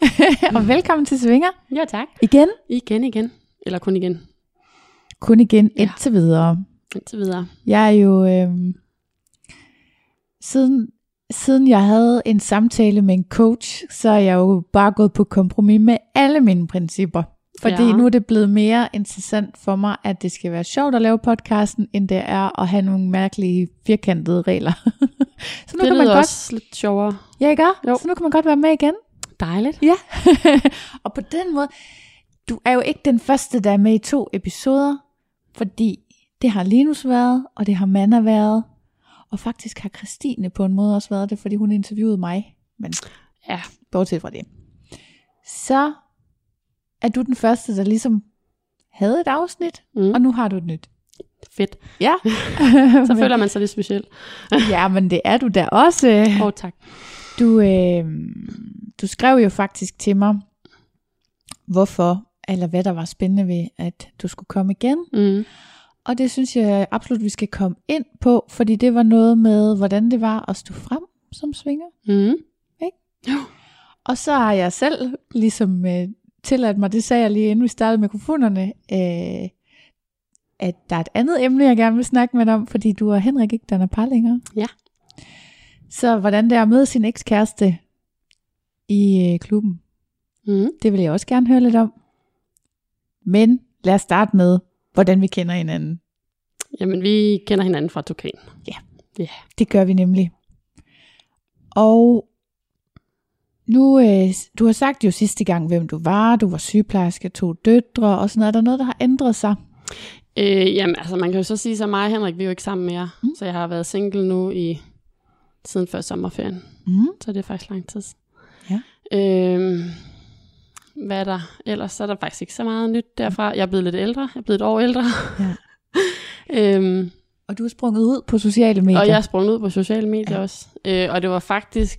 og velkommen til Svinger. Ja, tak. Igen? Igen, igen. Eller kun igen. Kun igen, Ja. indtil videre. Indtil videre. Jeg er jo, øh, siden, siden jeg havde en samtale med en coach, så er jeg jo bare gået på kompromis med alle mine principper. Fordi Ja. nu er det blevet mere interessant for mig, at det skal være sjovt at lave podcasten, end det er at have nogle mærkelige firkantede regler. så nu det kan man godt, også lidt sjovere. ja, ikke? Jo. Så nu kan man godt være med igen. Dejligt. Ja, og på den måde, du er jo ikke den første, der er med i to episoder, fordi det har Linus været, og det har Manna været, og faktisk har Christine på en måde også været det, fordi hun interviewede mig, men Ja. bortset fra det. Så er du den første, der ligesom havde et afsnit, Mm. og nu har du et nyt. Fedt. Ja, Så føler man sig lidt speciel. ja, men det er du da også. Åh, oh, tak. Du, øh, du skrev jo faktisk til mig, hvorfor, eller hvad der var spændende ved, at du skulle komme igen. Mm. Og det synes jeg absolut, vi skal komme ind på, fordi det var noget med, hvordan det var at stå frem som svinger. Mm. Og så har jeg selv ligesom øh, tilladt mig, det sagde jeg lige inden vi startede mikrofonerne, øh, at der er et andet emne, jeg gerne vil snakke med dig om, fordi du og Henrik ikke danner par længere. Ja. Så hvordan det er at møde sin ekskæreste i øh, klubben, Mm. det vil jeg også gerne høre lidt om. Men lad os starte med, hvordan vi kender hinanden. Jamen, vi kender hinanden fra Tukan. Det gør vi nemlig. Og nu, øh, du har sagt jo sidste gang, hvem du var. Du var sygeplejerske, to døtre og sådan noget. Er der noget, der har ændret sig? Øh, jamen, altså, man kan jo så sige, så mig og Henrik, vi er jo ikke sammen mere. Mm. Så jeg har været single nu i siden før sommerferien. Mm. Så det er faktisk lang tid. Ja. Øhm, hvad er der ellers? Så er der faktisk ikke så meget nyt derfra. Jeg er blevet lidt ældre. Jeg er blevet et år ældre. Ja. øhm, Og du er sprunget ud på sociale medier. Og jeg er sprunget ud på sociale medier Ja. også. Øh, og det var faktisk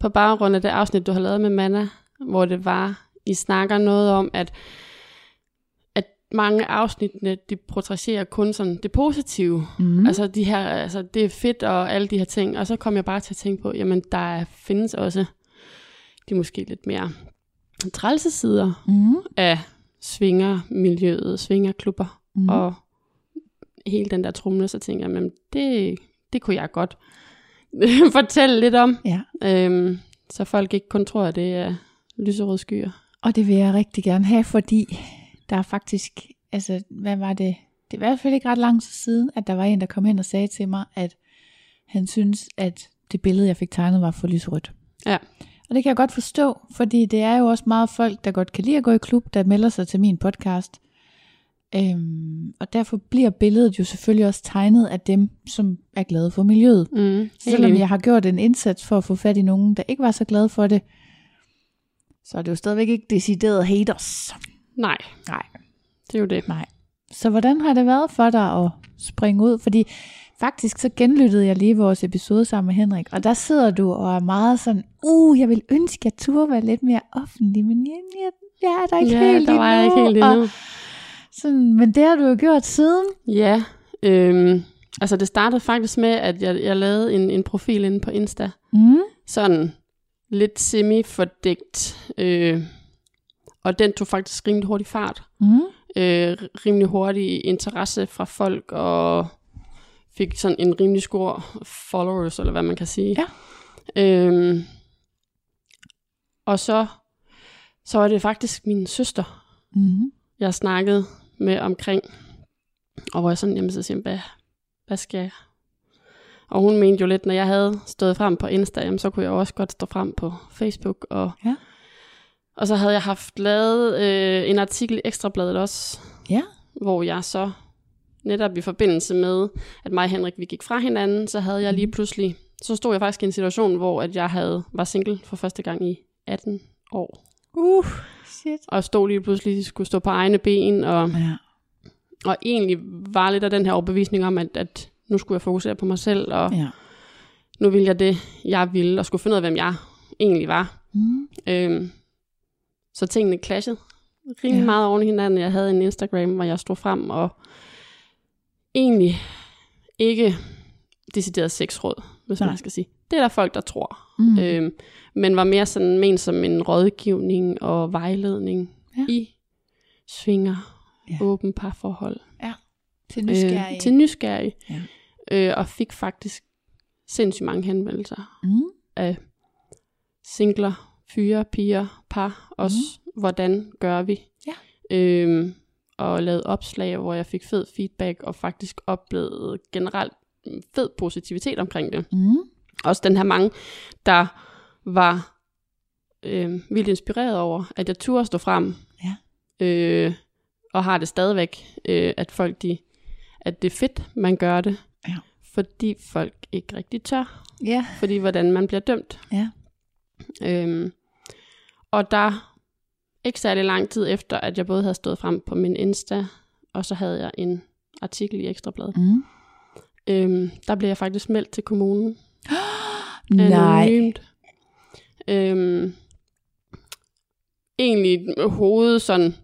på baggrund af det afsnit, du har lavet med Manna, hvor det var, I snakker noget om, at mange afsnittene, de portrætterer kun sådan det positive. mm. Altså, de her, altså, det er fedt og alle de her ting. Og så kom jeg bare til at tænke på, jamen, der er- findes også de måske lidt mere trælse sider mm. af svingermiljøet, svingerklubber Mm. og hele den der trumle, så tænker jeg, men det, det kunne jeg godt fortælle lidt om, Ja. øhm, så folk ikke kun tror, at det er lyserøde skyer. Og det vil jeg rigtig gerne have, fordi der er faktisk, altså hvad var det? Det er i hvert fald ikke ret lang tid siden, at der var en, der kom hen og sagde til mig, at han synes, at det billede, jeg fik tegnet, var for lyserødt. Ja. Og det kan jeg godt forstå, fordi det er jo også meget folk, der godt kan lide at gå i klub, der melder sig til min podcast. Øhm, og derfor bliver billedet jo selvfølgelig også tegnet af dem, som er glade for miljøet. Mm, Selvom jeg har gjort en indsats for at få fat i nogen, der ikke var så glade for det, så er det jo stadigvæk ikke decideret haters. Nej, Nej. det er jo det. Nej. Så hvordan har det været for dig at springe ud? Fordi faktisk så genlyttede jeg lige vores episode sammen med Henrik, og der sidder du og er meget sådan, uh, jeg vil ønske, at jeg turde være lidt mere offentlig, men jeg, jeg, jeg er der ikke ja, helt der var jeg ikke helt og endnu. Sådan, men det har du jo gjort siden. Ja, øhm, Altså det startede faktisk med, at jeg, jeg lavede en, en profil inde på Insta. Mm. Sådan lidt semi-fordækt. Øh, og den tog faktisk rimelig hurtig fart. Mm. Øh, rimelig hurtig interesse fra folk, og fik sådan en rimelig stor followers, eller hvad man kan sige. Ja. Øhm, og så, så var det faktisk min søster, Mm. jeg snakkede med omkring, og hvor jeg sådan, jamen så siger, hvad, hvad skal jeg? Og hun mente jo lidt, når jeg havde stået frem på Insta, jamen, så kunne jeg også godt stå frem på Facebook. Og, Ja. Og så havde jeg haft lavet øh, en artikel i Ekstrabladet også, Ja. hvor jeg så netop i forbindelse med, at mig og Henrik vi gik fra hinanden, så havde jeg lige pludselig, så stod jeg faktisk i en situation, hvor at jeg havde var single for første gang i 18 år. Uh, shit. Og stod lige pludselig, skulle stå på egne ben, og, Ja. og egentlig var lidt af den her overbevisning om, at, at nu skulle jeg fokusere på mig selv, og Ja. nu ville jeg det, jeg ville, og skulle finde ud af, hvem jeg egentlig var. Mm. Øhm, så tingene clashede rimelig Ja. ja. meget oven i hinanden. Jeg havde en Instagram, hvor jeg stod frem, og egentlig ikke decideret sexråd, hvis Nej. man skal sige. Det er der folk, der tror. Mm. Øhm, men var mere sådan ment som en rådgivning og vejledning Ja. ja. i svinger, Ja. ja. åben parforhold. Til nysgerrig. Øh, til nysgerrig. Ja. Øh, og fik faktisk sindssygt mange henvendelser mm. af singler, fyre, piger, par også. Mm. Hvordan gør vi? Ja. Øhm, og lavede opslag, hvor jeg fik fed feedback, og faktisk oplevede generelt mm, fed positivitet omkring det. Mm. Også den her mange, der var øh, vildt inspireret over, at jeg turde stå frem. Ja. Øh, og har det stadigvæk, øh, at folk de, at det er fedt, man gør det. Ja. Fordi folk ikke rigtig tør. Ja. Fordi hvordan man bliver dømt. Ja. Øhm, og der, ikke særlig lang tid efter, at jeg både havde stået frem på min Insta, og så havde jeg en artikel i Ekstrabladet. Mm. Øhm, der blev jeg faktisk meldt til kommunen. Nej. Anonymt. Øhm, egentlig hovedet sådan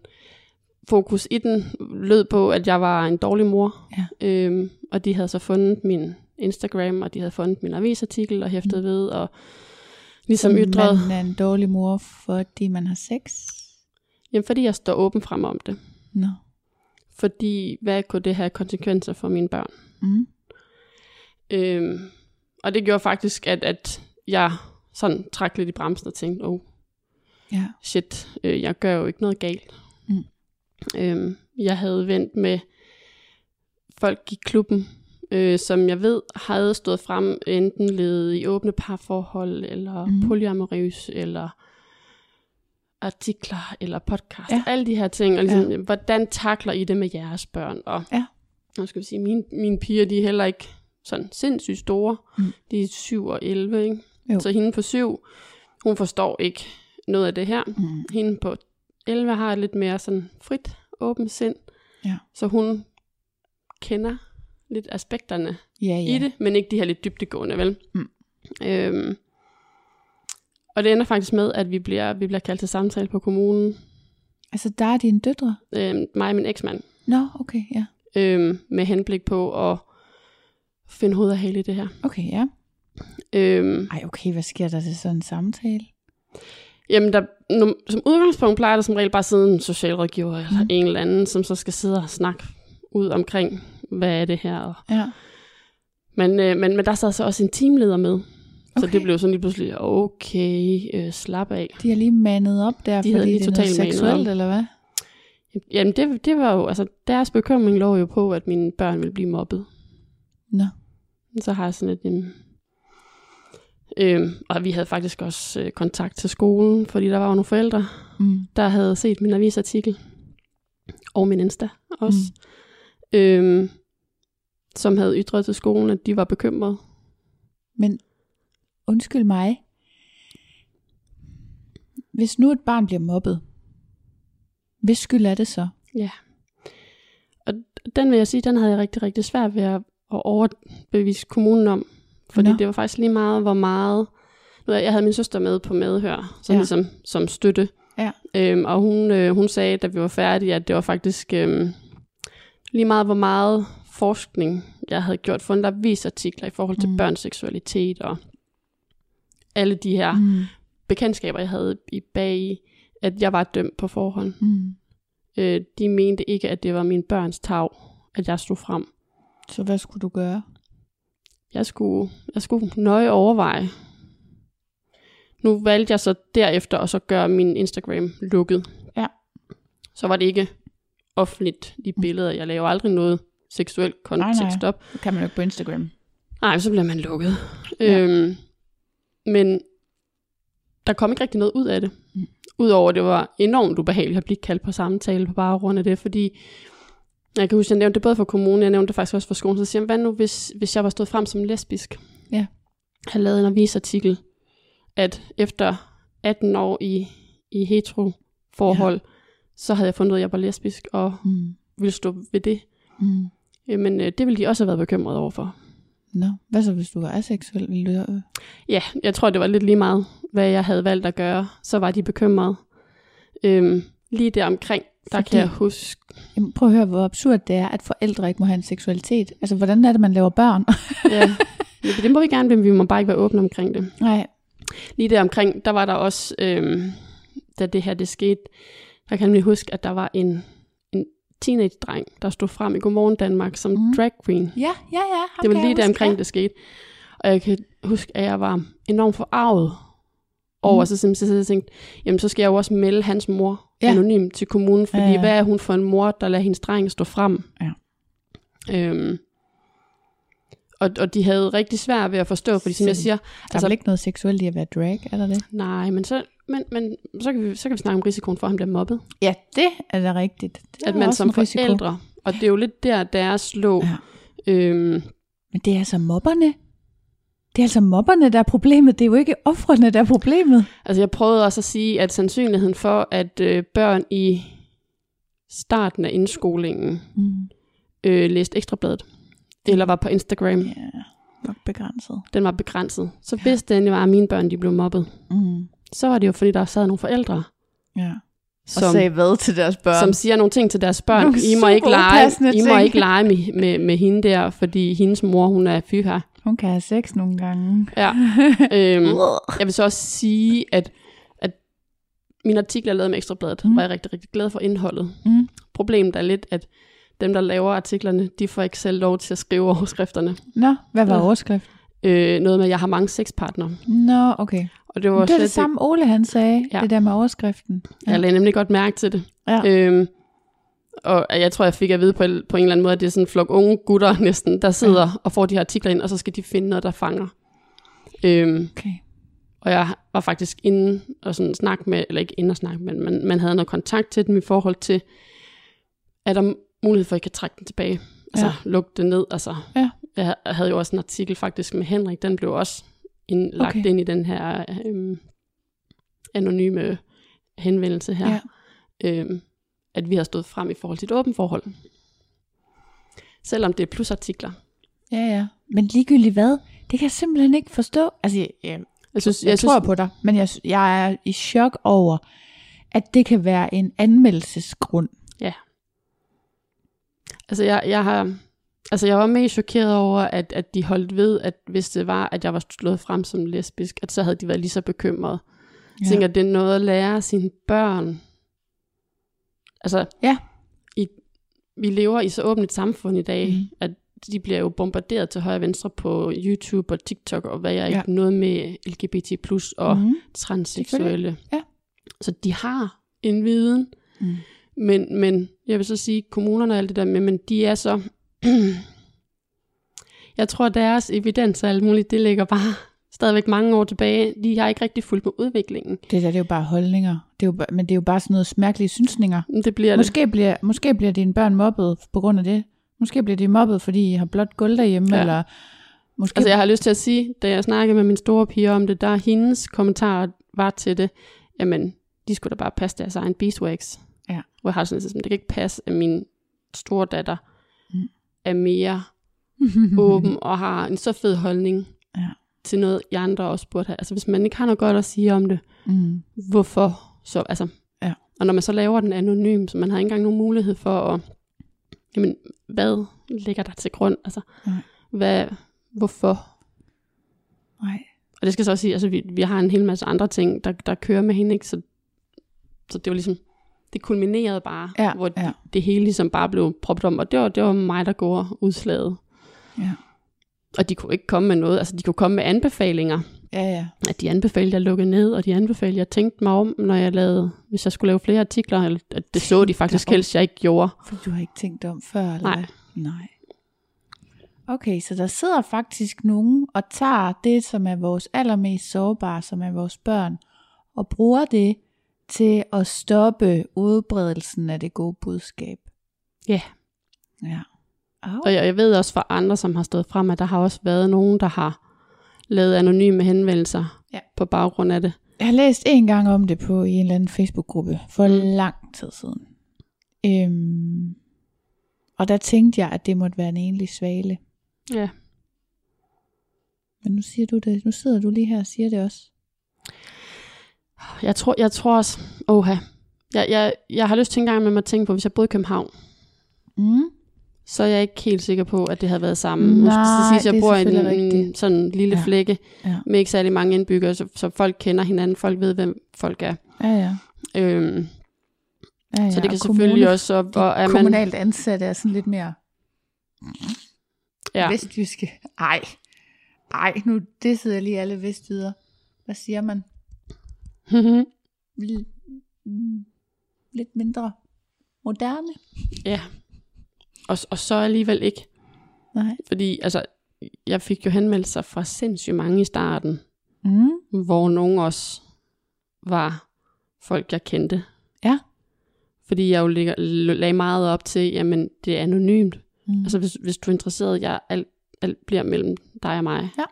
fokus i den lød på, at jeg var en dårlig mor. Ja. Øhm, og de havde så fundet min Instagram, og de havde fundet min avisartikel og hæftet mm. ved, og ligesom Som ytret, man er en dårlig mor, fordi man har sex. jamen fordi jeg står åben frem om det. Nå. Fordi hvad kunne det have konsekvenser for mine børn? Mm. Øhm, og det gjorde faktisk, at, at jeg sådan trak lidt i bremsen og tænkte, oh, Ja. shit, øh, jeg gør jo ikke noget galt. Mm. Øhm, jeg havde vendt med folk i klubben, øh, som jeg ved havde stået frem, enten ledet i åbne parforhold, eller Mm. polyamorøs, eller artikler, eller podcast, ja. alle de her ting, og ligesom, ja. hvordan takler I det med jeres børn? Og, Ja. nu skal vi sige, mine, mine piger, de er heller ikke sådan sindssygt store. Mm. De er 7 og 11, ikke? Jo. Så hende på 7, hun forstår ikke noget af det her. Mm. Hende på 11 har et lidt mere sådan frit, åbent sind. Ja. Så hun kender lidt aspekterne Ja, ja. i det, men ikke de her lidt dybdegående, vel? Mm. Øhm, og det ender faktisk med, at vi bliver, vi bliver kaldt til samtale på kommunen. Altså, der er dine døtre? Øhm, mig og min eksmand. Nå, okay, ja. Øhm, med henblik på at finde hoved og hale i det her. Okay, ja. Øhm, Ej, okay, hvad sker der til sådan en samtale? Jamen, der, som udgangspunkt plejer der som regel bare at sidde en socialrådgiver eller Mm. en eller anden, som så skal sidde og snakke ud omkring, hvad er det her. Og, Ja. men, øh, men, men der sad så også en teamleder med. Så Okay. det blev sådan lige pludselig, okay, øh, slap af. De har lige mandet op der, De fordi lige det er noget seksuelt, op. eller hvad? Jamen, det, det var jo, altså, deres bekymring lå jo på, at mine børn ville blive mobbet. Nå. Så har jeg sådan et, øhm, og vi havde faktisk også øh, kontakt til skolen, fordi der var jo nogle forældre, Mm. der havde set min avisartikel, og min Insta også, mm. Øhm, som havde ytret til skolen, at de var bekymrede. Men undskyld mig. Hvis nu et barn bliver mobbet, hvis skyld er det så? Ja. Og den vil jeg sige, den havde jeg rigtig, rigtig svært ved at, overbevise kommunen om. Fordi Nå. Det var faktisk lige meget, hvor meget... Nu, jeg havde min søster med på medhør, så Ja. ligesom, som støtte. Ja. Øhm, og hun, øh, hun sagde, da vi var færdige, at det var faktisk øhm, lige meget, hvor meget forskning jeg havde gjort fundet avisartikler i forhold til Mm. børns seksualitet og alle de her mm. Mm. bekendtskaber, jeg havde i bag i, at jeg var dømt på forhånd. Mm. Øh, de mente ikke, at det var min børns tag, at jeg stod frem. Så hvad skulle du gøre? Jeg skulle, jeg skulle nøje overveje. Nu valgte jeg så derefter at så gøre min Instagram lukket. Ja. Så var det ikke offentligt, de billeder. Jeg laver aldrig noget seksuelt Nej, nej. kontekst op. Det kan man jo ikke på Instagram. Nej, så bliver man lukket. Ja. Øhm, men der kom ikke rigtig noget ud af det. Mm. Mm. Udover det var enormt ubehageligt at blive kaldt på samtale på bare grund af det, fordi jeg kan huske, jeg nævnte det både for kommunen, jeg nævnte det faktisk også for skolen, så siger jeg, hvad nu hvis, hvis jeg var stået frem som lesbisk? Ja. Jeg havde lavet en avisartikel, at efter 18 år i, i hetero forhold, ja. Så havde jeg fundet ud af, at jeg var lesbisk, og Mm. ville stå ved det. Mm. Men øh, det ville de også have været bekymrede overfor. Nå, hvad så hvis du var aseksuel? Ville du... Ja, jeg tror, det var lidt lige meget, hvad jeg havde valgt at gøre. Så var de bekymrede. Øhm, lige der omkring, der Fordi- kan jeg huske... Jamen, prøv at høre, hvor absurd det er, at forældre ikke må have en seksualitet. Altså, hvordan er det, man laver børn? Ja, men det må vi gerne, men vi må bare ikke være åbne omkring det. Nej. Lige der omkring, der var der også, øhm, da det her det skete, der kan jeg nemlig huske, at der var en, en teenage-dreng, der stod frem i Godmorgen Danmark som Mm. drag queen. Ja, ja, ja. ham Det var lige jeg der omkring, ja. det skete. Og jeg kan huske, at jeg var enormt forarvet over, Mm. så simpelthen så tænkte, jamen så skal jeg jo også melde hans mor Ja. ja. anonym til kommunen, fordi ja. ja. hvad er hun for en mor, der lader hendes dreng stå frem? Ja. Øhm, og, og de havde rigtig svært ved at forstå, fordi som Så jeg siger, Der er altså- vel ikke noget seksuelt i at være drag, er der det? nej, men så, men, men så, kan vi, så kan vi snakke om risikoen for, at han bliver mobbet. Ja, det er da rigtigt. Det at man som forældre, og det er jo lidt der, deres lå. Ja. Ja. Øhm, Men det er altså mobberne. Det er altså mobberne, der er problemet. Det er jo ikke offrene, der er problemet. Altså jeg prøvede også at sige, at sandsynligheden for, at øh, børn i starten af indskolingen Mm. øh, læste ekstrabladet, eller var på Instagram, Ja, nok begrænset. den var begrænset. Så hvis det endelig var, at mine børn de blev mobbet, Mm. Så var det jo fordi, der sad nogle forældre, Ja. som, og sagde hvad til deres børn? som siger nogle ting til deres børn. Nogle I må ikke lege, I må ting." ikke lege med, med, med hende der, fordi hendes mor, hun er fy her. Hun kan have sex nogle gange. Ja. øhm, jeg vil så også sige, at, at min artikel, jeg lavede med Ekstrabladet, Mm. var jeg rigtig, rigtig glad for indholdet. Mm. Problemet er lidt, at dem, der laver artiklerne, de får ikke selv lov til at skrive overskrifterne. Nå, hvad var Ja. overskrift? Øh, noget med, at jeg har mange sexpartnere. Nå, okay. Og det var, Det er det samme, Ole han sagde, Ja. det der med overskriften. Ikke, jeg lagde nemlig godt mærke til det. Ja. Øhm, og jeg tror, jeg fik at vide på, på en eller anden måde, at det er sådan en flok unge gutter næsten, der sidder ja. og får de her artikler ind, og så skal de finde noget, der fanger. Øhm, Okay. Og jeg var faktisk inde og sådan snakke med, eller ikke inde og snakke, men man, man havde noget kontakt til dem i forhold til, er der mulighed for, at I kan trække den tilbage? Altså Ja. ja. lukke det ned. Altså, Ja. Jeg havde jo også en artikel faktisk med Henrik, den blev også ind, lagt Okay. ind i den her øhm, anonyme henvendelse her. Ja. Øhm, at vi har stået frem i forhold til et åbent forhold. Selvom det er plusartikler. Ja, ja. Men ligegyldigt hvad, det kan jeg simpelthen ikke forstå. Altså, jeg, jeg, Jeg, synes, jeg, jeg tror på dig, men jeg, jeg er i chok over, at det kan være en anmeldelsesgrund. Altså, jeg, jeg har... Altså, jeg var mest chokeret over, at, at de holdt ved, at hvis det var, at jeg var slået frem som lesbisk, at så havde de været lige så bekymrede. Jeg Ja. tænker, at det er noget at lære sine børn. Altså, Ja. i, vi lever i så åbent et samfund i dag, mm. at de bliver jo bombarderet til højre og venstre på YouTube og TikTok, og hvad jeg Ja. ikke noget med LGBT+, og mm. Transseksuelle. Ja. Så de har en viden, Mm. men, men jeg vil så sige, kommunerne og alt det der med, men de er så... jeg tror, deres evidens og alt muligt, det ligger bare stadigvæk mange år tilbage. De har ikke rigtig fulgt med udviklingen. Det der, det er jo bare holdninger. Det er jo, men det er jo bare sådan noget mærkelige synsninger. Det bliver det. Måske bliver, måske bliver dine børn mobbet på grund af det. Måske bliver de mobbet, fordi I har blot gulv derhjemme, ja. Eller måske... Altså jeg har lyst til at sige, da jeg snakkede med min store piger om det, der hendes kommentar var til det, jamen, de skulle da bare passe deres egen beeswax. Ja. Hvor jeg har sådan, sådan, det kan ikke passe, at min store datter. Er mere åben og har en så fed holdning Ja. til noget, I andre også burde have. Altså hvis man ikke har noget godt at sige om det, mm. hvorfor så, altså, Ja. og når man så laver den anonym, så man har ikke engang nogen mulighed for at, jamen, hvad ligger der til grund? Altså, Nej. hvad, hvorfor? Nej. Og det skal så også sige, altså vi, vi har en hel masse andre ting, der, der kører med hende, ikke? Så, så det var ligesom, det kulminerede bare, Ja, hvor ja. det, hele ligesom bare blev proppet om, og det var, det var mig, der går udslaget. Ja. Og de kunne ikke komme med noget, altså de kunne komme med anbefalinger, Ja, ja. at de anbefalede, at jeg lukkede ned, og de anbefalede, at jeg tænkte mig om, når jeg lavede, hvis jeg skulle lave flere artikler, eller at det så de faktisk helst, jeg ikke gjorde. For du har ikke tænkt om før, eller Nej. Nej. Okay, så der sidder faktisk nogen og tager det, som er vores allermest sårbare, som er vores børn, og bruger det til at stoppe udbredelsen af det gode budskab. Ja. Ja. Oh. Og jeg, jeg ved også fra andre, som har stået frem, at der har også været nogen, der har lavet anonyme henvendelser Ja. på baggrund af det. Jeg har læst en gang om det på i en eller anden Facebook-gruppe for Mm. lang tid siden. Øhm, og der tænkte jeg, at det måtte være en enlig svale. Ja. Men nu siger du det. Nu sidder du lige her og siger det også. Jeg tror, jeg tror også, oha, jeg, jeg, jeg har lyst til en gang med at tænke på, hvis jeg boede i København, Mm. så er jeg ikke helt sikker på, at det havde været sammen. Nej, det siges, det jeg bor i en, en sådan lille Ja. flække, Ja. med ikke særlig mange indbyggere, så, så folk kender hinanden, folk ved, hvem folk er. Ja, ja. Øhm, ja, ja. så det kan og selvfølgelig kommune- også, og, og er de man, kommunalt ansatte er sådan lidt mere ja, ja. vestjyske. Ej, ej, nu det sidder lige alle vestjyder. Hvad siger man? Lidt, mm, lidt mindre moderne? ja. Og, og så alligevel ikke, Nej. fordi altså, jeg fik jo henvendelser fra sindssygt mange i starten, Mm. hvor nogle også var folk, jeg kendte. Ja. Fordi jeg jo lægger, lagde meget op til, jamen det er anonymt. Mm. Altså hvis, hvis du er interesseret, jeg, alt, alt bliver mellem dig og mig. Ja.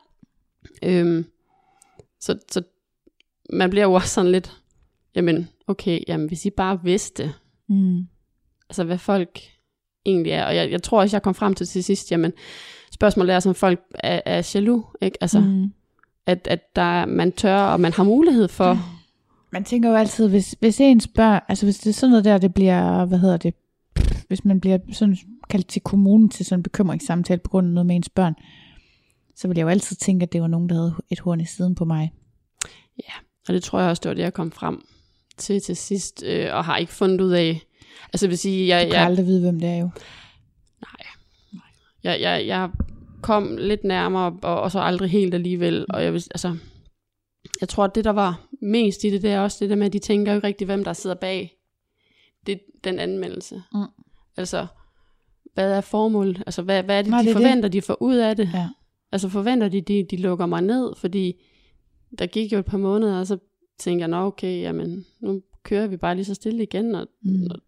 Øhm, så, så man bliver jo også sådan lidt, jamen okay, jamen hvis I bare vidste, mm. altså hvad folk egentlig er. Og jeg, jeg tror også, jeg kom frem til til sidst, jamen spørgsmålet er, som folk er, er jaloux, ikke? Altså, mm. Mm. at, at der, er- man tør, og man har mulighed for, Man tænker jo altid, hvis, hvis ens børn, altså hvis det er sådan noget der, det bliver, hvad hedder det, hvis man bliver sådan kaldt til kommunen til sådan en bekymringssamtale på grund af noget med ens børn, så vil jeg jo altid tænke, at det var nogen, der havde et horn i siden på mig. Og det tror jeg også, det var det, jeg kom frem til til sidst, øh, og har ikke fundet ud af. Altså jeg vil sige, jeg, Du kan jeg, aldrig vide, hvem det er jo. jeg, jeg, jeg kom lidt nærmere, og, og så aldrig helt alligevel. Og jeg, vil, altså, jeg tror, at det, der var mest i det, det er også det der med, at de tænker jo ikke rigtig, hvem der sidder bag det, den anmeldelse. Mm. Altså, hvad er formålet? Altså, hvad, hvad er det, Nej, de det er det. forventer, de får ud af det? Ja. Altså, forventer de, de, de lukker mig ned? Fordi der gik jo et par måneder, og så tænker jeg, nå okay, jamen, nu kører vi bare lige så stille igen, og, Mm. og,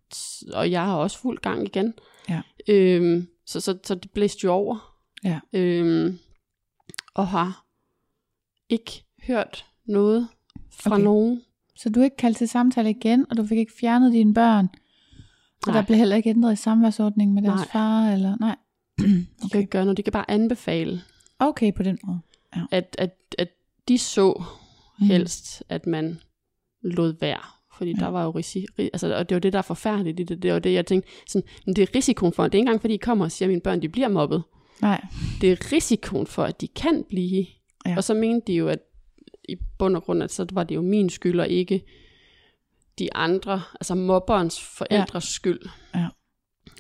og jeg har også fuld gang igen. Ja. Øhm, så, så, så det blæste jo over. Ja. Øhm, og har ikke hørt noget fra Okay. nogen. Så du ikke kaldt til samtale igen, og du fik ikke fjernet dine børn. Og Nej. der blev heller ikke ændret i samværsordningen med deres Nej. far, eller nej. De kan okay. ikke gøre noget. De kan bare anbefale, okay, på den måde. at, at, at de så Mm. helst, at man lod være. Fordi Ja. der var jo risi, ri- altså, og det var det, der er forfærdeligt i det. Det var det, jeg tænkte, sådan, men det er risikoen for, det er ikke engang, fordi I kommer og siger, at mine børn de bliver mobbet. Nej. Det er risikoen for, at de kan blive. Ja. Og så mente de jo, at i bund og grund, at så var det jo min skyld, og ikke de andre, altså mobberens forældres ja. skyld. Ja.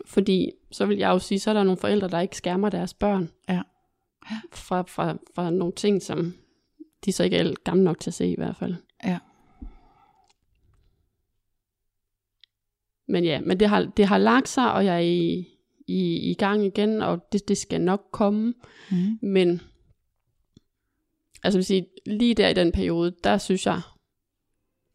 Fordi, så vil jeg jo sige, så er der nogle forældre, der ikke skærmer deres børn. Ja. Fra, fra, fra nogle ting, som de så ikke er gamle nok til at se i hvert fald. Ja. Men ja, men det har, det har lagt sig, og jeg er i, i, i gang igen, og det, det skal nok komme. Mm. Men altså vil sige, lige der i den periode, der synes jeg,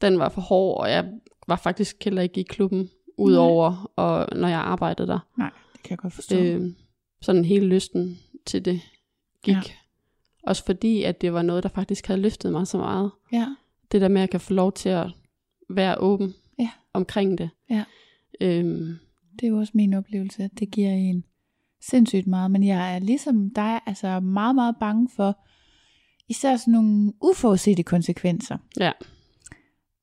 den var for hård, og jeg var faktisk heller ikke i klubben, udover og når jeg arbejdede der. Nej, det kan jeg godt forstå. Øh, sådan hele lysten til det gik. Ja. Også fordi, at det var noget, der faktisk havde løftet mig så meget. Ja. Det der med, at jeg kan få lov til at være åben Ja. omkring det. Ja. Øhm, Det er jo også min oplevelse, at det giver en sindssygt meget. Men jeg er ligesom dig, altså meget, meget bange for især sådan nogle uforudsete konsekvenser. Ja.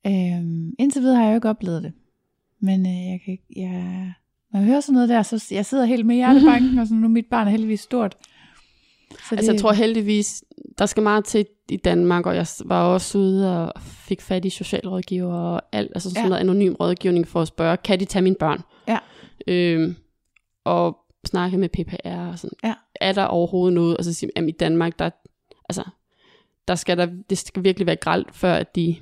Øhm, indtil videre har jeg jo ikke oplevet det. Men øh, jeg, kan, ikke- jeg, Når jeg hører sådan noget der, så jeg sidder helt med hjertebanken, og sådan, nu mit barn er heldigvis stort. Så Altså jeg tror heldigvis, der skal meget til i Danmark, og jeg var også ude og fik fat i socialrådgiver og alt, altså sådan Ja. noget anonym rådgivning for at spørge, kan de tage mine børn? Ja. Øhm, og snakke med PPR og sådan, Ja. er der overhovedet noget? Og så sige, jamen i Danmark, der, altså, der skal der, det skal virkelig være gralt, før at de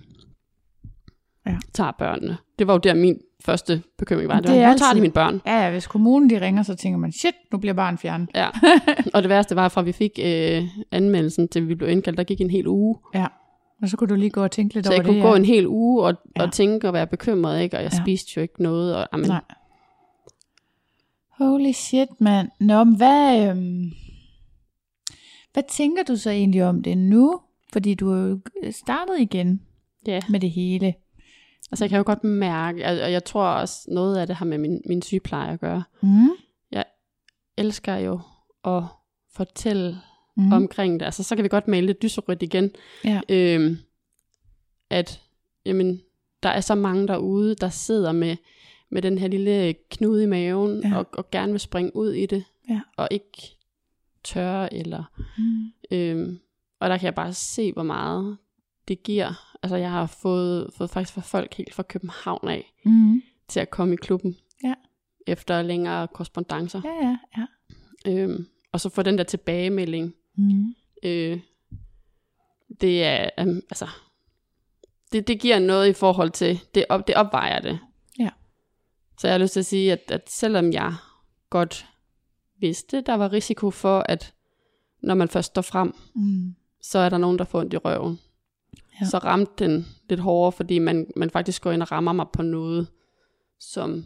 Ja. tager børnene. Det var jo der min første bekymring var. Det, det var, nu tager de altid- mine børn. Ja, ja, hvis kommunen de ringer, så tænker man, shit, nu bliver barn fjernet. Ja. og det værste var, fra vi fik øh, anmeldelsen til vi blev indkaldt, der gik en hel uge. Ja. Og så kunne du lige gå og tænke lidt Så over jeg kunne det. gå ja. en hel uge og, Ja. og tænke og være bekymret, ikke? og jeg Ja. spiste jo ikke noget. Og, amen, Nej. Holy shit, mand. Nå, men hvad, øhm, hvad tænker du så egentlig om det nu? Fordi du er jo startet igen Ja, med det hele. Altså jeg kan jo godt mærke, og og jeg tror også, noget af det har med min, min sygepleje at gøre. Mm. elsker jo at fortælle Mm. omkring det. Altså, så kan vi godt male det dyserødt igen. Ja. Øhm, at, jamen, der er så mange derude, der sidder med, med den her lille knude i maven, Ja. og, og gerne vil springe ud i det, Ja. og ikke tør, eller... Mm. Øhm, og der kan jeg bare se, hvor meget det giver. Altså, jeg har fået, fået faktisk fra folk helt fra København af, Mm. til at komme i klubben. Ja. Efter længere korrespondencer. Ja, ja, ja. Øhm, og så få den der tilbagemelding. Mm. Øh, det er, um, altså, det, det giver noget i forhold til, det, op, det opvejer det. Ja. Så jeg har lyst til at sige, at, at selvom jeg godt vidste, der var risiko for, at når man først står frem, Mm. så er der nogen, der får ondt i røven. Ja. Så ramte den lidt hårdere, fordi man, man faktisk går ind og rammer mig på noget, som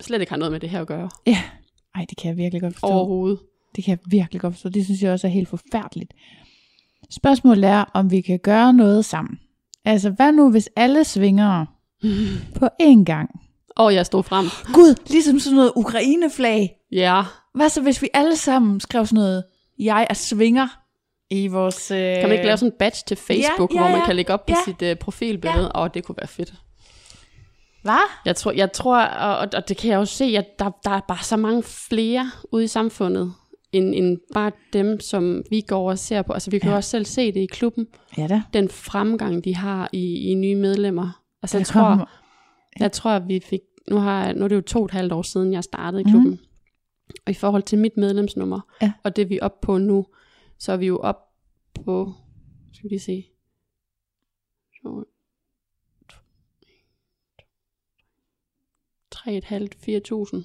slet ikke har noget med det her at gøre Ja. Ej, det kan jeg virkelig godt forstå. overhovedet. Det kan jeg virkelig godt forstå. Det synes jeg også er helt forfærdeligt. Spørgsmålet er, om vi kan gøre noget sammen. Altså, hvad nu, hvis alle svinger på én gang? Og jeg stod frem. Gud, ligesom sådan noget Ukraine-flag. Ja, Hvad så, hvis vi alle sammen skrev sådan noget, jeg er svinger i vores... Øh... Kan man ikke lave sådan en badge til Facebook, ja, hvor man ja, kan lægge op på ja. sit uh, profilbillede? Åh, oh, det kunne være fedt. Hvad? Jeg tror, jeg tror og, og det kan jeg jo se, at der, der er bare så mange flere ude i samfundet, end, end bare dem, som vi går og ser på. Altså, vi kan Ja. jo også selv se det i klubben. Ja da. Den fremgang, de har i, i nye medlemmer. Altså, jeg tror, kommer- jeg tror, at vi fik... Nu, har, nu er det jo to og et halvt år siden, jeg startede i Mhm. klubben. Mm. Og i forhold til mit medlemsnummer, Ja. og det vi er oppe på nu, så er vi jo op på... Skal vi se... Så- 3.500-4.000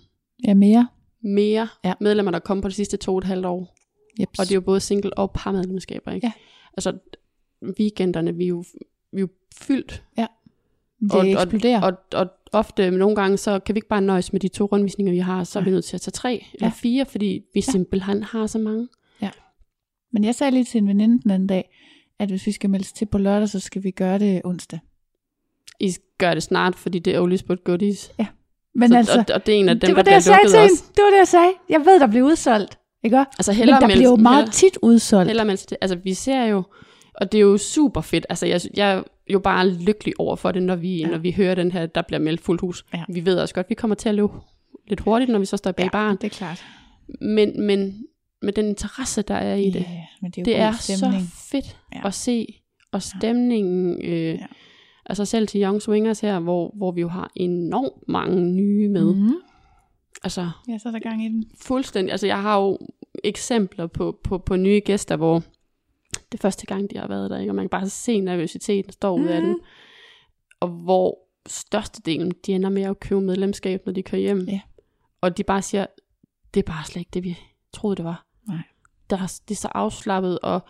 Ja, mere. mere Ja. ja. medlemmer, der kom på de sidste to og et halvt år. Jeps. Og det er jo både single og parmedlemskaber, ikke? Ja. Altså, weekenderne, vi er jo, vi er jo fyldt. det og- eksploderer. Og, og ofte, nogle gange, så kan vi ikke bare nøjes med de to rundvisninger, vi har, så er vi nødt til at tage tre eller Ja. fire, fordi vi Ja. simpelthen har så mange. Men jeg sagde lige til en veninde den anden dag, at hvis vi skal meldes til på lørdag, så skal vi gøre det onsdag. I gør det snart, fordi det er Olis But Goodies. Men så, altså, og, og det er en af dem, det var der det, jeg sagde til hende. Det var det, jeg sagde. Jeg ved, der bliver udsolgt. Ikke? Altså Men der melde- bliver jo meget hellere- tit udsolgt. Heller melde. Altså, vi ser jo, og det er jo super fedt. Altså, jeg, jeg er jo bare lykkelig over for det, når vi, Ja. ja. når vi hører den her, der bliver meldt fuldt hus. Ja. Vi ved også godt, vi kommer til at løbe lidt hurtigt, når vi så står bag ja. baren. det er klart. Men, men med den interesse, der er i det, Ja, men det er, det er stemning. så fedt Ja. at se. Og stemningen, øh, Ja. altså selv til Young Swingers her, hvor, hvor vi jo har enormt mange nye med. Mm. Mm-hmm. Altså Ja, så er der gang i den. fuldstændig, altså jeg har jo eksempler på, på, på nye gæster, hvor det første gang, de har været der, ikke? og man kan bare se nervøsiteten står ud af Mhm. den. Og hvor størstedelen, de ender med at købe medlemskab, når de kører hjem. Ja. Og de bare siger, det er bare slet ikke det, vi troede, det var. Der, er- det er så afslappet, og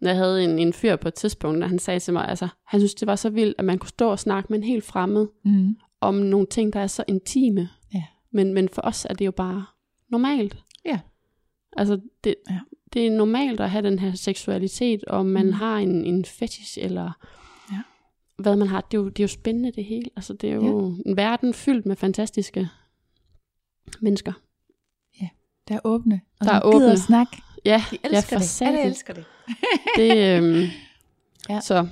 jeg havde en, en fyr på et tidspunkt, og han sagde til mig, altså, han synes, det var så vildt, at man kunne stå og snakke med en helt fremmed, Mm. om nogle ting, der er så intime. Ja. Men, men for os er det jo bare normalt. Ja. Altså, det, Ja. det er normalt at have den her seksualitet, og man Mm. har en, en fetish, eller Ja. hvad man har. Det er, jo, det er jo spændende det hele. Altså, det er jo en verden fyldt med fantastiske mennesker. Der er åbne. Og Der er åbne. at snakke. Ja, De elsker for det. Alle elsker det. det øhm, Ja. Så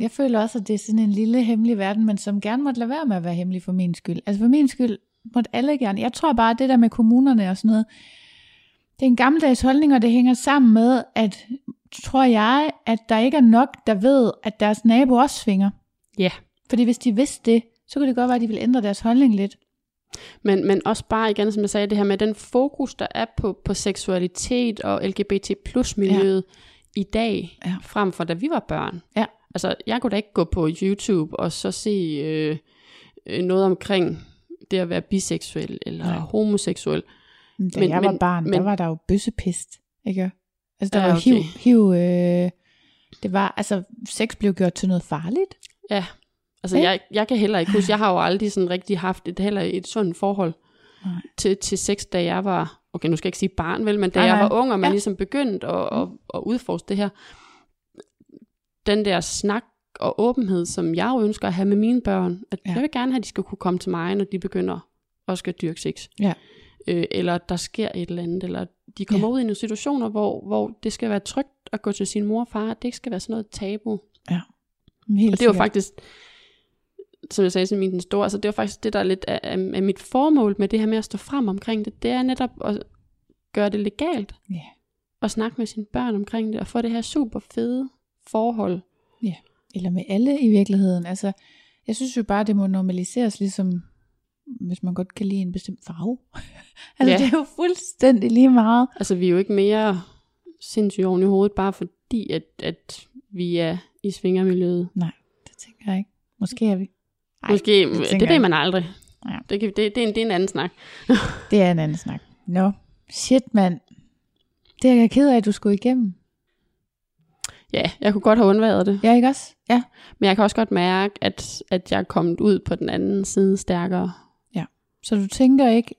Jeg føler også, at det er sådan en lille hemmelig verden, men som gerne måtte lade være med at være hemmelig for min skyld. Altså for min skyld, måtte alle gerne. Jeg tror bare, at det der med kommunerne og sådan noget, det er en gammeldags holdning, og det hænger sammen med, at tror jeg, at der ikke er nok, der ved, at deres nabo også svinger. Ja. Fordi hvis de vidste det, så kunne det godt være, at de ville ændre deres holdning lidt. Men, men også bare igen, som jeg sagde, det her med den fokus, der er på, på seksualitet og LGBT plus miljøet ja. i dag, Ja. frem for da vi var børn. Ja. Altså, jeg kunne da ikke gå på YouTube og så se øh, øh, noget omkring det at være biseksuel eller Nej. homoseksuel. Men da Men- jeg var men- barn, men, der var der jo bøssepest, ikke? Altså der Ja, ja, var okay. hiv, hiv øh, det var, altså sex blev gjort til noget farligt. Ja, altså Ja. jeg, jeg kan heller ikke huske, jeg har jo aldrig sådan rigtig haft et, heller et sundt forhold Nej. til, til sex, da jeg var, okay nu skal jeg ikke sige barn vel, men da Nej, jeg var ung, og man Ja. Mm. ligesom begyndte at, at, at udforske det her, den der snak og åbenhed, som jeg jo ønsker at have med mine børn, at Ja. jeg vil gerne have, at de skal kunne komme til mig, når de begynder at skal dyrke sex. Ja. Øh, eller der sker et eller andet, eller de kommer Ja. ud i nogle situationer, hvor, hvor det skal være trygt at gå til sin mor og far, det ikke skal være sådan noget tabu. Helt Og det var sikkert. faktisk, som jeg sagde til min den store, altså det var faktisk det, der er lidt af, af, mit formål med det her med at stå frem omkring det, det er netop at gøre det legalt. Ja. Og snakke med sine børn omkring det, og få det her super fede forhold. Eller med alle i virkeligheden. Altså, jeg synes jo bare, det må normaliseres, ligesom hvis man godt kan lide en bestemt farve. altså, Ja. det er jo fuldstændig lige meget. Altså vi er jo ikke mere sindssygt oven i hovedet, bare fordi, at, at vi er i svingermiljøet. Det tænker jeg ikke. Måske er vi. Ej, Måske, det det, ved man aldrig. Ja. Det, kan, det, det, er en, det er en anden snak. Det er en anden snak. Nå, shit mand. Det er jeg ked af, at du skulle igennem. Ja, jeg kunne godt have undværet det. Ja, ikke også? Ja. Men jeg kan også godt mærke, at, at jeg er kommet ud på den anden side stærkere. Så du tænker ikke,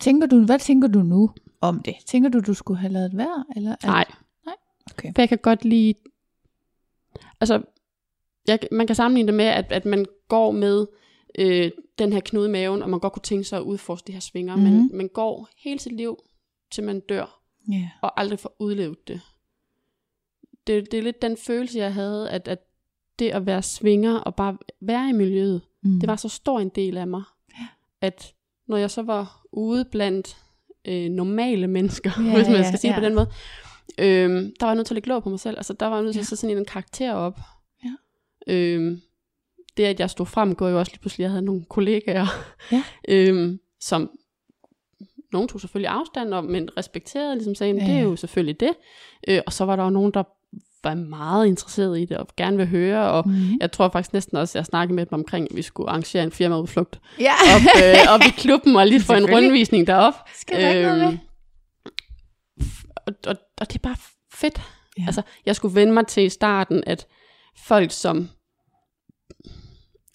tænker du, hvad tænker du nu om det? Tænker du, du skulle have lavet være? Eller, at- Nej. Nej? Okay. For jeg kan godt lide... Altså, jeg, man kan sammenligne det med, at, at man går med øh, den her knude i maven, og man godt kunne tænke sig at udforske de her svinger, mm-hmm. men Mhm. man går hele sit liv, til man dør, Ja. og aldrig får udlevet det. det. Det er lidt den følelse, jeg havde, at, at det at være svinger, og bare være i miljøet, Mm. det var så stor en del af mig, at når jeg så var ude blandt øh, normale mennesker, ja, hvis man skal sige det på den måde, øh, der var jeg nødt til at lægge låg på mig selv. Altså, der var jeg nødt til Ja. at sætte sådan en karakter op. Ja. Øh, det, at jeg stod frem, går jo også lige pludselig, at jeg havde nogle kollegaer, Ja. øh, som nogen tog selvfølgelig afstand om, men respekterede, ligesom sagde, Ja, det er jo selvfølgelig det. Øh, og så var der jo nogen, der var meget interesseret i det, og gerne vil høre, og Mm. jeg tror faktisk næsten også, at jeg snakkede med dem omkring, at vi skulle arrangere en firmaudflugt Ja. op, øh, op i klubben, og lige få en rundvisning derop. Skal der ikke noget med? Øhm, og, og, og det er bare fedt. Ja. Altså, jeg skulle vende mig til i starten, at folk, som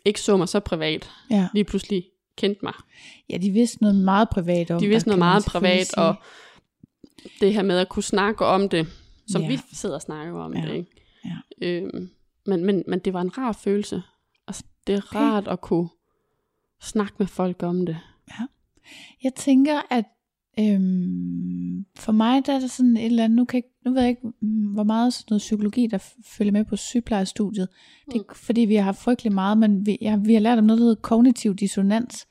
ikke så mig så privat, Ja. lige pludselig kendte mig. ja, de vidste noget meget privat om De vidste noget meget privat, sige. og det her med at kunne snakke om det, som Ja. ja. vi sidder og snakker om Ja. det. Ikke? Ja. Øhm, men, men, men det var en rar følelse. Altså, det er Okay. rart at kunne snakke med folk om det. Jeg tænker, at øhm, for mig der er det sådan et eller andet, nu, kan jeg, nu ved jeg ikke, mm, hvor meget sådan noget psykologi, der følger med på sygeplejestudiet. Det er ikke, fordi vi har haft frygtelig meget, men vi, ja, vi har lært om noget, der hedder kognitiv dissonans.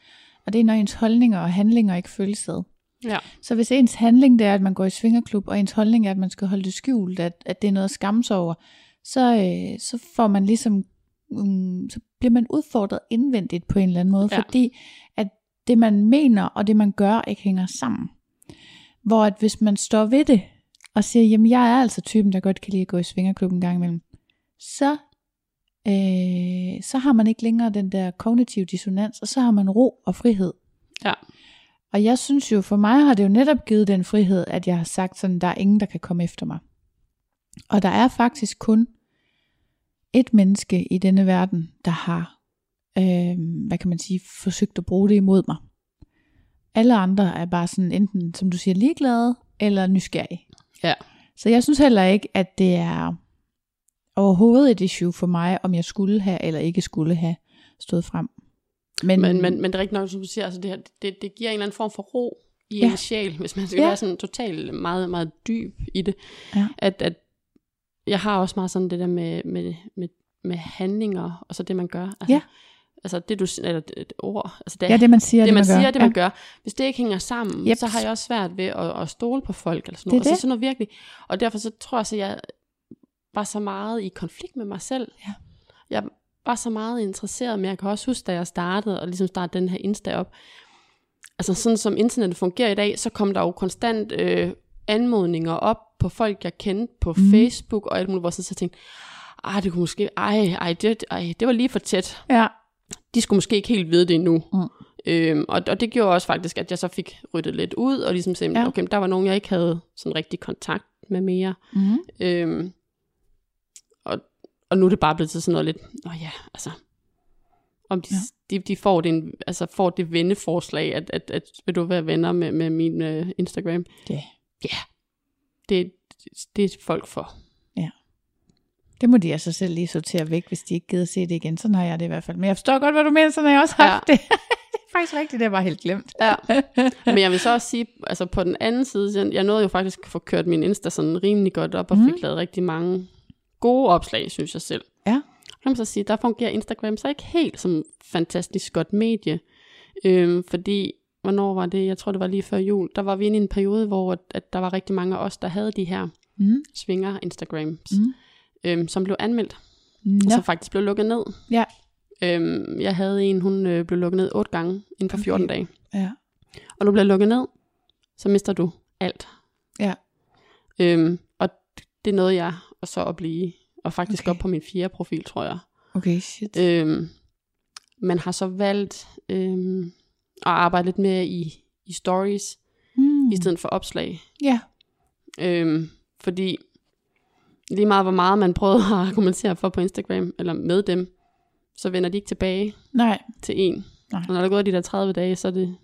Og det er, når ens holdninger og handlinger ikke føles ad. Ja. Så hvis ens handling det er, at man går i svingerklub, og ens holdning er, at man skal holde det skjult, at, at det er noget at skamme sig over, så, øh, så får man ligesom, um, så bliver man udfordret indvendigt på en eller anden måde, Ja. fordi at det man mener og det man gør ikke hænger sammen. Hvor at hvis man står ved det, og siger, jamen jeg er altså typen, der godt kan lide at gå i svingerklubben en gang imellem, så, øh, så har man ikke længere den der kognitive dissonans, og så har man ro og frihed. Ja. Og jeg synes jo, for mig har det jo netop givet den frihed, at jeg har sagt sådan, der er ingen, der kan komme efter mig. Og der er faktisk kun et menneske i denne verden, der har, øh, hvad kan man sige, forsøgt at bruge det imod mig. Alle andre er bare sådan enten, som du siger, ligeglade eller nysgerrige. Ja. Så jeg synes heller ikke, at det er overhovedet et issue for mig, om jeg skulle have eller ikke skulle have stået frem. Men, Men, men, men det er rigtigt nok, som du siger, altså det, her, det, det giver en eller anden form for ro i Ja. en sjæl, hvis man skal ja. være sådan totalt meget, meget dyb i det. Ja. At, at jeg har også meget sådan det der med, med, med, med handlinger, og så det man gør. Altså, Ja. Altså det du, eller et, et ord, altså det, Ja, det man siger, det, man gør. siger, det ja. man gør. Hvis det ikke hænger sammen, Yep. så har jeg også svært ved at, at stole på folk. Eller sådan Det noget. Altså det. sådan noget virkelig. Og derfor så tror jeg, at jeg var så meget i konflikt med mig selv. Ja. Jeg var så meget interesseret, men jeg kan også huske, da jeg startede, og ligesom startede den her Insta op, altså sådan som internettet fungerer i dag, så kom der jo konstant øh, anmodninger op på folk, jeg kendte på mm. Facebook og alt muligt, hvor så så tænkte, ej, det kunne måske, ej, ej, det, ej, det var lige for tæt Ja. De skulle måske ikke helt vide det endnu. Mm. Øhm, og, og det gjorde også faktisk, at jeg så fik ryddet lidt ud, og ligesom sagde, Ja. okay, der var nogen, jeg ikke havde sådan rigtig kontakt med mere. Mm-hmm. Øhm, og, og nu er det bare blevet til sådan noget lidt, nå ja, altså, om de, Ja. de, de får, det, altså får det venneforslag, at, at, at vil du være venner med, med min øh, Instagram? Ja. Ja, det, det er folk for. Det må de altså selv lige sortere væk, hvis de ikke gider se det igen. Sådan har jeg det i hvert fald. Men jeg forstår godt, hvad du mener, sådan har jeg også haft ja. det. det er faktisk rigtigt, det er bare helt glemt. Ja. Men jeg vil så også sige, altså på den anden side, jeg, nåede jo faktisk at få kørt min Insta sådan rimelig godt op, og Mhm. mm. fik lavet rigtig mange gode opslag, synes jeg selv. Ja. Kan man så sige, der fungerer Instagram så ikke helt som fantastisk godt medie. Øhm, fordi, hvornår var det? Jeg tror, det var lige før jul. Der var vi inde i en periode, hvor at, at der var rigtig mange af os, der havde de her Mm. svinger Instagrams, Mm. Øhm, som blev anmeldt, Nå. og som faktisk blev lukket ned. Ja. Øhm, jeg havde en, hun øh, blev lukket ned otte gange inden for 14 Okay. dage. Ja. Og du bliver lukket ned, så mister du alt. Ja. Øhm, og det nåede jeg og så at blive, og faktisk Okay. op på min fjerde profil, tror jeg. Okay, shit. Øhm, man har så valgt øhm, at arbejde lidt mere i, i stories, mm. i stedet for opslag. Ja. Øhm, fordi lige meget hvor meget man prøvede at argumentere for på Instagram, eller med dem, så vender de ikke tilbage Nej. til en. Nej. Og når der er gået de der 30 dage, så er det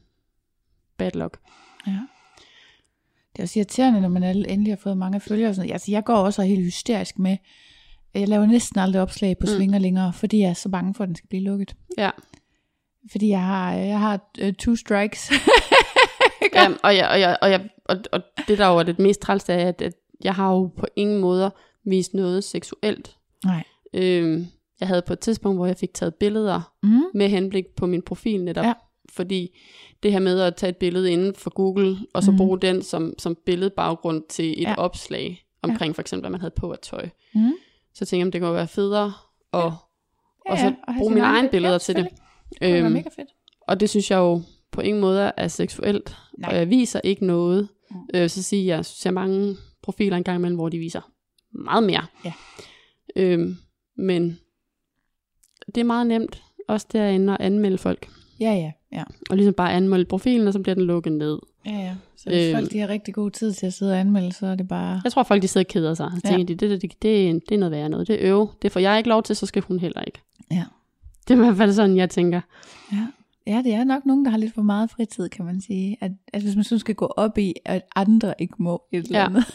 bad luck. Ja. Det er også irriterende, når man endelig har fået mange følgere. og Sådan. noget. Altså, jeg går også helt hysterisk med. Jeg laver næsten aldrig opslag på Mm. svinger længere, fordi jeg er så bange for, at den skal blive lukket. Ja. Fordi jeg har, jeg har uh, two strikes. Ja, og, jeg, og, jeg, og, jeg, og, og det der jo er det mest træls, er, at, at jeg har jo på ingen måder vist noget seksuelt. Nej. Øhm, jeg havde på et tidspunkt, hvor jeg fik taget billeder Mm. med henblik på min profil netop. Ja. Fordi det her med at tage et billede inden for Google, og så Mhm. bruge den som, som billedbaggrund til et Ja. ja. opslag omkring for eksempel, hvad man havde på af tøj. Mm. Så tænkte jeg, om det kunne være federe at, Ja, og så ja, og have bruge mine egne billeder. Ja, til det. Det var Øhm, mega fedt. og det synes jeg jo på ingen måde er seksuelt. Nej. Og jeg viser ikke noget. Mm. Øh, så siger jeg, ser mange profiler engang imellem, hvor de viser meget mere. Ja. Øhm, men det er meget nemt, også derinde at anmelde folk. Ja, ja, ja. Og ligesom bare anmelde profilen, og så bliver den lukket ned. Ja, ja. Så hvis Øhm. folk de har rigtig god tid til at sidde og anmelde, så er det bare... Jeg tror, folk de sidder og keder sig. Så Ja. tænker de, det, det, det, det, er- det er noget værre noget. Det er øve. Det får jeg ikke lov til, så skal hun heller ikke. Ja. Det er i hvert fald sådan, jeg tænker. Ja. Ja, det er nok nogen, der har lidt for meget fritid, kan man sige. At, at hvis man sådan skal gå op i, at andre ikke må et eller Ja. andet.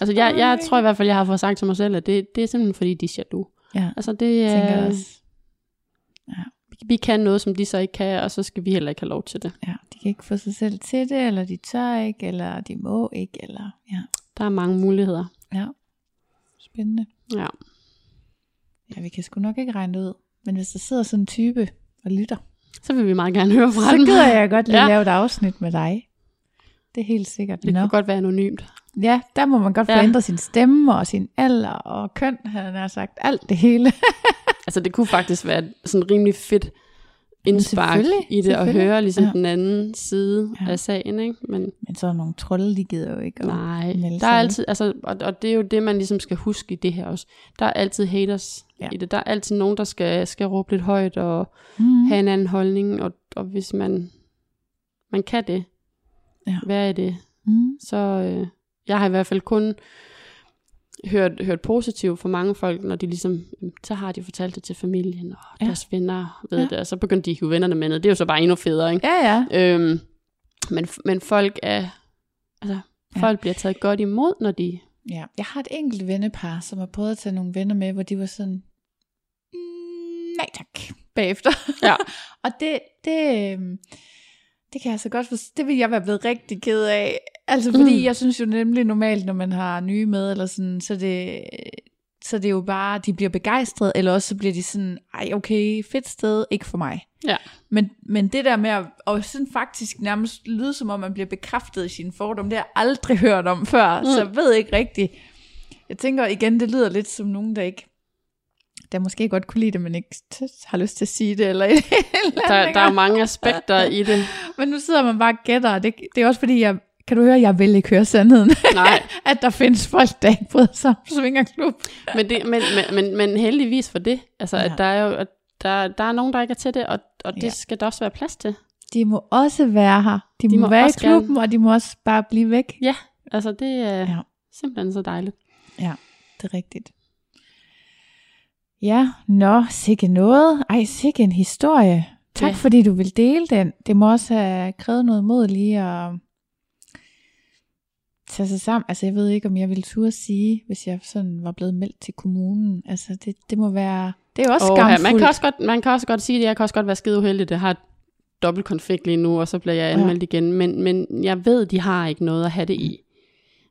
Altså, jeg, jeg tror i hvert fald, jeg har fået sagt til mig selv, at det, det er simpelthen fordi, de er jaloux. ja, Altså, det jeg tænker er... også. vi kan noget, som de så ikke kan, og så skal vi heller ikke have lov til det. Ja, de kan ikke få sig selv til det, eller de tør ikke, eller de må ikke, eller... Ja, Der er mange muligheder. ja. Spændende. Ja. Ja, vi kan sgu nok ikke regne det ud. Men hvis der sidder sådan en type og lytter, Så vil vi meget gerne høre fra så dem. gider jeg godt lige Ja. lave et afsnit med dig. Det er helt sikkert. Det Nå. kan godt være anonymt. Ja, der må man godt få Ja. ændret sin stemme og sin alder og køn, han har sagt. Alt det hele. Altså, det kunne faktisk være sådan rimelig fedt indspark i det, selvfølgelig. høre ligesom Ja. den anden side Ja. af sagen, ikke? Men Men så er nogle trolde, de gider jo ikke. nej, der er altid, altså, og, og det er jo det, man ligesom skal huske i det her også. Der er altid haters ja. i det. Der er altid nogen, der skal, skal råbe lidt højt og Mm. have en anden holdning, og, og hvis man, man kan det, Ja. hvad er det? Mm. Så øh, jeg har i hvert fald kun hørt, hørt positivt fra mange folk, når de ligesom, så har de fortalt det til familien, og Ja. deres venner ved Ja. det, og så begyndte de at hive vennerne med ned. Det er jo så bare endnu federe, ikke? Ja, ja. Øhm, men, men folk er, altså, Ja. folk bliver taget godt imod, når de, ja. Jeg har et enkelt vennepar, som har prøvet at tage nogle venner med, hvor de var sådan, mm, nej tak, bagefter. Ja. og det, det, øhm, det kan jeg så godt forstå. Det vil jeg være blevet rigtig ked af. Altså fordi Mm. jeg synes jo nemlig normalt, når man har nye med, eller sådan, så det, så det er jo bare, de bliver begejstrede, eller også så bliver de sådan, ej okay, fedt sted, ikke for mig. Ja. Men, men det der med at og sådan faktisk nærmest lyde som om, man bliver bekræftet i sine fordomme, det har jeg aldrig hørt om før, mm. så jeg ved ikke rigtigt. Jeg tænker igen, det lyder lidt som nogen, der ikke der måske godt kunne lide det, men ikke har lyst til at sige det. Eller, eller Der, der er mange aspekter i det. Men nu sidder man bare og gætter, det, det er også fordi, jeg, kan du høre, jeg vil ikke høre sandheden. Nej. at der findes folk, der ikke bryder sig om svingerklub. Men, det, men, men, men, men heldigvis for det. Altså, ja. At der er jo at der, der er nogen, der ikke er til det, og, og det Ja. skal der også være plads til. De må også være her. De, de må, må være i også gerne- klubben, og de må også bare blive væk. Ja, altså det er ja. simpelthen så dejligt. Ja, det er rigtigt. Ja, nå, sikke noget. Ej, sikke en historie. Tak Ja. fordi du vil dele den. Det må også have krævet noget mod lige at tage sig sammen. Altså, jeg ved ikke, om jeg ville turde sige, hvis jeg sådan var blevet meldt til kommunen. Altså, det, det må være... Det er jo også Og, ja, skamfuldt. man, kan også godt, man kan også godt sige det, jeg kan også godt være skide uheldig, det har dobbelt konflikt lige nu, og så bliver jeg anmeldt ja. igen. Men, men jeg ved, de har ikke noget at have det i.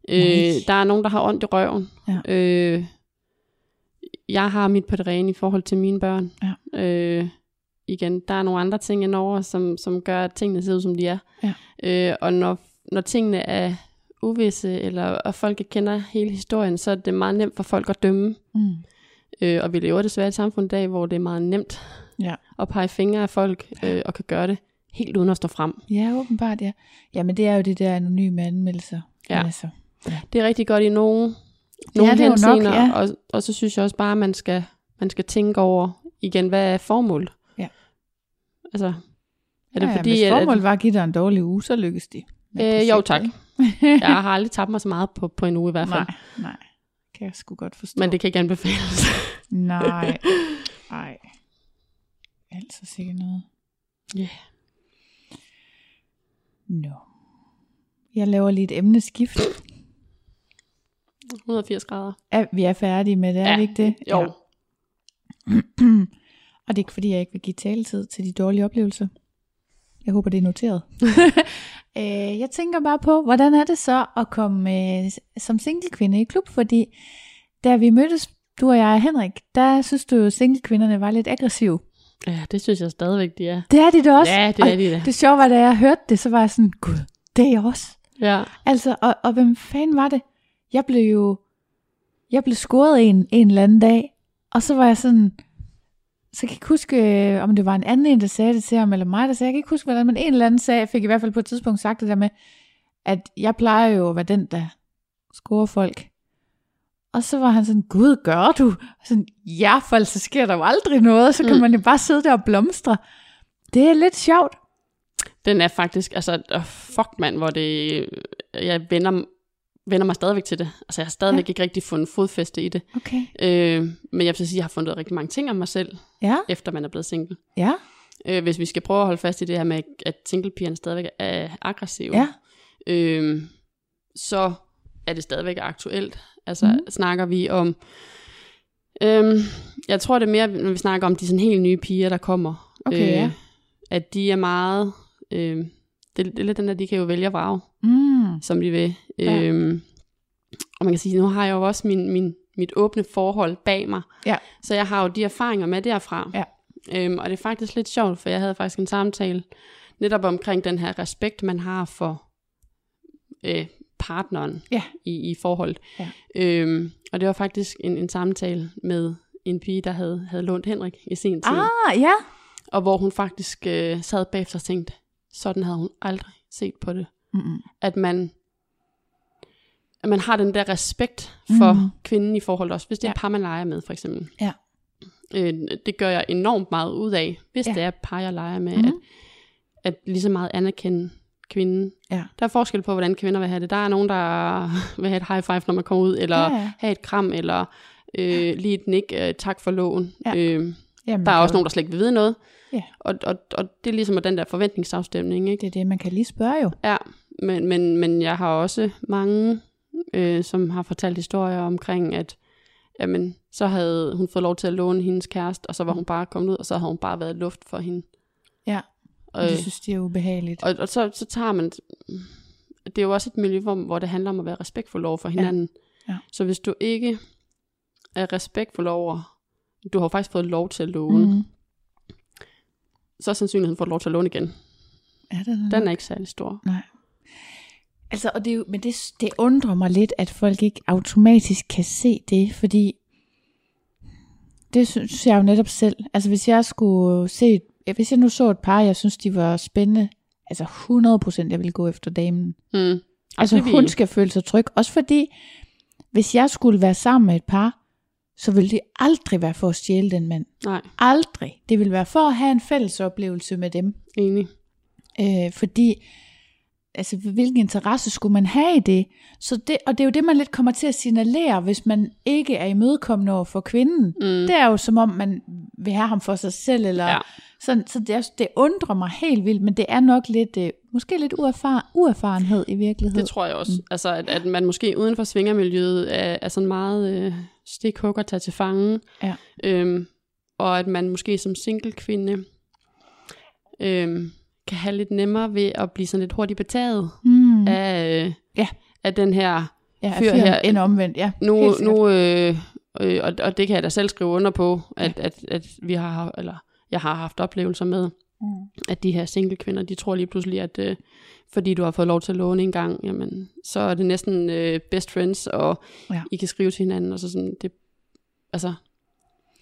Øh, der er nogen, der har ondt i røven. Ja. Øh, jeg har mit på det rene i forhold til mine børn. Ja. Øh, igen, der er nogle andre ting indover, som, som gør, at tingene ser ud, som de er. Ja. Øh, og når, når tingene er uvisse, eller og folk ikke kender hele historien, så er det meget nemt for folk at dømme. Mm. Øh, og vi lever desværre i et samfund i dag, hvor det er meget nemt Ja. at pege fingre af folk, øh, og kan gøre det helt uden at stå frem. ja, åbenbart, ja. Jamen, det er jo det der anonyme anmeldelser. Ja. Altså. Det er rigtig godt i nogle, nogle det er nok, henseender, ja. og, og så synes jeg også bare, at man skal, man skal tænke over igen, hvad er formålet? Ja. Altså, er det ja, fordi, hvis at, formålet var at give dig en dårlig uge, så lykkes de. Øh, jo, tak. jeg har aldrig tabt mig så meget på, på en uge i hvert fald. Nej, nej. Kan jeg sgu godt forstå. Men det kan ikke anbefales. Nej. Nej. Altså sikkert noget. Ja. Nå. Jeg laver lige et emneskift. 180 grader. Er, vi er færdige med det, er vi ikke det? Jo. Ja. Og det er ikke fordi, jeg ikke vil give taletid til de dårlige oplevelser. Jeg håber, det er noteret. Øh, jeg tænker bare på, hvordan er det så at komme øh, som single-kvinde i klub? Fordi da vi mødtes, du og jeg og Henrik, der synes du jo, single-kvinderne var lidt aggressive. Ja, det synes jeg stadigvæk, de er. Det er de da også. Ja, det Og er de da. Det sjove var, da jeg hørte det, så var jeg sådan, gud, det er jeg også. Ja. Altså, og, og hvem fanden var det? Jeg blev jo, jeg blev scoret en, en eller anden dag, og så var jeg sådan, så jeg kan ikke huske, øh, om det var en anden en, der sagde det til ham, eller mig, der sagde, jeg kan ikke huske, hvordan, men en eller anden jeg fik i hvert fald på et tidspunkt sagt det der med, at jeg plejer jo at være den, der scorer folk. Og så var han sådan, gud, gør du? Og sådan, ja, for så sker der jo aldrig noget, så kan Mm. man jo bare sidde der og blomstre. Det er lidt sjovt. Den er faktisk, altså, oh, fuck mand, hvor det, jeg vender, vender mig stadigvæk til det. Altså, jeg har stadigvæk ja. ikke rigtig fundet fodfæste i det. Okay. Øh, men jeg vil sige, at jeg har fundet rigtig mange ting om mig selv, Ja, efter man er blevet single. ja, Øh, hvis vi skal prøve at holde fast i det her med, at singlepigerne stadigvæk er aggressive, ja. øh, så er det stadigvæk aktuelt. Altså mm. snakker vi om, øh, jeg tror det er mere, når vi snakker om de sådan helt nye piger, der kommer. Okay, ja. At de er meget, øh, det, det er lidt den der, de kan jo vælge at vrage, Mm. Som de vil. Ja. Øh, og man kan sige, nu har jeg jo også min, min, mit åbne forhold bag mig. Ja. Så jeg har jo de erfaringer med derfra. Ja. Øhm, og det er faktisk lidt sjovt, for jeg havde faktisk en samtale netop omkring den her respekt, man har for øh, partneren Ja. i, i forhold. Ja. Øhm, og det var faktisk en, en samtale med en pige, der havde, havde lånt Henrik i sin tid. Ah, ja. Og hvor hun faktisk øh, sad bagefter og tænkte, sådan havde hun aldrig set på det. Mm-mm. At man, at man har den der respekt for mm. kvinden i forhold også, hvis det er Ja. et par, man leger med, for eksempel. Ja. Øh, det gør jeg enormt meget ud af, hvis Ja. ja. det er et par, jeg leger med, mm. at, at lige så meget anerkende kvinden. Ja. Der er forskel på, hvordan kvinder vil have det. Der er nogen, der vil have et high five, når man kommer ud, eller Ja, ja. have et kram, eller øh, lige et nik, øh, tak for lån. Ja. Øh, Jamen, der er også jo- nogen, der slet ikke vil vide noget. Ja. Og, og, og det er ligesom den der forventningsafstemning, ikke? Det er det, man kan lige spørge jo. Ja, men, men, men jeg har også mange, øh, som har fortalt historier omkring, at jamen, så havde hun fået lov til at låne hendes kæreste, og så var hun bare kommet ud, og så havde hun bare været luft for hende. Ja, og Øh, det synes de er ubehageligt. og, og så, så tager man... Det er jo også et miljø, hvor, hvor det handler om at være respektfuld over for hinanden. Ja. Så hvis du ikke er respektfuld over, du har faktisk fået lov til at låne, mm. Så er sandsynligheden for at lov til at låne igen. Ja, den er, Den er ikke særlig stor. Nej. Altså, og det er jo, men det, det undrer mig lidt, at folk ikke automatisk kan se det, fordi det synes jeg jo netop selv. Altså, hvis jeg skulle se, hvis jeg nu så et par, jeg synes, de var spændende, altså 100% jeg ville gå efter damen. Mm. Altså, det vil hun skal føle sig tryg. Også fordi, hvis jeg skulle være sammen med et par, så ville det aldrig være for at stjæle den mand. Nej, Aldrig. Det vil være for at have en fælles oplevelse med dem. enig. Øh, fordi, altså hvilken interesse skulle man have i det? Så det? Og det er jo det, man lidt kommer til at signalere, hvis man ikke er imødekommende over for kvinden. Mm. Det er jo som om, man vil have ham for sig selv, eller Ja. ja. sådan, så det, er, det undrer mig helt vildt, men det er nok lidt, øh, måske lidt uerfar, uerfarenhed i virkeligheden. Det tror jeg også. Mm. Altså, at, at man måske uden for svingermiljøet er, er sådan meget øh, stikhugger tage til fange. Ja. Øhm, og at man måske som single kvinde øhm, kan have lidt nemmere ved at blive sådan lidt hurtigt betaget mm. af, øh, Ja. af den her ja, fyr her-. End omvendt, ja. nu, nu øh, øh, og, og det kan jeg da selv skrive under på, at, at, at vi har, eller jeg har haft oplevelser med, Mm. at de her single kvinder, de tror lige pludselig, at øh, fordi du har fået lov til at låne en gang, jamen, så er det næsten øh, best friends, og Ja. ja. I kan skrive til hinanden, og så sådan, det, altså,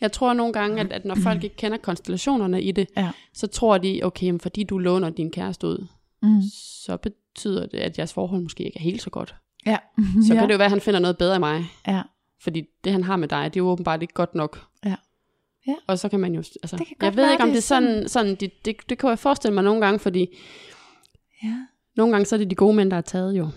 jeg tror nogle gange, at, at når folk ikke kender konstellationerne i det, Ja. så tror de, okay, men fordi du låner din kæreste ud, Mm. så betyder det, at jeres forhold måske ikke er helt så godt. Ja. Så ja. kan det jo være, at han finder noget bedre i mig. Ja. Fordi det, han har med dig, det er jo åbenbart ikke godt nok. Ja. Ja. Og så kan man jo... Altså, Det kan jeg ved ikke, om det er sådan... sådan det, det, det kan jeg forestille mig nogle gange, fordi ja. nogle gange så er det de gode mænd, der er taget jo.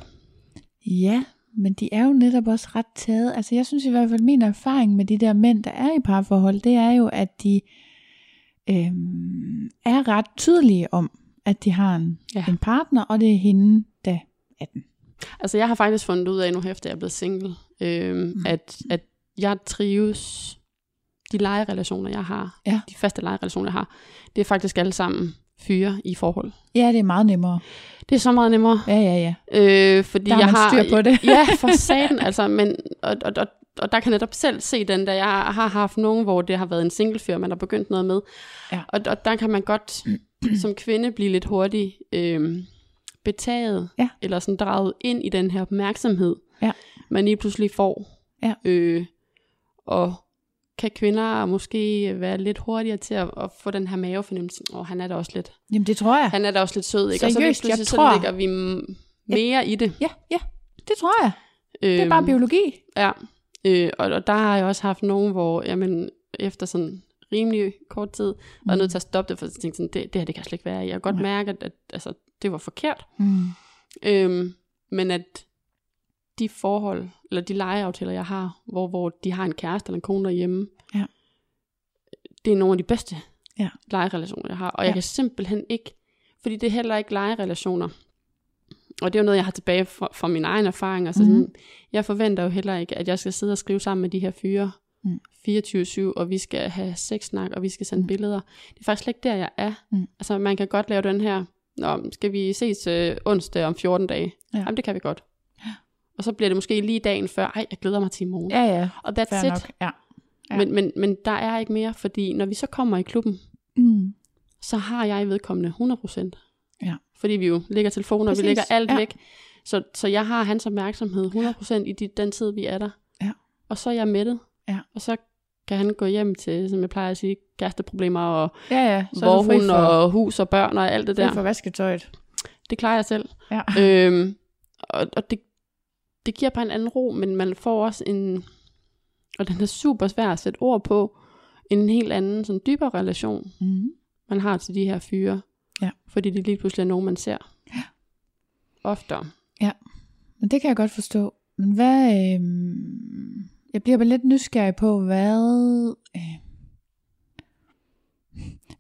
Ja, men de er jo netop også ret taget. Altså jeg synes i hvert fald, min erfaring med de der mænd, der er i parforhold, det er jo, at de øhm, er ret tydelige om, at de har en, Ja. en partner, og det er hende, der er den. Altså, jeg har faktisk fundet ud af nu, efter jeg er blevet single, Mm. mm. at, at jeg trives... De lejerelationer, jeg har, Ja. de faste lejerelationer, jeg har, det er faktisk alle sammen fyre i forhold. Ja, det er meget nemmere. Det er så meget nemmere. Ja, ja, ja. Øh, fordi Der har jeg har, styr på det. ja, for satan, altså, men, og, og, og, og der kan jeg netop selv se den, da jeg har haft nogen, hvor det har været en singlefyr, man har begyndt noget med. Ja. Og, og der kan man godt som kvinde blive lidt hurtigt øh, betaget, Ja. eller sådan draget ind i den her opmærksomhed, Ja. man lige pludselig får. Ja. Øh, og kan kvinder måske være lidt hurtigere til at, at få den her mavefornemmelse, og han er da også lidt, Jamen det tror jeg. han er da også lidt sød, ikke? og så, Seriøst, jeg pludselig, så tror- lægger vi mere i det. Ja, ja, det tror jeg. Det er bare Øhm, biologi. Ja, øh, og, og der har jeg også haft nogen, hvor jamen, efter sådan rimelig kort tid, var nødt til at stoppe det, for jeg tænkte sådan, det, det her det kan jeg slet ikke være i. Jeg kan godt Nej. mærke, at, at altså, det var forkert. Mm. Øhm, men at de forhold, eller de legeaftaler, jeg har, hvor, hvor de har en kæreste eller en kone derhjemme, Ja. det er nogle af de bedste Ja. legerelationer, jeg har. Og jeg Ja. kan simpelthen ikke, fordi det er heller ikke legerelationer. Og det er jo noget, jeg har tilbage fra, fra min egen erfaring. Altså, Mhm. sådan, jeg forventer jo heller ikke, at jeg skal sidde og skrive sammen med de her fyre Mm. 24-7, og vi skal have sexsnak, og vi skal sende Mm. billeder. Det er faktisk slet ikke der, jeg er. Mm. Altså, man kan godt lave den her, Nå, skal vi ses øh, onsdag om 14 dage? Ja. Jamen, det kan vi godt. Ja. Og så bliver det måske lige dagen før, ej, jeg glæder mig til i morgen. Ja, ja. Og that's Fair it. nok. Ja. Ja. Men, men, men der er ikke mere, fordi når vi så kommer i klubben, Mm. så har jeg vedkommende 100%. Ja. Fordi vi jo lægger telefoner, Præcis. vi lægger alt Ja. væk. Så, så jeg har hans opmærksomhed 100% i de, den tid, vi er der. Ja. Og så er jeg mættet. Ja. Og så kan han gå hjem til, som jeg plejer at sige, kæresteproblemer og Ja, ja. Så fri vorhund for, og hus og børn og alt det fri der. for vasketøjet. Det klarer jeg selv. Ja. øhm, og, og det, det giver bare en anden ro, men man får også en, og den er super svær at sætte ord på, en helt anden, sådan dybere relation, Mm. man har til de her fyre. Ja. Fordi det lige pludselig er nogen, man ser. Ja. Oftere. Men det kan jeg godt forstå. Men hvad... Øh, jeg bliver bare lidt nysgerrig på, hvad... Øh,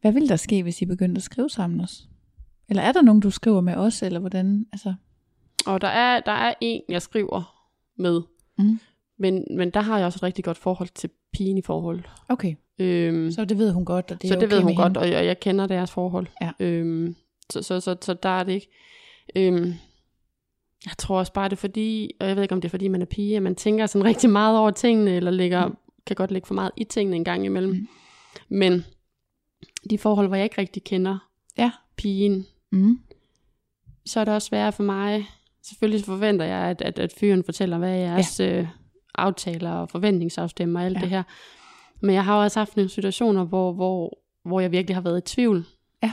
hvad vil der ske, hvis I begyndte at skrive sammen også? Eller er der nogen, du skriver med os, eller hvordan? Altså, Og der er, der er en, jeg skriver med. Mm. Men, men der har jeg også et rigtig godt forhold til pigen i forhold. okay, Øhm, så det ved hun godt, og det er så det okay ved hun godt, hende. og jeg, jeg kender deres forhold. Ja. Øhm, så, så, så, så der er det ikke. Øhm, jeg tror også bare, det er fordi, og jeg ved ikke, om det er fordi, man er pige, at man tænker sådan rigtig meget over tingene, eller lægger Mm. kan godt lægge for meget i tingene en gang imellem. Mm. Men de forhold, hvor jeg ikke rigtig kender Ja. pigen, Mm. så er det også sværere for mig. Selvfølgelig forventer jeg, at, at, at fyren fortæller, hvad jeres ja. øh, aftaler og forventningsafstemmer og alt Ja. det her. Men jeg har også haft nogle situationer, hvor, hvor, hvor jeg virkelig har været i tvivl. Ja.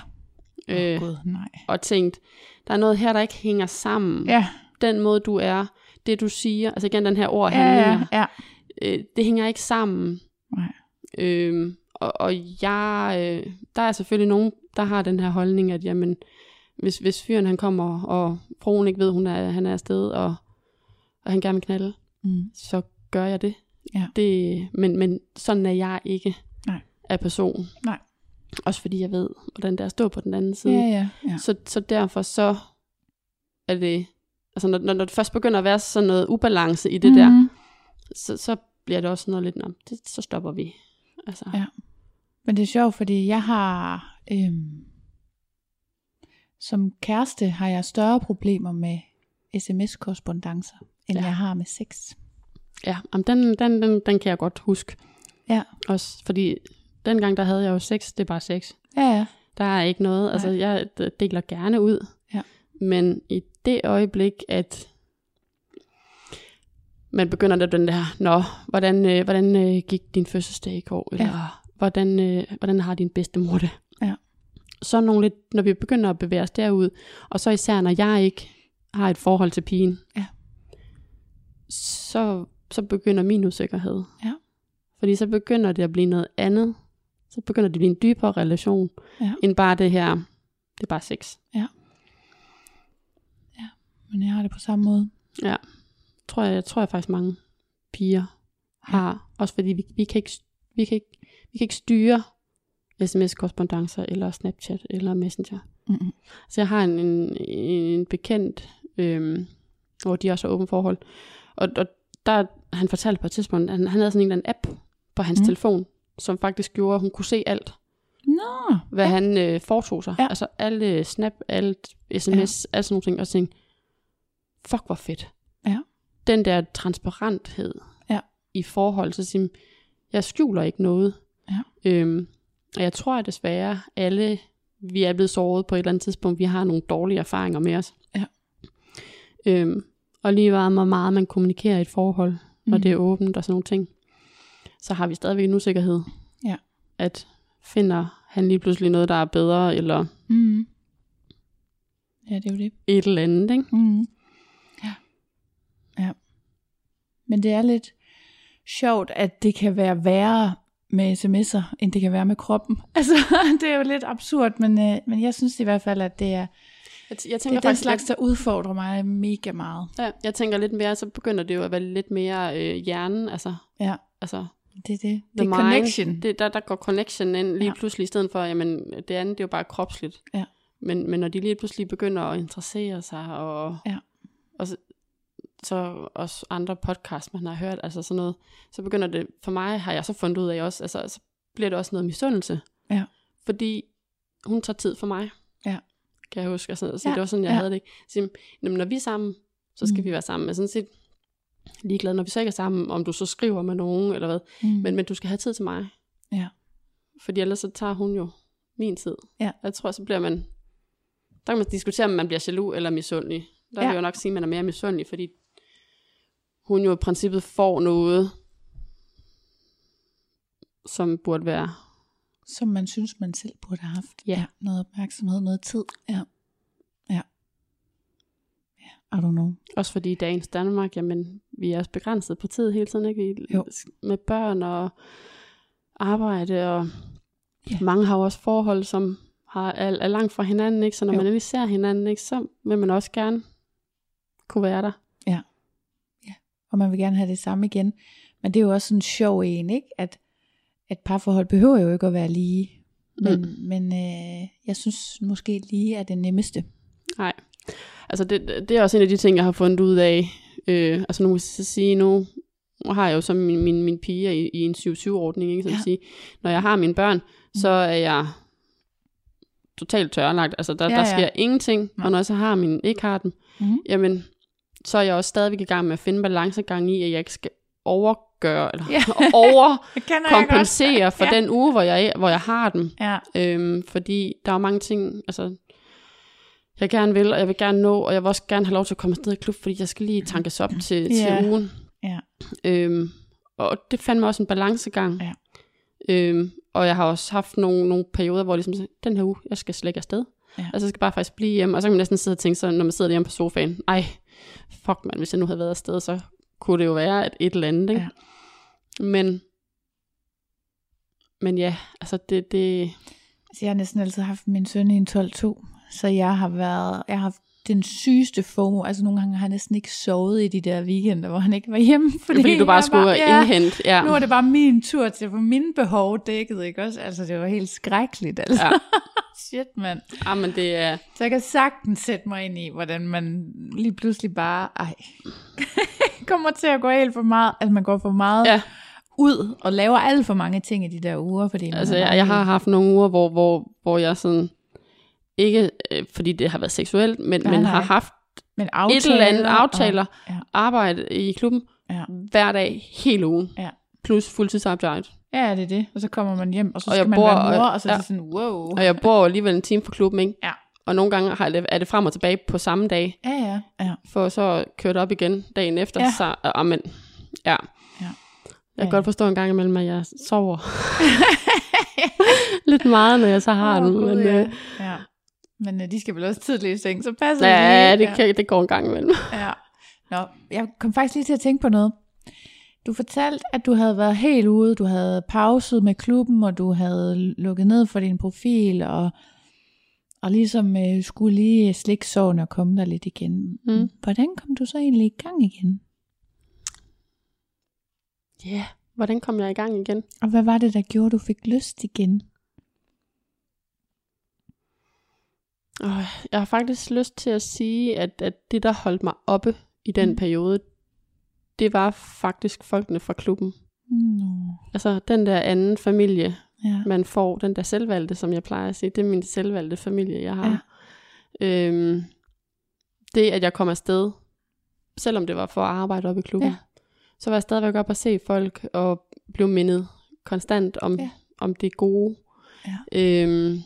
Øh, Åh, Gud, nej. og tænkt, der er noget her, der ikke hænger sammen. Ja, Den måde, du er, det du siger, altså igen den her ord, ja, handlinger, ja, ja. øh, det hænger ikke sammen. Nej. Øhm, og, og jeg, øh, der er selvfølgelig nogen, der har den her holdning, at jamen, hvis, hvis fyren han kommer, og fruen ikke ved, hun er, han er afsted, og, og han gerne vil knalde, Mm. så gør jeg det. Ja. det men, men sådan er jeg ikke Nej. af person. Nej. Også fordi jeg ved, hvordan det er at stå på den anden side. Ja, ja, ja. Så, så derfor så er det, altså når, når når det først begynder at være sådan noget ubalance i det mm. der, Mhm. så, så bliver det også noget lidt, Nå, det, så stopper vi. Altså, Ja. Men det er sjovt, fordi jeg har... Øhm, som kæreste har jeg større problemer med sms-korrespondancer, end ja. Ja. jeg har med sex. ja jamen, den, den, den, den kan jeg godt huske. Ja. Også fordi dengang der havde jeg jo sex, det er bare sex. Ja, ja. Der er ikke noget, altså Nej. jeg deler gerne ud. Ja. Men i det øjeblik, at man begynder at den der, nå, hvordan, øh, hvordan øh, gik din fødselsdag i går, eller Ja. hvordan, øh, hvordan har din bedstemor det? Ja. Så nogle lidt, når vi begynder at bevæge os derud, og så især når jeg ikke har et forhold til pigen, Ja. så, så begynder min usikkerhed. Ja. Fordi så begynder det at blive noget andet. Så begynder det at blive en dybere relation, Ja. end bare det her, det er bare sex. Men jeg har det på samme måde. Tror jeg, jeg tror jeg faktisk mange piger har. Også fordi vi, vi, kan ikke, vi, kan ikke, vi kan ikke styre sms-korrespondancer, eller Snapchat, eller Messenger. Mm-hmm. Så jeg har en, en, en bekendt, øhm, hvor de også har åbent forhold. Og, og der, han fortalte på et tidspunkt, at han, han havde sådan en eller anden app på hans Mm. telefon, som faktisk gjorde, at hun kunne se alt, Nå, hvad ja. han øh, foretog sig. Ja. Altså alle snap, alt sms, ja. alt sådan nogle ting. Og så tænkte, fuck hvor fedt. Ja. Den der transparenthed Ja. i forhold til sin, jeg skjuler ikke noget. Ja. Øhm, og jeg tror at desværre, alle vi er blevet såret på et eller andet tidspunkt, vi har nogle dårlige erfaringer med os. Ja. Øhm, og lige meget, hvor meget man kommunikerer i et forhold, når Mhm. det er åbent og sådan nogle ting, så har vi stadigvæk en usikkerhed. Ja. At finder han lige pludselig noget, der er bedre, eller Mm. Ja, det er jo det. et eller andet, ikke? Mm. Ja. Ja. Men det er lidt sjovt, at det kan være værre med sms'er, end det kan være med kroppen. Altså, det er jo lidt absurd, men, øh, men jeg synes i hvert fald, at det er, Jeg, jeg det tænker er den faktisk slags, der udfordrer mig mega meget. Ja, jeg tænker lidt mere, så begynder det jo at være lidt mere øh, hjernen, altså, Ja, altså det er det. Det er mind. connection. Det, der, der går connection ind lige ja. pludselig, i stedet for, jamen, det andet, det er jo bare kropsligt. Ja. Men, men når de lige pludselig begynder at interessere sig, og, Ja. og så, så også andre podcasts, man har hørt, altså sådan noget, så begynder det, for mig har jeg så fundet ud af også, altså så bliver det også noget misundelse. Ja. Fordi hun tager tid for mig. Ja. Kan jeg huske, altså, så Ja, det var sådan, jeg ja. havde det. Så, jamen, når vi er sammen, så skal Mm. vi være sammen. Er sådan set ligeglad, når vi så ikke er sammen, om du så skriver med nogen, eller hvad. Mm. Men, men du skal have tid til mig. Ja. Fordi ellers så tager hun jo min tid. Ja. Jeg tror, så bliver man... Der kan man diskutere, om man bliver jaloux eller misundelig. Der Ja. vil jeg jo nok sige, at man er mere misundelig, fordi hun jo i princippet får noget, som burde være... Som man synes, man selv burde have haft. Ja. Noget opmærksomhed, noget tid. Ja. Ja. Ja, I don't know. Også fordi i dagens Danmark, jamen, vi er også begrænset på tid hele tiden, ikke? Vi, Jo. Med børn og arbejde, og Ja. mange har jo også forhold, som har, er, er langt fra hinanden, ikke? Så når Jo. man endelig ser hinanden, ikke? så vil man også gerne kunne være der. Og man vil gerne have det samme igen. Men det er jo også sådan en sjov en, ikke? At, at parforhold behøver jo ikke at være lige. Men, mm. men øh, jeg synes måske lige er det nemmeste. Nej. Altså det, det er også en af de ting, jeg har fundet ud af. Øh, altså nu vil jeg sige, nu har jeg jo så min, min, min pige i, i en 7-7-ordning, ikke? Så Ja. sige, når jeg har mine børn, så er jeg totalt tørlagt. Altså der, Ja, ja, der sker ingenting. Nej. Og når jeg så har min, ikke har dem, Mhm. jamen, så er jeg også stadigvæk i gang med at finde balancegang i, at jeg ikke skal overgøre, eller Ja. ja. over Det kender kompensere for Ja. den uge, hvor jeg, hvor jeg har dem. Ja, Øhm, fordi der er mange ting, altså, jeg gerne vil, og jeg vil gerne nå, og jeg vil også gerne have lov til at komme afsted i klub, fordi jeg skal lige tankes op til, Ja. til ugen. Ja. Øhm, og det fandt mig også en balancegang. Ja. Øhm, og jeg har også haft nogle, nogle perioder, hvor jeg ligesom, den her uge, jeg skal slet ikke afsted. Ja. Altså jeg skal bare faktisk blive hjemme, og så kan man næsten sidde og tænke så, når man sidder hjemme på sofaen, ej, fuck man, hvis jeg nu havde været afsted, så kunne det jo være et, et eller andet, ikke? Ja. Men, men ja, altså det, det, altså jeg har næsten altid haft min søn i en 12-2, så jeg har været, jeg har haft den sygeste FOMO, altså nogle gange har jeg næsten ikke sovet i de der weekender, hvor han ikke var hjemme, fordi, fordi du bare skulle ja, indhente, ja. Nu er det bare min tur til at få mine behov dækket, ikke også? Altså det var helt skrækkeligt, altså. Ja. Shit, mand. Ja, men det er, Så jeg kan sagtens sætte mig ind i, hvordan man lige pludselig bare, ej, kommer til at gå helt for meget, altså man går for meget Ja. ud og laver alt for mange ting i de der uger, fordi man altså jeg, bare jeg har haft nogle uger, hvor, hvor, hvor jeg sådan, ikke øh, fordi det har været seksuelt, men, Nej, men nej. har haft men et eller andet og- aftaler, ja. arbejde i klubben, Ja. hver dag, hele ugen, Ja. plus fuldtidsarbejde. Ja, det er det. Og så kommer man hjem, og så Og skal jeg man bor- være mor, og- og så er ja. det sådan, wow. Og jeg bor alligevel en time fra klubben, ikke? Ja. Og nogle gange har det, er det frem og tilbage på samme dag, Ja, ja, ja. for så det op igen dagen efter. Ja. Så, uh, men, ja. Ja. Jeg Ja. kan godt forstå en gang imellem, at jeg sover lidt meget, når jeg så har Åh, den. Men, ja. øh, ja. Men øh, de skal vel også tidligt i seng, så passer ja, det det, lige. kan, det går en gang imellem. Ja. Nå, jeg kom faktisk lige til at tænke på noget. Du fortalte, at du havde været helt ude, du havde pauset med klubben, og du havde lukket ned for din profil, og, og ligesom øh, skulle lige slikke sorgen og komme der lidt igen. Mm. Hvordan kom du så egentlig i gang igen? Ja, yeah. hvordan kom jeg i gang igen? Og hvad var det, der gjorde, du fik lyst igen? Oh, jeg har faktisk lyst til at sige, at, at det, der holdt mig oppe i den Mm. periode, det var faktisk folkene fra klubben. Nå, Altså den der anden familie, ja. man får, den der selvvalgte, som jeg plejer at sige, det er min selvvalgte familie, jeg har. Ja. Øhm, det, at jeg kom afsted, selvom det var for at arbejde op i klubben, Ja. så var jeg stadigvæk op og se folk, og blev mindet konstant om, ja. om det gode. Ja. Øhm,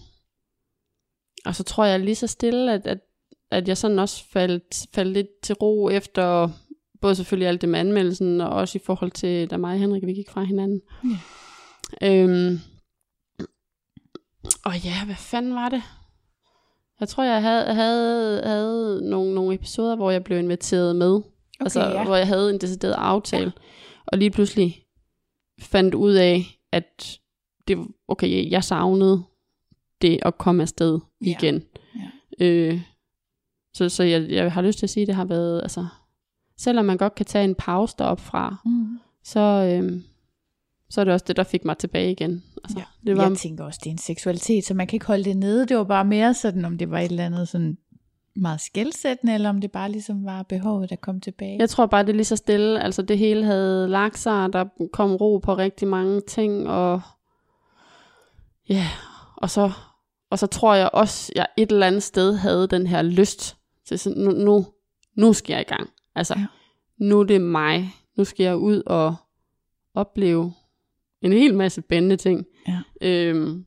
og så tror jeg lige så stille, at, at, at jeg sådan også faldt, faldt lidt til ro efter, både selvfølgelig alt det med anmeldelsen, og også i forhold til, da mig og Henrik, vi gik fra hinanden. Ja. Øhm, og ja, hvad fanden var det? Jeg tror, jeg havde, havde, havde nogle, nogle episoder, hvor jeg blev inviteret med. Okay, altså, ja. hvor jeg havde en decideret aftale. Ja. Og lige pludselig fandt ud af, at det, okay, jeg savnede det at komme afsted Ja. igen. Ja. Øh, så så jeg, jeg har lyst til at sige, at det har været, altså, selvom man godt kan tage en pause derop fra, Mm. så, øh, så er det også det, der fik mig tilbage igen. Altså, Ja. det var, Jeg tænker også, det er en seksualitet, så man kan ikke holde det nede. Det var bare mere sådan, om det var et eller andet sådan meget skældsættende, eller om det bare ligesom var behovet, der kom tilbage. Jeg tror bare, det er lige så stille. Altså det hele havde lagt sig, der kom ro på rigtig mange ting, og ja, og så, og så tror jeg også, jeg et eller andet sted havde den her lyst til sådan, nu, nu, nu skal jeg i gang. Altså, Ja. nu er det mig. Nu skal jeg ud og opleve en hel masse spændende ting. Ja. Øhm,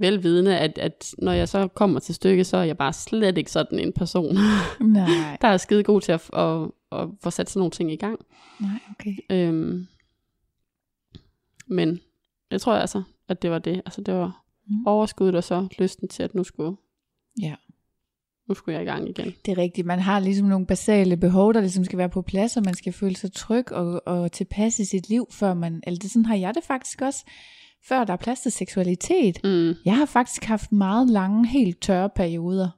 velvidende, at, at når jeg så kommer til stykket, så er jeg bare slet ikke sådan en person. Nej, der er skide god til at, at, at få sat sådan nogle ting i gang. nej, okay. Øhm, men jeg tror altså, at det var det. Altså det var Mm. overskuddet og så lysten til, at nu skulle, Ja. nu skulle jeg i gang igen. Det er rigtigt. Man har ligesom nogle basale behov, der ligesom skal være på plads, og man skal føle sig tryg og, og tilpasse i sit liv, før man, eller det, sådan har jeg det faktisk også, før der er plads til seksualitet. Mm. Jeg har faktisk haft meget lange, helt tørre perioder,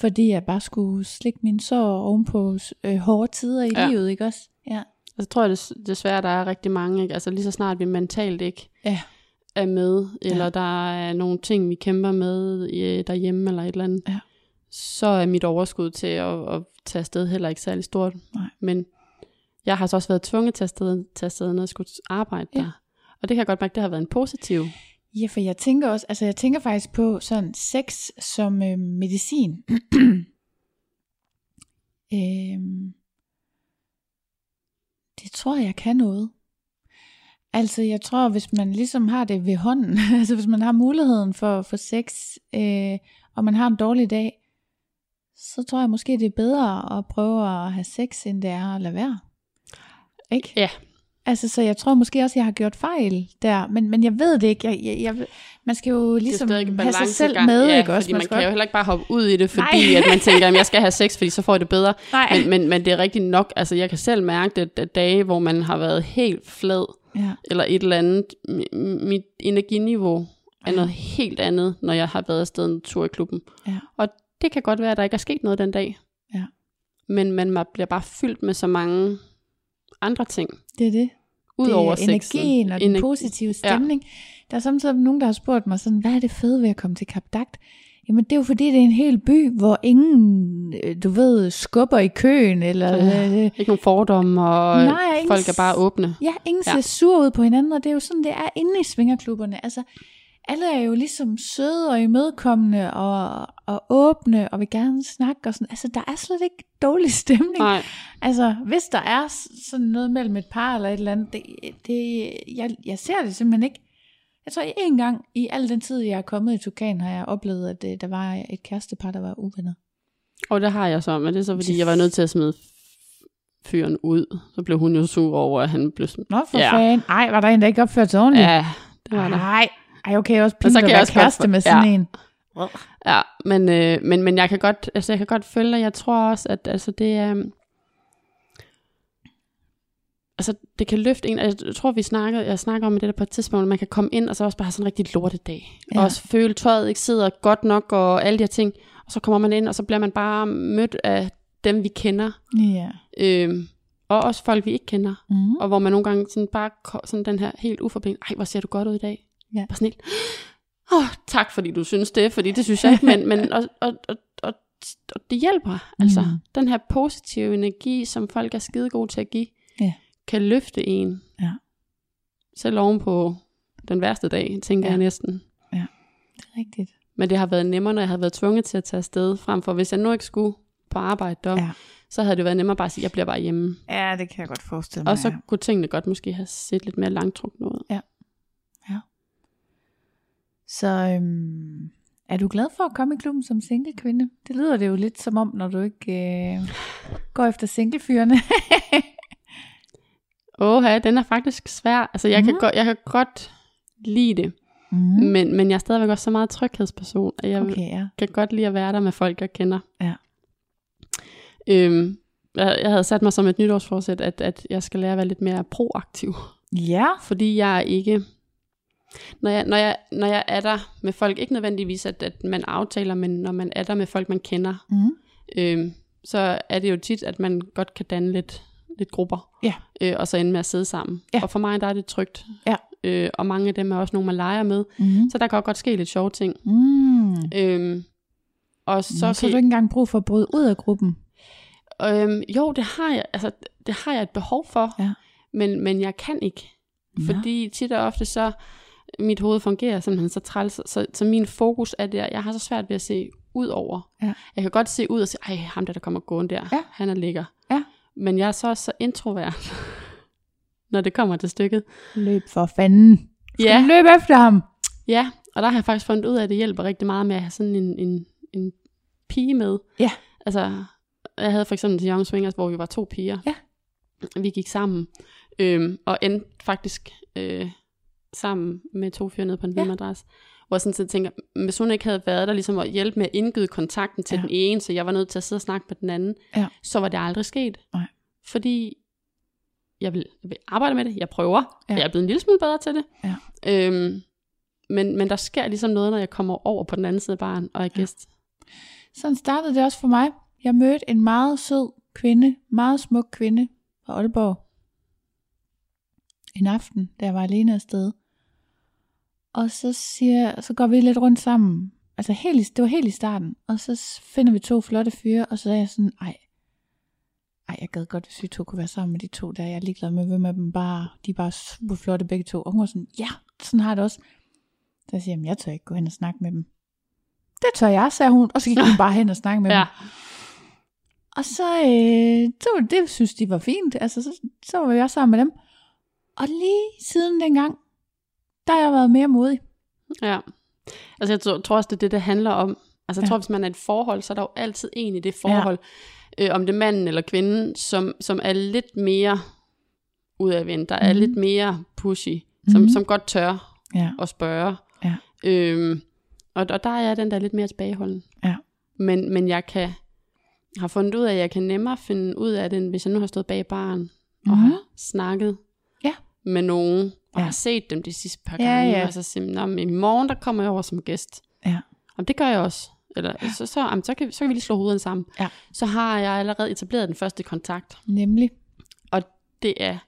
fordi jeg bare skulle slikke min sår oven på øh, hårde tider i Ja. livet, ikke også? Ja. Altså tror jeg des, desværre, der er rigtig mange. Ikke? Altså lige så snart vi mentalt ikke Ja. Er med, eller Ja. der er nogle ting, vi kæmper med øh, derhjemme eller et eller andet, Ja. så er mit overskud til at, at tage afsted heller ikke særlig stort. Nej. Men jeg har så også været tvunget til at afsted, tage afsted, når jeg skulle arbejde Ja. der. Og det kan jeg godt mærke, det har været en positiv. Ja, for jeg tænker også, altså jeg tænker faktisk på sådan sex som øh, medicin. øhm, det tror jeg kan noget. Altså, jeg tror, hvis man ligesom har det ved hånden, altså hvis man har muligheden for, for sex, øh, og man har en dårlig dag, så tror jeg måske, det er bedre at prøve at have sex, end det er at lade være. Ikke? Ja. Altså, så jeg tror måske også, jeg har gjort fejl der, men, men jeg ved det ikke. Jeg, jeg, jeg, man skal jo ligesom have sig selv med, ja, ikke også? Man, skal kan jo heller ikke bare hoppe ud i det, fordi Nej. at man tænker, at jeg skal have sex, fordi så får jeg det bedre. Nej. Men, men, men det er rigtigt nok, altså jeg kan selv mærke det, at dage, hvor man har været helt flad, Ja. eller et eller andet, mi- mit energiniveau er Ja. noget helt andet, når jeg har været afsted en tur i klubben. Ja. Og det kan godt være, at der ikke er sket noget den dag. Ja. Men man bliver bare fyldt med så mange andre ting, Det er det. udover det er sexen. energien og den Energi- positive stemning. Ja. Der er samtidig nogen, der har spurgt mig sådan, hvad er det fede ved at komme til Kap Dagt? Jamen det er jo fordi, det er en hel by, hvor ingen, øh, du ved, skubber i køen, eller... Ja. Øh, Ikke nogen fordomme, og Nej, ingen folk er bare åbne. ja, ingen Ja. ser sur ud på hinanden, og det er jo sådan, det er inde i svingerklubberne. Altså, alle er jo ligesom søde og imødekommende og, og åbne og vil gerne snakke og sådan. Altså, der er slet ikke dårlig stemning. Nej, Altså, hvis der er sådan noget mellem et par eller et eller andet, det, det, jeg, jeg ser det simpelthen ikke. Jeg tror, en gang i al den tid, jeg er kommet i Tukan, har jeg oplevet, at øh, der var et kærestepar, der var uvenner. og det har jeg så, men det er så, fordi jeg var nødt til at smide fyren ud. Så blev hun jo sur over, at han blev smidt. Nå, for Ja. fanden. Ej, var der en, der ikke opførte sig ordentligt? Ja, det var der. Nej, ej, okay, også pinligt kan at være kæreste for- med sådan ja. en. Ja, men, øh, men, men jeg kan godt, altså jeg kan godt følge dig. Jeg tror også, at altså, det er... Øh, altså, det kan løfte en. altså, Jeg tror, vi snakker, jeg snakker om det der på et tidspunkt, at man kan komme ind, og så også bare have sådan en rigtig lortedag. Ja. Og også føle, tøjet ikke sidder godt nok, og alle de her ting. Og så kommer man ind, og så bliver man bare mødt af dem, vi kender. Ja. Øh, og også folk, vi ikke kender. Mm. Og hvor man nogle gange sådan bare sådan den her helt uforpligtet, ej, hvor ser du godt ud i dag. Ja. Bare sådan helt, åh, oh, tak fordi du synes det, fordi det synes jeg ikke, men, men og, og, og, og, og det hjælper. Altså, Mhm. den her positive energi, som folk er skide gode til at give. Kan løfte en. Ja. Selv oven på den værste dag, tænker Ja. jeg næsten. Det er rigtigt. Men det har været nemmere, når jeg havde været tvunget til at tage afsted, frem for hvis jeg nu ikke skulle på arbejde der, Ja. så havde det været nemmere bare at sige, jeg bliver bare hjemme. Ja, det kan jeg godt forestille mig. Og så kunne tingene godt måske have set lidt mere langtrukne ud. Så øhm, er du glad for at komme i klubben som single kvinde? Det lyder det jo lidt som om, når du ikke øh, går efter singlefyrene. Åh, ja, den er faktisk svær. Altså, jeg, mm. kan, godt, jeg kan godt lide det, mm. men, men jeg er stadigvæk også så meget tryghedsperson, at jeg. Okay, ja. kan godt lide at være der med folk, jeg kender. Ja. Øhm, jeg, jeg havde sat mig som et nytårsforsæt, at, at jeg skal lære at være lidt mere proaktiv. Ja. Fordi jeg er ikke... Når jeg, når, jeg, når jeg er der med folk, ikke nødvendigvis, at, at man aftaler, men når man er der med folk, man kender, Mm. øhm, så er det jo tit, at man godt kan danne lidt, lidt grupper, Ja. øh, og så ende med at sidde sammen. Ja. Og for mig der er det trygt. Ja. Øh, og mange af dem er også nogle, man leger med, Mm. så der kan godt ske lidt sjove ting. Mm. Øhm, og så, Så, så har du ikke engang brug for at bryde ud af gruppen. øhm, jo, det har jeg, altså, det har jeg et behov for, Ja. men, men jeg kan ikke. Nå. Fordi tit og ofte så, mit hoved fungerer simpelthen så træls, så, så, min fokus er der, jeg har så svært ved at se ud over. Ja. Jeg kan godt se ud og sige, ej, ham der, der kommer gående der, Ja. han er lækker. Men jeg er så også så introvert, når det kommer til stykket. Løb for fanden. Du skal Ja. løbe efter ham. Ja, og der har jeg faktisk fundet ud af, at det hjælper rigtig meget med at have sådan en, en, en pige med. Ja. Altså, jeg havde for eksempel til Young Swingers, hvor vi var to piger. Ja. Vi gik sammen, øhm, og endte faktisk øh, sammen med to fyre nede på en Ja. ja. Hvor jeg sådan set tænker, hvis hun ikke havde været der ligesom at hjælpe med at indgyde kontakten til Ja. den ene, så jeg var nødt til at sidde og snakke med den anden, Ja. så var det aldrig sket. Nej. Fordi jeg vil, jeg vil arbejde med det, jeg prøver, ja. jeg er blevet en lille smule bedre til det. Ja. Øhm, men, men der sker ligesom noget, når jeg kommer over på den anden side af baren og er Ja. gæst. Sådan startede det også for mig. Jeg mødte en meget sød kvinde, meget smuk kvinde fra Aalborg. En aften, da jeg var alene afsted. Og så, siger, så går vi lidt rundt sammen. Altså helt, i- det var helt i starten. Og så finder vi to flotte fyre, og så er jeg sådan, ej, ej, jeg gad godt, hvis vi to kunne være sammen med de to der. Jeg er ligeglad med, hvem af dem bare, de er bare super flotte begge to. Og hun var sådan, ja, sådan har jeg det også. Så jeg siger, "Jamen, jeg tør ikke gå hen og snakke med dem. Det tør jeg, sagde hun. Og så gik hun bare hen og snakke med dem. Ja. Og så, øh, så det synes de var fint. Altså, så, så var jeg sammen med dem. Og lige siden dengang, der har jeg været mere modig. Ja. Altså jeg tror, tror også, det er det, det handler om. Altså jeg Ja. tror, hvis man er i et forhold, så er der jo altid en i det forhold, ja. øh, om det er manden eller kvinden, som, som er lidt mere udadvendt, der er Mhm. lidt mere pushy, som, Mhm. som godt tør Ja. at spørge. Ja. Øhm, og, og der er jeg den der lidt mere tilbageholden. Ja. Men, men jeg kan har fundet ud af, at jeg kan nemmere finde ud af det, end hvis jeg nu har stået bag baren mm-hmm. og Mhm. har snakket. Med nogen, og Ja. har set dem de sidste par Ja, gange, ja. og så siger, "Nå, men i morgen der kommer jeg over som gæst. Ja. Og det gør jeg også. Eller, ja. så, så, jamen, så, kan, så kan vi lige slå hovederne sammen. Ja. Så har jeg allerede etableret den første kontakt. Nemlig. Og det er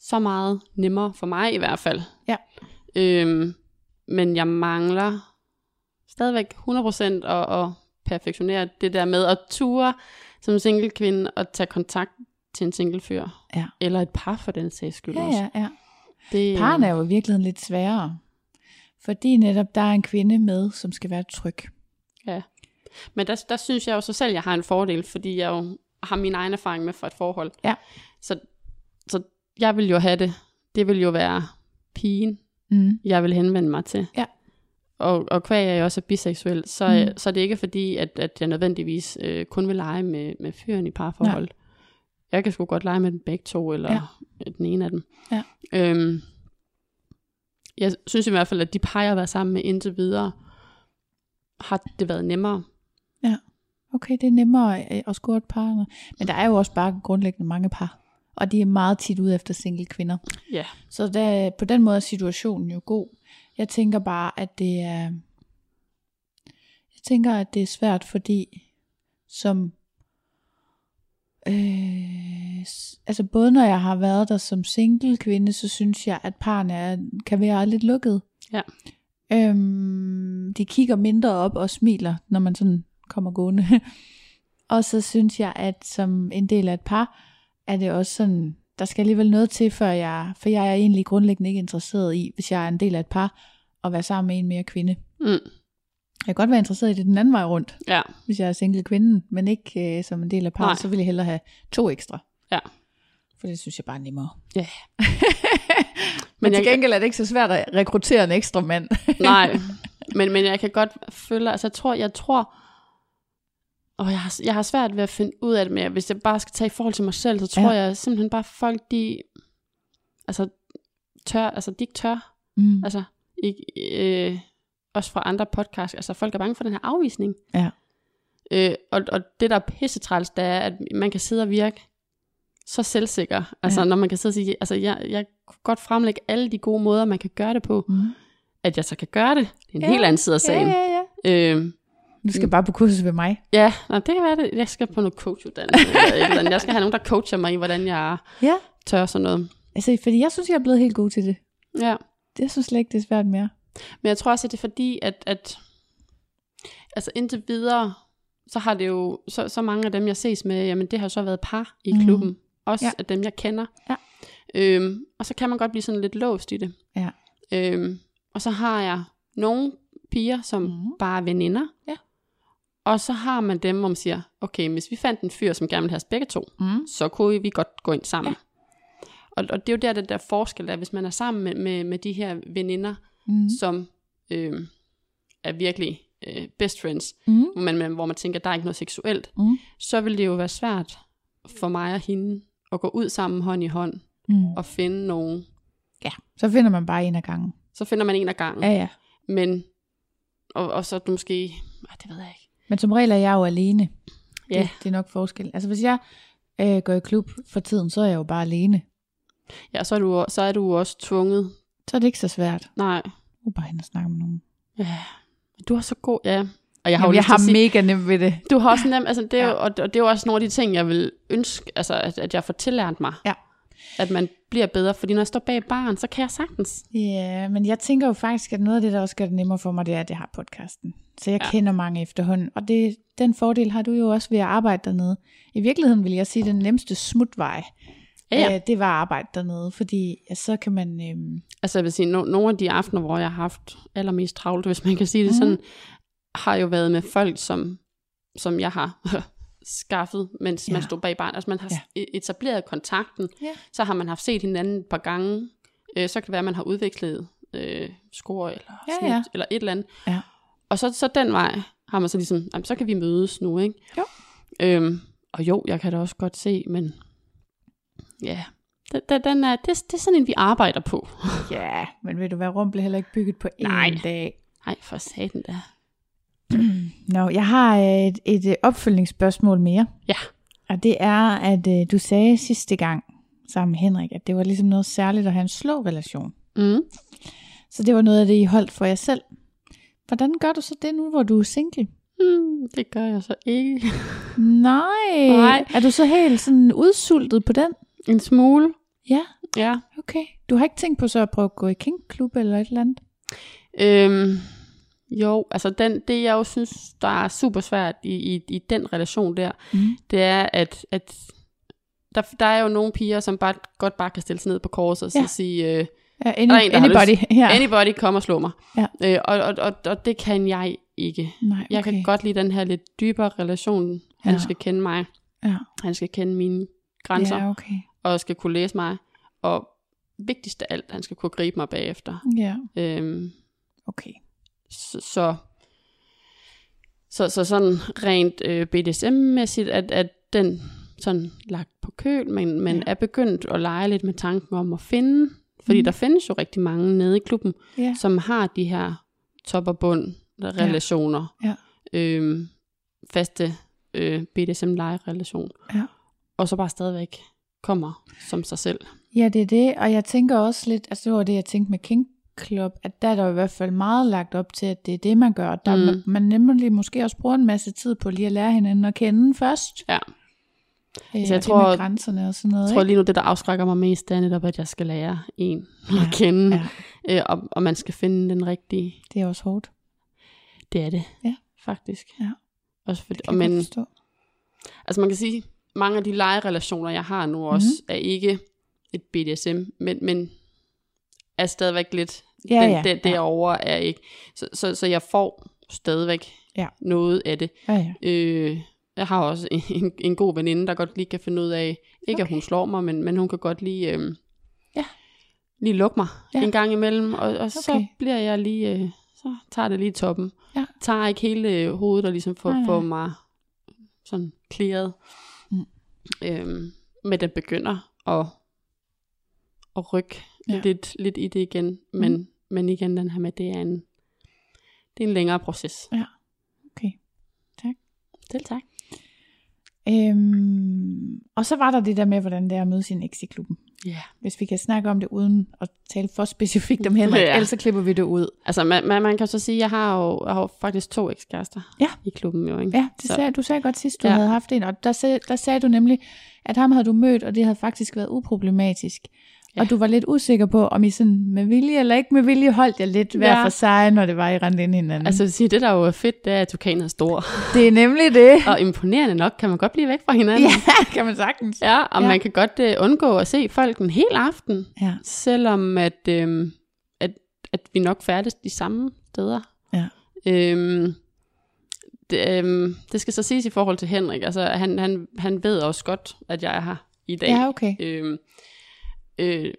så meget nemmere for mig i hvert fald. Ja. Øhm, men jeg mangler stadigvæk 100% at, at perfektionere det der med at ture som single kvinde og tage kontakt til en single fyr. Ja. Eller et par for den sags skyld Ja, også. ja, ja. Det, Parren er jo i virkeligheden lidt sværere. Fordi netop der er en kvinde med, som skal være tryg. Men der, der synes jeg jo så selv, jeg har en fordel, fordi jeg jo har min egen erfaring med fra et forhold. Ja. Så, så jeg vil jo have det. Det vil jo være pigen, Mm. jeg vil henvende mig til. Ja. Og, og kvæg jeg også er biseksuel, så, Mm. så er det ikke fordi, at, at jeg nødvendigvis øh, kun vil lege med, med fyren i parforhold. Jeg kan sgu godt lege med dem begge to, eller Ja. ja. den ene af dem. Ja. Øhm, jeg synes i hvert fald, at de par, jeg har været sammen med indtil videre, har det været nemmere. Okay, det er nemmere øh, at score et par. Men der er jo også bare grundlæggende mange par. Og de er meget tit ude efter single kvinder. Ja. Så der, på den måde er situationen jo god. Jeg tænker bare, at det er... Jeg tænker, at det er svært, fordi som... Øh, altså både når jeg har været der som single kvinde, så synes jeg, at parerne er, kan være lidt lukket. Ja. Øhm, de kigger mindre op og smiler, når man sådan kommer gående. og så synes jeg, at som en del af et par, er det også sådan, der skal alligevel noget til, før jeg, for jeg er egentlig grundlæggende ikke interesseret i, hvis jeg er en del af et par, at være sammen med en mere kvinde. Mm. Jeg kan godt være interesseret i det den anden vej rundt, Ja. hvis jeg er single kvinde, men ikke øh, som en del af par, Nej. så vil jeg hellere have to ekstra. Ja. For det synes jeg bare er nemmere. Ja. men, Men men til jeg- gengæld er det ikke så svært at rekruttere en ekstra mand. Nej, men, men jeg kan godt føle, altså jeg tror, jeg tror, og jeg har, jeg har svært ved at finde ud af det, men hvis jeg bare skal tage i forhold til mig selv, så tror ja. jeg simpelthen bare, folk de, altså tør, altså de ikke tør, mm. altså ikke, øh, også fra andre podcasts, altså folk er bange for den her afvisning. Ja. Øh, og, og det der er pissetræls, det er, at man kan sidde og virke så selvsikker, altså Ja. når man kan sidde og sige, altså jeg, jeg kunne godt fremlægge alle de gode måder, man kan gøre det på, Mm. at jeg så kan gøre det, det er en Ja, ja. helt anden side af Ja, sagen. ja, ja. Øhm, Du skal bare på kursus ved mig. ja, nå, det kan være det. Jeg skal på noget coachuddannelse. eller. Jeg skal have nogen, der coacher mig i, hvordan jeg Ja. tør sådan noget. Altså, fordi jeg synes, jeg er blevet helt god til det. Ja. Jeg synes slet ikke, det er svært mere. Men jeg tror også, at det er fordi, at, at altså indtil videre, så har det jo, så, så mange af dem, jeg ses med, jamen det har så været par i Mhm. klubben. Også Ja. af dem, jeg kender. Ja. Øhm, og så kan man godt blive sådan lidt låst i det. Ja. Øhm, og så har jeg nogle piger, som mm. bare er veninder. Ja. Og så har man dem, hvor man siger, okay, hvis vi fandt en fyr, som gerne vil have os begge to, Mm. så kunne vi godt gå ind sammen. Ja. Og, og det er jo der, den der forskel er, hvis man er sammen med, med, med de her veninder, Mm. som øh, er virkelig øh, best friends, Mm. hvor man, hvor man tænker, der er ikke noget seksuelt, Mm. så vil det jo være svært for mig og hende at gå ud sammen hånd i hånd Mm. og finde nogen. Ja, så finder man bare en af gangen. Så finder man en af gangen. Ja, ja. Men, og, og så er det måske, ah, det ved jeg ikke. Men som regel er jeg jo alene. Ja. Det, det er nok forskel. Altså hvis jeg øh, går i klub for tiden, så er jeg jo bare alene. Ja, så er du, så er du også tvunget. Så er det ikke så svært. Nej, Du bare hen og snakke med nogen. ja, du er så god, ja. Og jeg har, Jamen, jo jeg har sige, mega nemt ved det. Du har også nemt, altså det er, Ja. jo, og, og det er jo også nogle af de ting, jeg vil ønske, altså at, at jeg får tillært mig. Ja. At man bliver bedre, fordi når jeg står bag baren, så kan jeg sagtens. Ja, men jeg tænker jo faktisk, at noget af det, der også gør det nemmere for mig, det er, at jeg har podcasten. Så jeg ja. Ja. kender mange efterhånden. Og det, den fordel har du jo også ved at arbejde dernede. I virkeligheden vil jeg sige, at den nemmeste smutvej, Ja, ja. Øh, det var arbejde dernede. Fordi ja, så kan man... Øh, Altså jeg vil sige, no, nogle af de aftener, hvor jeg har haft allermest travlt, hvis man kan sige det mm. sådan, har jo været med folk, som, som jeg har skaffet, mens ja. man stod bag barn. Altså man har Ja. ja. etableret kontakten, Ja. så har man haft set hinanden et par gange, øh, så kan det være, at man har udvekslet øh, score eller Ja, snit, ja. eller et eller andet. Ja. Og så, så den vej har man så ligesom, jamen, så kan vi mødes nu, ikke? Jo. Øhm, og jo, jeg kan da også godt se, men ja, den, den, er, det, det er sådan en, vi arbejder på. Ja, men ved du hvad, Rum blev heller ikke bygget på én Nej. dag. Nej, for satan da. Nå, jeg har øh, et, et øh, opfølgningsspørgsmål mere. Ja. Og det er, at øh, du sagde sidste gang sammen med Henrik, at det var ligesom noget særligt at have en slå relation. Mm. Så det var noget af det, I holdt for jer selv. Hvordan gør du så det nu, hvor du er single? Mm, det gør jeg så ikke. Nej. Nej. Er du så helt sådan udsultet på den? En smule. Ja, Ja. okay. Du har ikke tænkt på så at prøve at gå i kinkklub eller et eller andet? Øhm, jo, altså den, det jeg jo synes, der er super svært i, i, i den relation der, Mm. det er, at, at der, der er jo nogle piger, som bare godt bare kan stille sig ned på korset og Ja. sige, øh, Ja, any, Der er en, der anybody. Ja. anybody kom og slå mig. Ja. Øh, og, og, og, og det kan jeg ikke. Nej, okay. Jeg kan godt lide den her lidt dybere relation. Han Ja. skal kende mig. Ja. Han skal kende mine grænser. Ja, okay. Og skal kunne læse mig. Og vigtigst af alt, han skal kunne gribe mig bagefter. Ja, Øhm, okay. så, så, så, så sådan rent øh, BDSM-mæssigt, at, at den sådan lagt på køl, men, men Ja. ja. er begyndt at lege lidt med tanken om at finde, fordi mm. der findes jo rigtig mange nede i klubben, Ja. som har de her top og bund relationer, Ja. Øhm, faste øh, BDSM-lejerelation, Ja. og så bare stadigvæk kommer som sig selv. Ja, det er det, og jeg tænker også lidt, altså det var det, jeg tænkte med King Club, at der er der i hvert fald meget lagt op til, at det er det, man gør. Der, mm. Man, man nemlig måske også bruger en masse tid på lige at lære hinanden at kende først. Ja. Øh, Altså, jeg det tror- med grænserne og sådan noget. Jeg tror ikke? lige nu, det der afskrækker mig mest, det er netop, at jeg skal lære en Ja, at kende, ja. øh, og, og man skal finde den rigtige. Det er også hårdt. Det er det, Ja. faktisk. Ja. Også for, Kan og men, forstå. altså man kan sige, mange af de legerelationer, jeg har nu også, Mhm. er ikke et BDSM, men, men er stadigvæk lidt, Ja, den, ja, den, ja. derovre er ikke. Så, så, så jeg får stadigvæk Ja. noget af det. Ja, ja. Øh, jeg har også en, en, en god veninde, der godt lige kan finde ud af, ikke okay. at hun slår mig, men, men hun kan godt lige, øh, Ja. lige lukke mig Ja. ja. en gang imellem, og, og okay. så bliver jeg lige, øh, så tager det lige toppen. Ja. Tager ikke hele øh, hovedet og ligesom får, Nej, nej. får mig sådan clearet. Øhm, men den begynder at, at rykke Ja. ja. lidt, lidt i det igen, men, Mm. men igen den her med, det er en, det er en længere proces. Okay. Selv tak. Øhm, og så var der det der med, hvordan det er at møde sin eks i klubben. Ja. Hvis vi kan snakke om det uden at tale for specifikt om Henrik, ja. Ellers så klipper vi det ud. Altså, man, man, man kan så sige, at jeg har jo, jeg har jo faktisk to ekskærester Ja. i klubben jo, ikke? Ja, det Så- sagde, du sagde godt sidst, du ja. Havde haft en, og der, der sagde du nemlig, at ham havde du mødt, og det havde faktisk været uproblematisk. Ja. Og du var lidt usikker på, om I sådan med vilje eller ikke med vilje holdt jer lidt hver Ja. for sig, når det var, I rendte ind i hinanden. Altså, jeg sige, det der jo er fedt, det er, at tukanen er stor. det er nemlig det. og imponerende nok, kan man godt blive væk fra hinanden. ja, kan man sagtens. ja og ja. man kan godt uh, undgå at se folk en hel aften, Ja. selvom at, øhm, at, at vi nok færdes de samme steder. Ja. Øhm, det, øhm, det skal så siges i forhold til Henrik. Altså, han, han, han ved også godt, at jeg er her i dag. Ja, okay. Øhm, øh,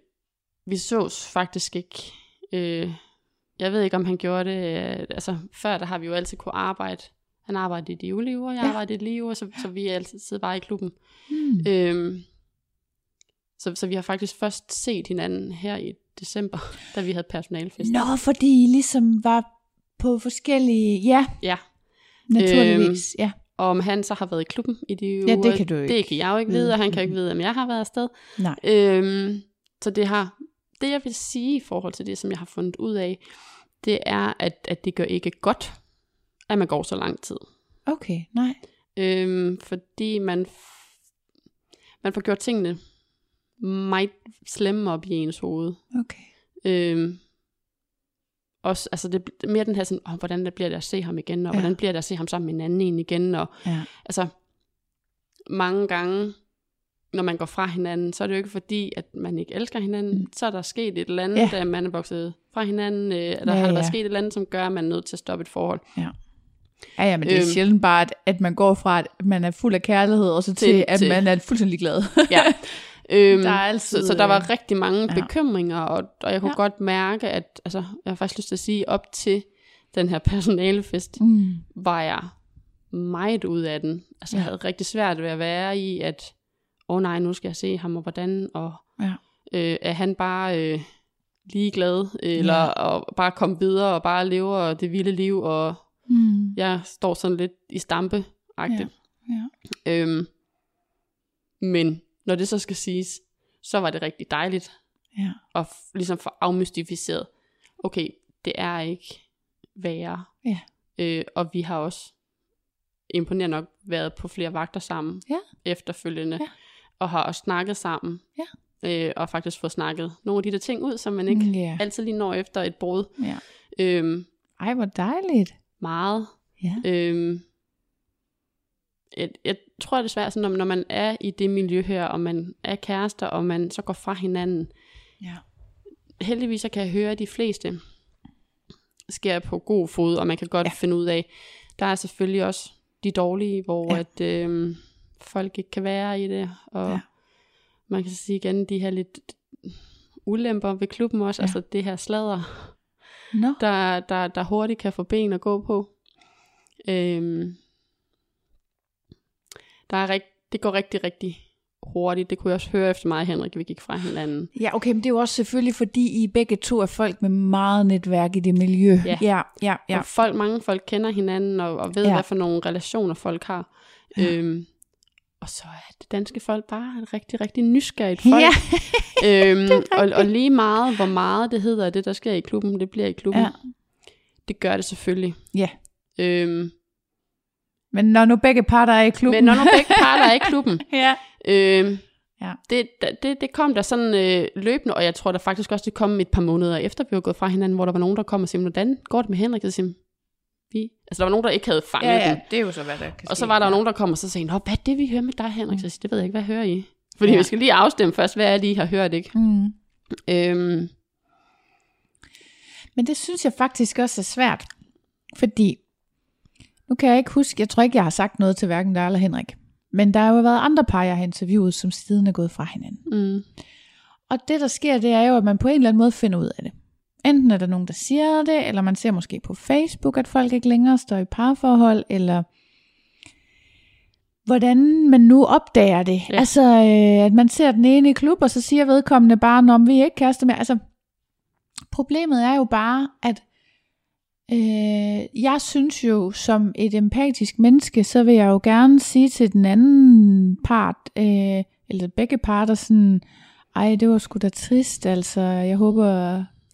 vi sås faktisk ikke. Øh, jeg ved ikke, om han gjorde det. Øh, altså, før der har vi jo altid kunne arbejde. Han arbejdede i de ulige uger, jeg Ja. arbejdede i de lige uger, så, så vi er altid bare i klubben. Hmm. Øhm, så, så vi har faktisk først set hinanden her i december, da vi havde personalfest. Nå, fordi I ligesom var på forskellige... Ja, Ja, naturligvis. ja. Og om han så har været i klubben i de Ja, uger, det kan du ikke det kan jeg jo ikke vide. og han kan jo ikke vide, om jeg har været afsted. Nej. Øhm, så det har, det jeg vil sige i forhold til det, som jeg har fundet ud af, det er, at, at det gør ikke godt, at man går så lang tid. Okay, nej. Øhm, fordi man, man får gjort tingene meget slemme op i ens hoved. Okay. Øhm, også, altså det er mere den her sådan, oh, hvordan bliver det at se ham igen, og Ja. hvordan bliver det at se ham sammen med en anden en igen, og Ja. altså mange gange, når man går fra hinanden, så er det jo ikke fordi, at man ikke elsker hinanden, Mm. så er der sket et eller andet, Ja. da man er vokset fra hinanden, øh, eller Ja, har der været ja. sket et eller andet, som gør, at man er nødt til at stoppe et forhold. Ja. Ja, ja, men det er Øhm. sjældent bare, at, at man går fra, at man er fuld af kærlighed, og så til, Til- at til- man er fuldstændig glad. Ja. Øhm, Der er altid, så, så der var rigtig mange ja. bekymringer, og, og jeg kunne Ja. ja. godt mærke, at altså, jeg har faktisk lyst til at sige, op til den her personalefest, Mm. var jeg meget ud af den. Altså, Ja. jeg havde rigtig svært ved at være i, at, åh oh, nej, nu skal jeg se ham, og hvordan, og Ja. øh, er han bare øh, ligeglad, eller Ja. og bare komme videre, og bare lever det vilde liv, og Mm. jeg står sådan lidt i stampe Ja. Ja. øhm, Men når det så skal siges, så var det rigtig dejligt Ja. at f- ligesom få afmystificeret, okay, det er ikke værre. Ja. Øh, og vi har også imponerende nok været på flere vagter sammen Ja. efterfølgende, Ja. og har også snakket sammen. Ja. Øh, og faktisk fået snakket nogle af de der ting ud, som man ikke Mm, ja. altid lige når efter et brud. ja. Øhm, Ej, hvor dejligt. meget. Ja. Øhm, jeg, jeg tror desværre, sådan, når, når man er i det miljø her, og man er kærester, og man så går fra hinanden, Ja. heldigvis så kan jeg høre, at de fleste sker på god fod, og man kan godt Ja. finde ud af, der er selvfølgelig også de dårlige, hvor Ja. at øhm, folk ikke kan være i det, og Ja. man kan sige igen, de her lidt ulemper ved klubben også, Ja. altså det her sladder, Nå. der, der, der hurtigt kan få ben at gå på. Øhm, der er rigt, det går rigtig, rigtig hurtigt. Det kunne jeg også høre efter mig, Henrik, vi gik fra hinanden. Ja, okay, men det er jo også selvfølgelig, fordi I begge to er folk med meget netværk i det miljø. Ja. ja, ja. Ja. Og folk, mange folk kender hinanden og, og ved, Ja. hvad for nogle relationer folk har. Ja. Øhm, og så er det danske folk bare et rigtig, rigtig nysgerrigt folk. Ja. øhm, og, og lige meget, hvor meget det hedder, det der sker i klubben, det bliver i klubben. Ja. Det gør det selvfølgelig. Ja. Øhm, Men når nu begge parter er i klubben. men når nu begge parter er i klubben, ja. øhm, Ja. det, det, det kom der sådan øh, løbende, og jeg tror der faktisk også, det kom et par måneder efter, vi var gået fra hinanden, hvor der var nogen, der kom og sagde, hvordan går det med Henrik? Og jeg, vi. Altså der var nogen, der ikke havde fanget ja, ja, den. det er jo så, hvad der kan Og så var der ja. nogen, der kom og så sagde, Nå, hvad er det, vi hører med dig, Henrik? Så jeg siger, det ved jeg ikke, hvad hører I? Fordi ja. vi skal lige afstemme først, hvad er det, I har hørt, ikke? Mm. Øhm, Men det synes jeg faktisk også er svært. Fordi, nu kan jeg ikke huske, jeg tror ikke, jeg har sagt noget til hverken dig eller Henrik. Men der har jo været andre par, jeg har interviewet, som siden er gået fra hinanden. mm, Og det, der sker, det er jo, at man på en eller anden måde finder ud af det. Enten er der nogen, der siger det, eller man ser måske på Facebook, at folk ikke længere står i parforhold, eller hvordan man nu opdager det. Ja. Altså, øh, at man ser den ene i klub, og så siger vedkommende bare, om vi er ikke kærester mere. Altså, problemet er jo bare, at øh, jeg synes jo, som et empatisk menneske, så vil jeg jo gerne sige til den anden part, øh, eller begge parter sådan, ej, det var sgu da trist, altså, jeg håber,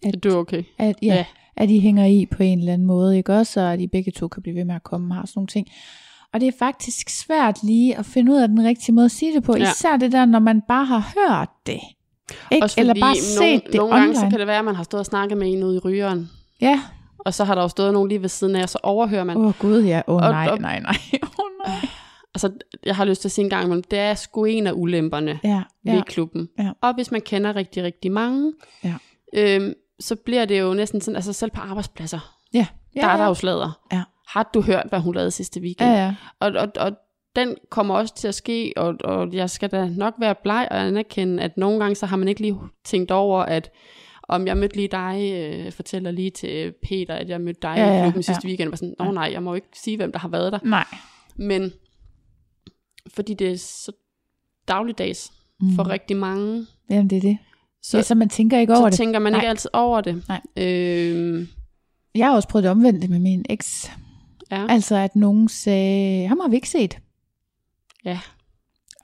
at, du er okay. at, ja, ja. At I hænger i på en eller anden måde, ikke også, og at I begge to kan blive ved med at komme her og sådan nogle ting. Og det er faktisk svært lige at finde ud af den rigtige måde at sige det på, ja. Især det der, når man bare har hørt det. Ikke? Også Eller fordi bare set nogle, det nogle online. gange, så kan det være, at man har stået og snakket med en ude i rygeren, Ja, og så har der jo stået nogen lige ved siden af, og så overhører man. åh oh, gud ja, åh oh, nej, og- nej, nej, åh oh, nej. Altså, jeg har lyst til at sige en gang imellem, det er sgu en af ulemperne Ja, ved ja, klubben. Ja. Og hvis man kender rigtig, rigtig mange, Ja. øhm, så bliver det jo næsten sådan, altså selv på arbejdspladser, ja. ja, der er der jo sladder. Ja. Har du hørt, hvad hun lavede sidste weekend? Ja, ja. Og, og, og den kommer også til at ske, og, og jeg skal da nok være bleg og anerkende, at nogle gange så har man ikke lige tænkt over, at om jeg mødte lige dig, øh, fortæller lige til Peter, at jeg mødte dig Ja, ja, ja, i klubben sidste ja. weekend, og var sådan, Ja. nå nej, jeg må jo ikke sige, hvem der har været der. Nej. Men fordi det er så dagligdags Mm. for rigtig mange, Jamen, det er det. så, Så, ja, så man tænker ikke over så det. tænker man Nej. ikke altid over det. Nej. Øhm, Jeg har også prøvet det omvendte med min eks. ja. Altså, at nogen sagde, ham har vi ikke set. Ja.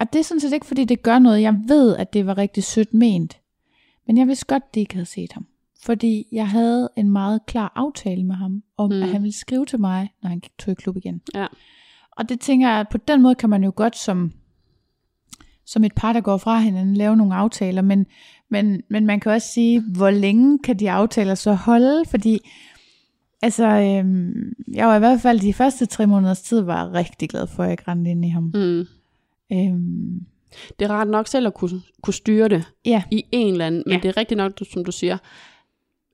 Og det er sådan set ikke, fordi det gør noget. Jeg ved, at det var rigtig sødt ment. Men jeg vidste godt, de ikke havde set ham. Fordi jeg havde en meget klar aftale med ham, om mm. At han ville skrive til mig, når han tog i klub igen. Ja. Og det tænker jeg, at på den måde kan man jo godt som, som et par, der går fra hinanden, lave nogle aftaler. Men, men, men man kan også sige, hvor længe kan de aftaler så holde? Fordi altså, øhm, jeg var i hvert fald de første tre måneders tid, var jeg rigtig glad for, at jeg rendte ind i ham. Mm. Øhm, Det er rart nok selv at kunne, kunne styre det ja, i en eller anden, men Ja. det er rigtigt nok, som du siger,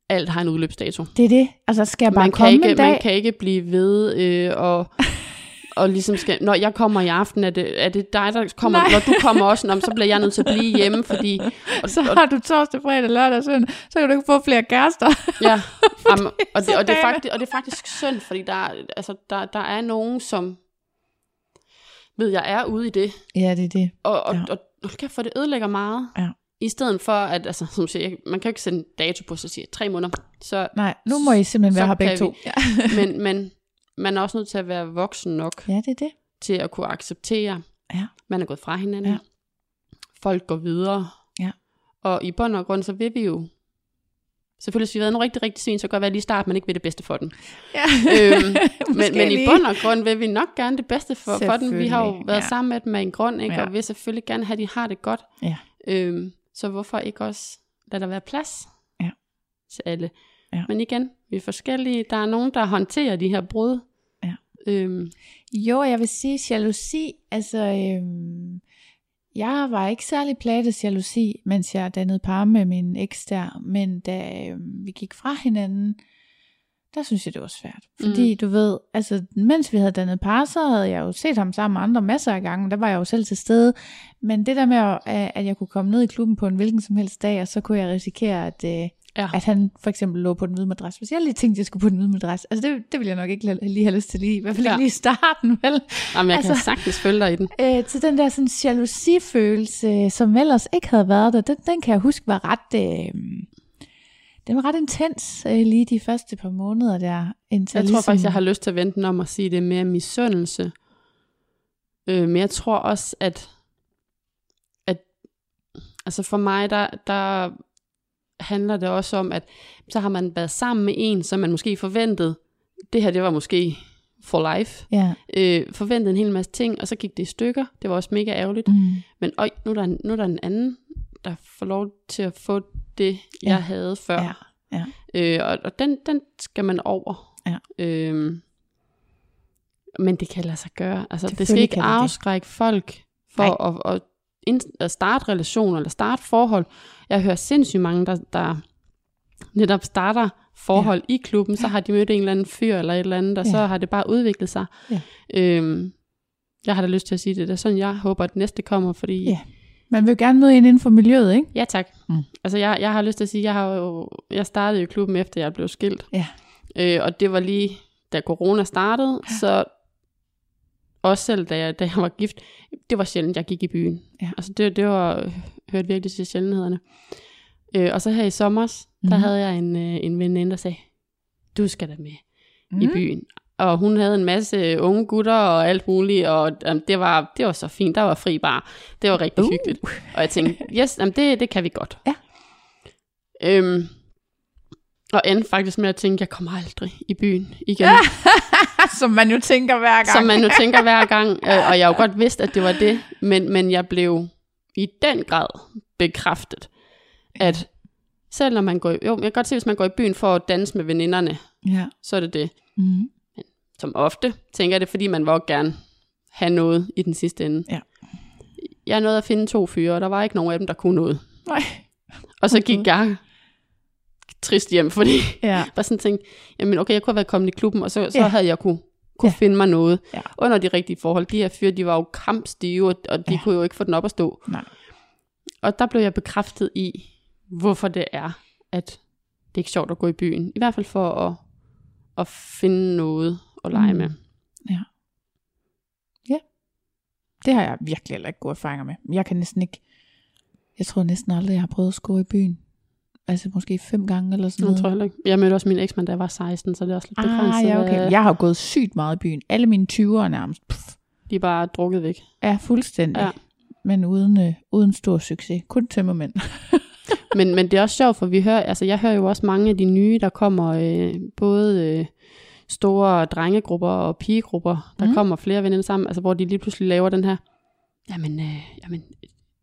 alt har en udløbsdato. Det er det. Altså, skal jeg bare Man komme kan, ikke, en dag? man kan ikke blive ved øh, og, og ligesom skal, når jeg kommer i aften, er det, er det dig, der kommer, Nej. når du kommer også, nå, men så bliver jeg nødt til at blive hjemme, fordi... Og, Så har du torsdag, fredag, lørdag og søndag, så kan du ikke få flere kærester. ja, jamen, og, det, og, det er faktisk, og det er faktisk synd, fordi der, er- altså, der, der er nogen, som ved, jeg er ude i det, Ja, det er det. og, og, Ja. og, og kan for det ødelægger meget. Ja. I stedet for, at, altså, som siger, man kan jo ikke en dato på, så siger tre måneder. Så, Nej, nu må I simpelthen være her begge to. Ja. men, men man er også nødt til at være voksen nok ja, det er det. til at kunne acceptere, Ja. man er gået fra hinanden. Ja. Folk går videre. Ja. Og i bund og grund, så vil vi jo, selvfølgelig hvis vi har været nogle rigtig, rigtig svin, så kan det godt være lige start, man ikke vil det bedste for den. Ja. øhm, men, men i bund og grund vil vi nok gerne det bedste for, for den. Vi har jo været ja. sammen med dem med en grund, ikke? Ja. og vil selvfølgelig gerne have, at de har det godt. Ja. Øhm, så hvorfor ikke også lade der være plads Ja. til alle? Ja. Men igen, vi er forskellige. Der er nogen, der håndterer de her brud. Ja. Øhm, Jo, jeg vil sige jalousi, altså øhm, jeg var ikke særlig plaget af jalousi, mens jeg dannede par med min eks der, men da øhm, vi gik fra hinanden, der synes jeg, det var svært. Fordi mm. du ved, altså mens vi havde dannet par, så havde jeg jo set ham sammen med andre masser af gange, der var jeg jo selv til stede, men det der med, at, at jeg kunne komme ned i klubben på en hvilken som helst dag, og så kunne jeg risikere, at, øh, Ja. at han for eksempel lå på den hvide madras. Hvis jeg lige tænkte, at jeg skulle på den hvide madras, altså det, det ville jeg nok ikke lige have lyst til lige, i hvert fald Ja. ikke lige i starten, vel? jamen, jeg altså, kan sagtens følge dig i den. øh, til den der sådan jalousifølelse, som ellers ikke havde været der, den, den kan jeg huske var ret, øh, den var ret intens øh, lige de første par måneder der. Indtil Jeg tror ligesom, faktisk, jeg har lyst til at vente den om at sige, det er mere misundelse. Øh, men jeg tror også, at, at altså for mig, der, der handler det også om, at så har man været sammen med en, som man måske forventede, det her det var måske for life, Ja. øh, forventede en hel masse ting, og så gik det i stykker. Det var også mega ærgerligt. Mm. Men øj, nu, er der en, nu er der en anden, der får lov til at få det, jeg Ja. havde før. Ja. Øh, og og den, den skal man over. Ja. Øhm, men det kan lade sig gøre. Altså, det skal ikke kan det afskrække folk for at, at, at starte relationer eller starte forhold. Jeg hører sindssygt mange, der, der netop starter forhold ja. i klubben, så har de mødt en eller anden fyr eller et eller andet, og Ja. så har det bare udviklet sig. Ja. Øhm, jeg har da lyst til at sige det. Det er sådan, jeg håber, at det næste kommer, fordi Ja. Man vil gerne møde en inden for miljøet, ikke? Ja, tak. Mm. Altså, jeg, jeg har lyst til at sige, jeg har jo, jeg startede jo i klubben efter jeg blev skilt. Ja. Øh, og det var lige, da corona startede, ja. så også selv da jeg, da jeg var gift, det var sjældent, jeg gik i byen. Ja. Altså, det, det var, hørte virkelig til sjældenhederne. Øh, og så her i sommer, mm. der Mhm. havde jeg en, øh, en veninde, der sagde, du skal da med Mm. i byen. Og hun havde en masse unge gutter og alt muligt, og um, det, var, det var så fint. Der var fri bar. Det var rigtig Uh. hyggeligt. Og jeg tænkte, yes, jamen det, det kan vi godt. Ja. Øhm, og endte faktisk med at tænke, jeg kommer aldrig i byen igen. Som man jo tænker hver gang. Som man nu tænker hver gang. Øh, og jeg har jo godt vidst, at det var det. Men, men jeg blev i den grad bekræftet, at selv når man går i, jo, jeg kan godt se, hvis man går i byen for at danse med veninderne, Ja. så er det det. Mm. som ofte, tænker jeg det, fordi man vil gerne have noget i den sidste ende. Ja. Jeg nåede at finde to fyre, og der var ikke nogen af dem, der kunne noget. Nej. Og så gik jeg trist hjem, fordi Ja. var sådan tænkte, jamen okay, jeg kunne have været kommet i klubben, og så, så Ja. havde jeg kunne, kunne Ja. finde mig noget Ja. under de rigtige forhold. De her fyre, de var jo kampstive, og- og de Ja. kunne jo ikke få den op at stå. Nej. Og der blev jeg bekræftet i, hvorfor det er, at det er ikke sjovt at gå i byen. I hvert fald for at, at finde noget at lege Mm. med. Det har jeg virkelig heller ikke gode erfaringer med. Jeg kan næsten ikke... Jeg tror næsten aldrig, jeg har prøvet at score i byen. Altså måske fem gange eller sådan Jeg noget. tror heller ikke. Jeg mødte også min eksmand, da jeg var 16, så det er også lidt begrænset. Ah, ja, okay. Jeg har jo gået sygt meget i byen. Alle mine 20'ere nærmest. Pff, De er bare drukket væk. er fuldstændig. Ja. Men uden, øh, uden stor succes. Kun tømmermænd. Men, men det er også sjovt, for vi hører, altså jeg hører jo også mange af de nye, der kommer, øh, både øh, store drengegrupper og pigegrupper, der mm. kommer flere veninder sammen, altså hvor de lige pludselig laver den her, jamen, øh, jamen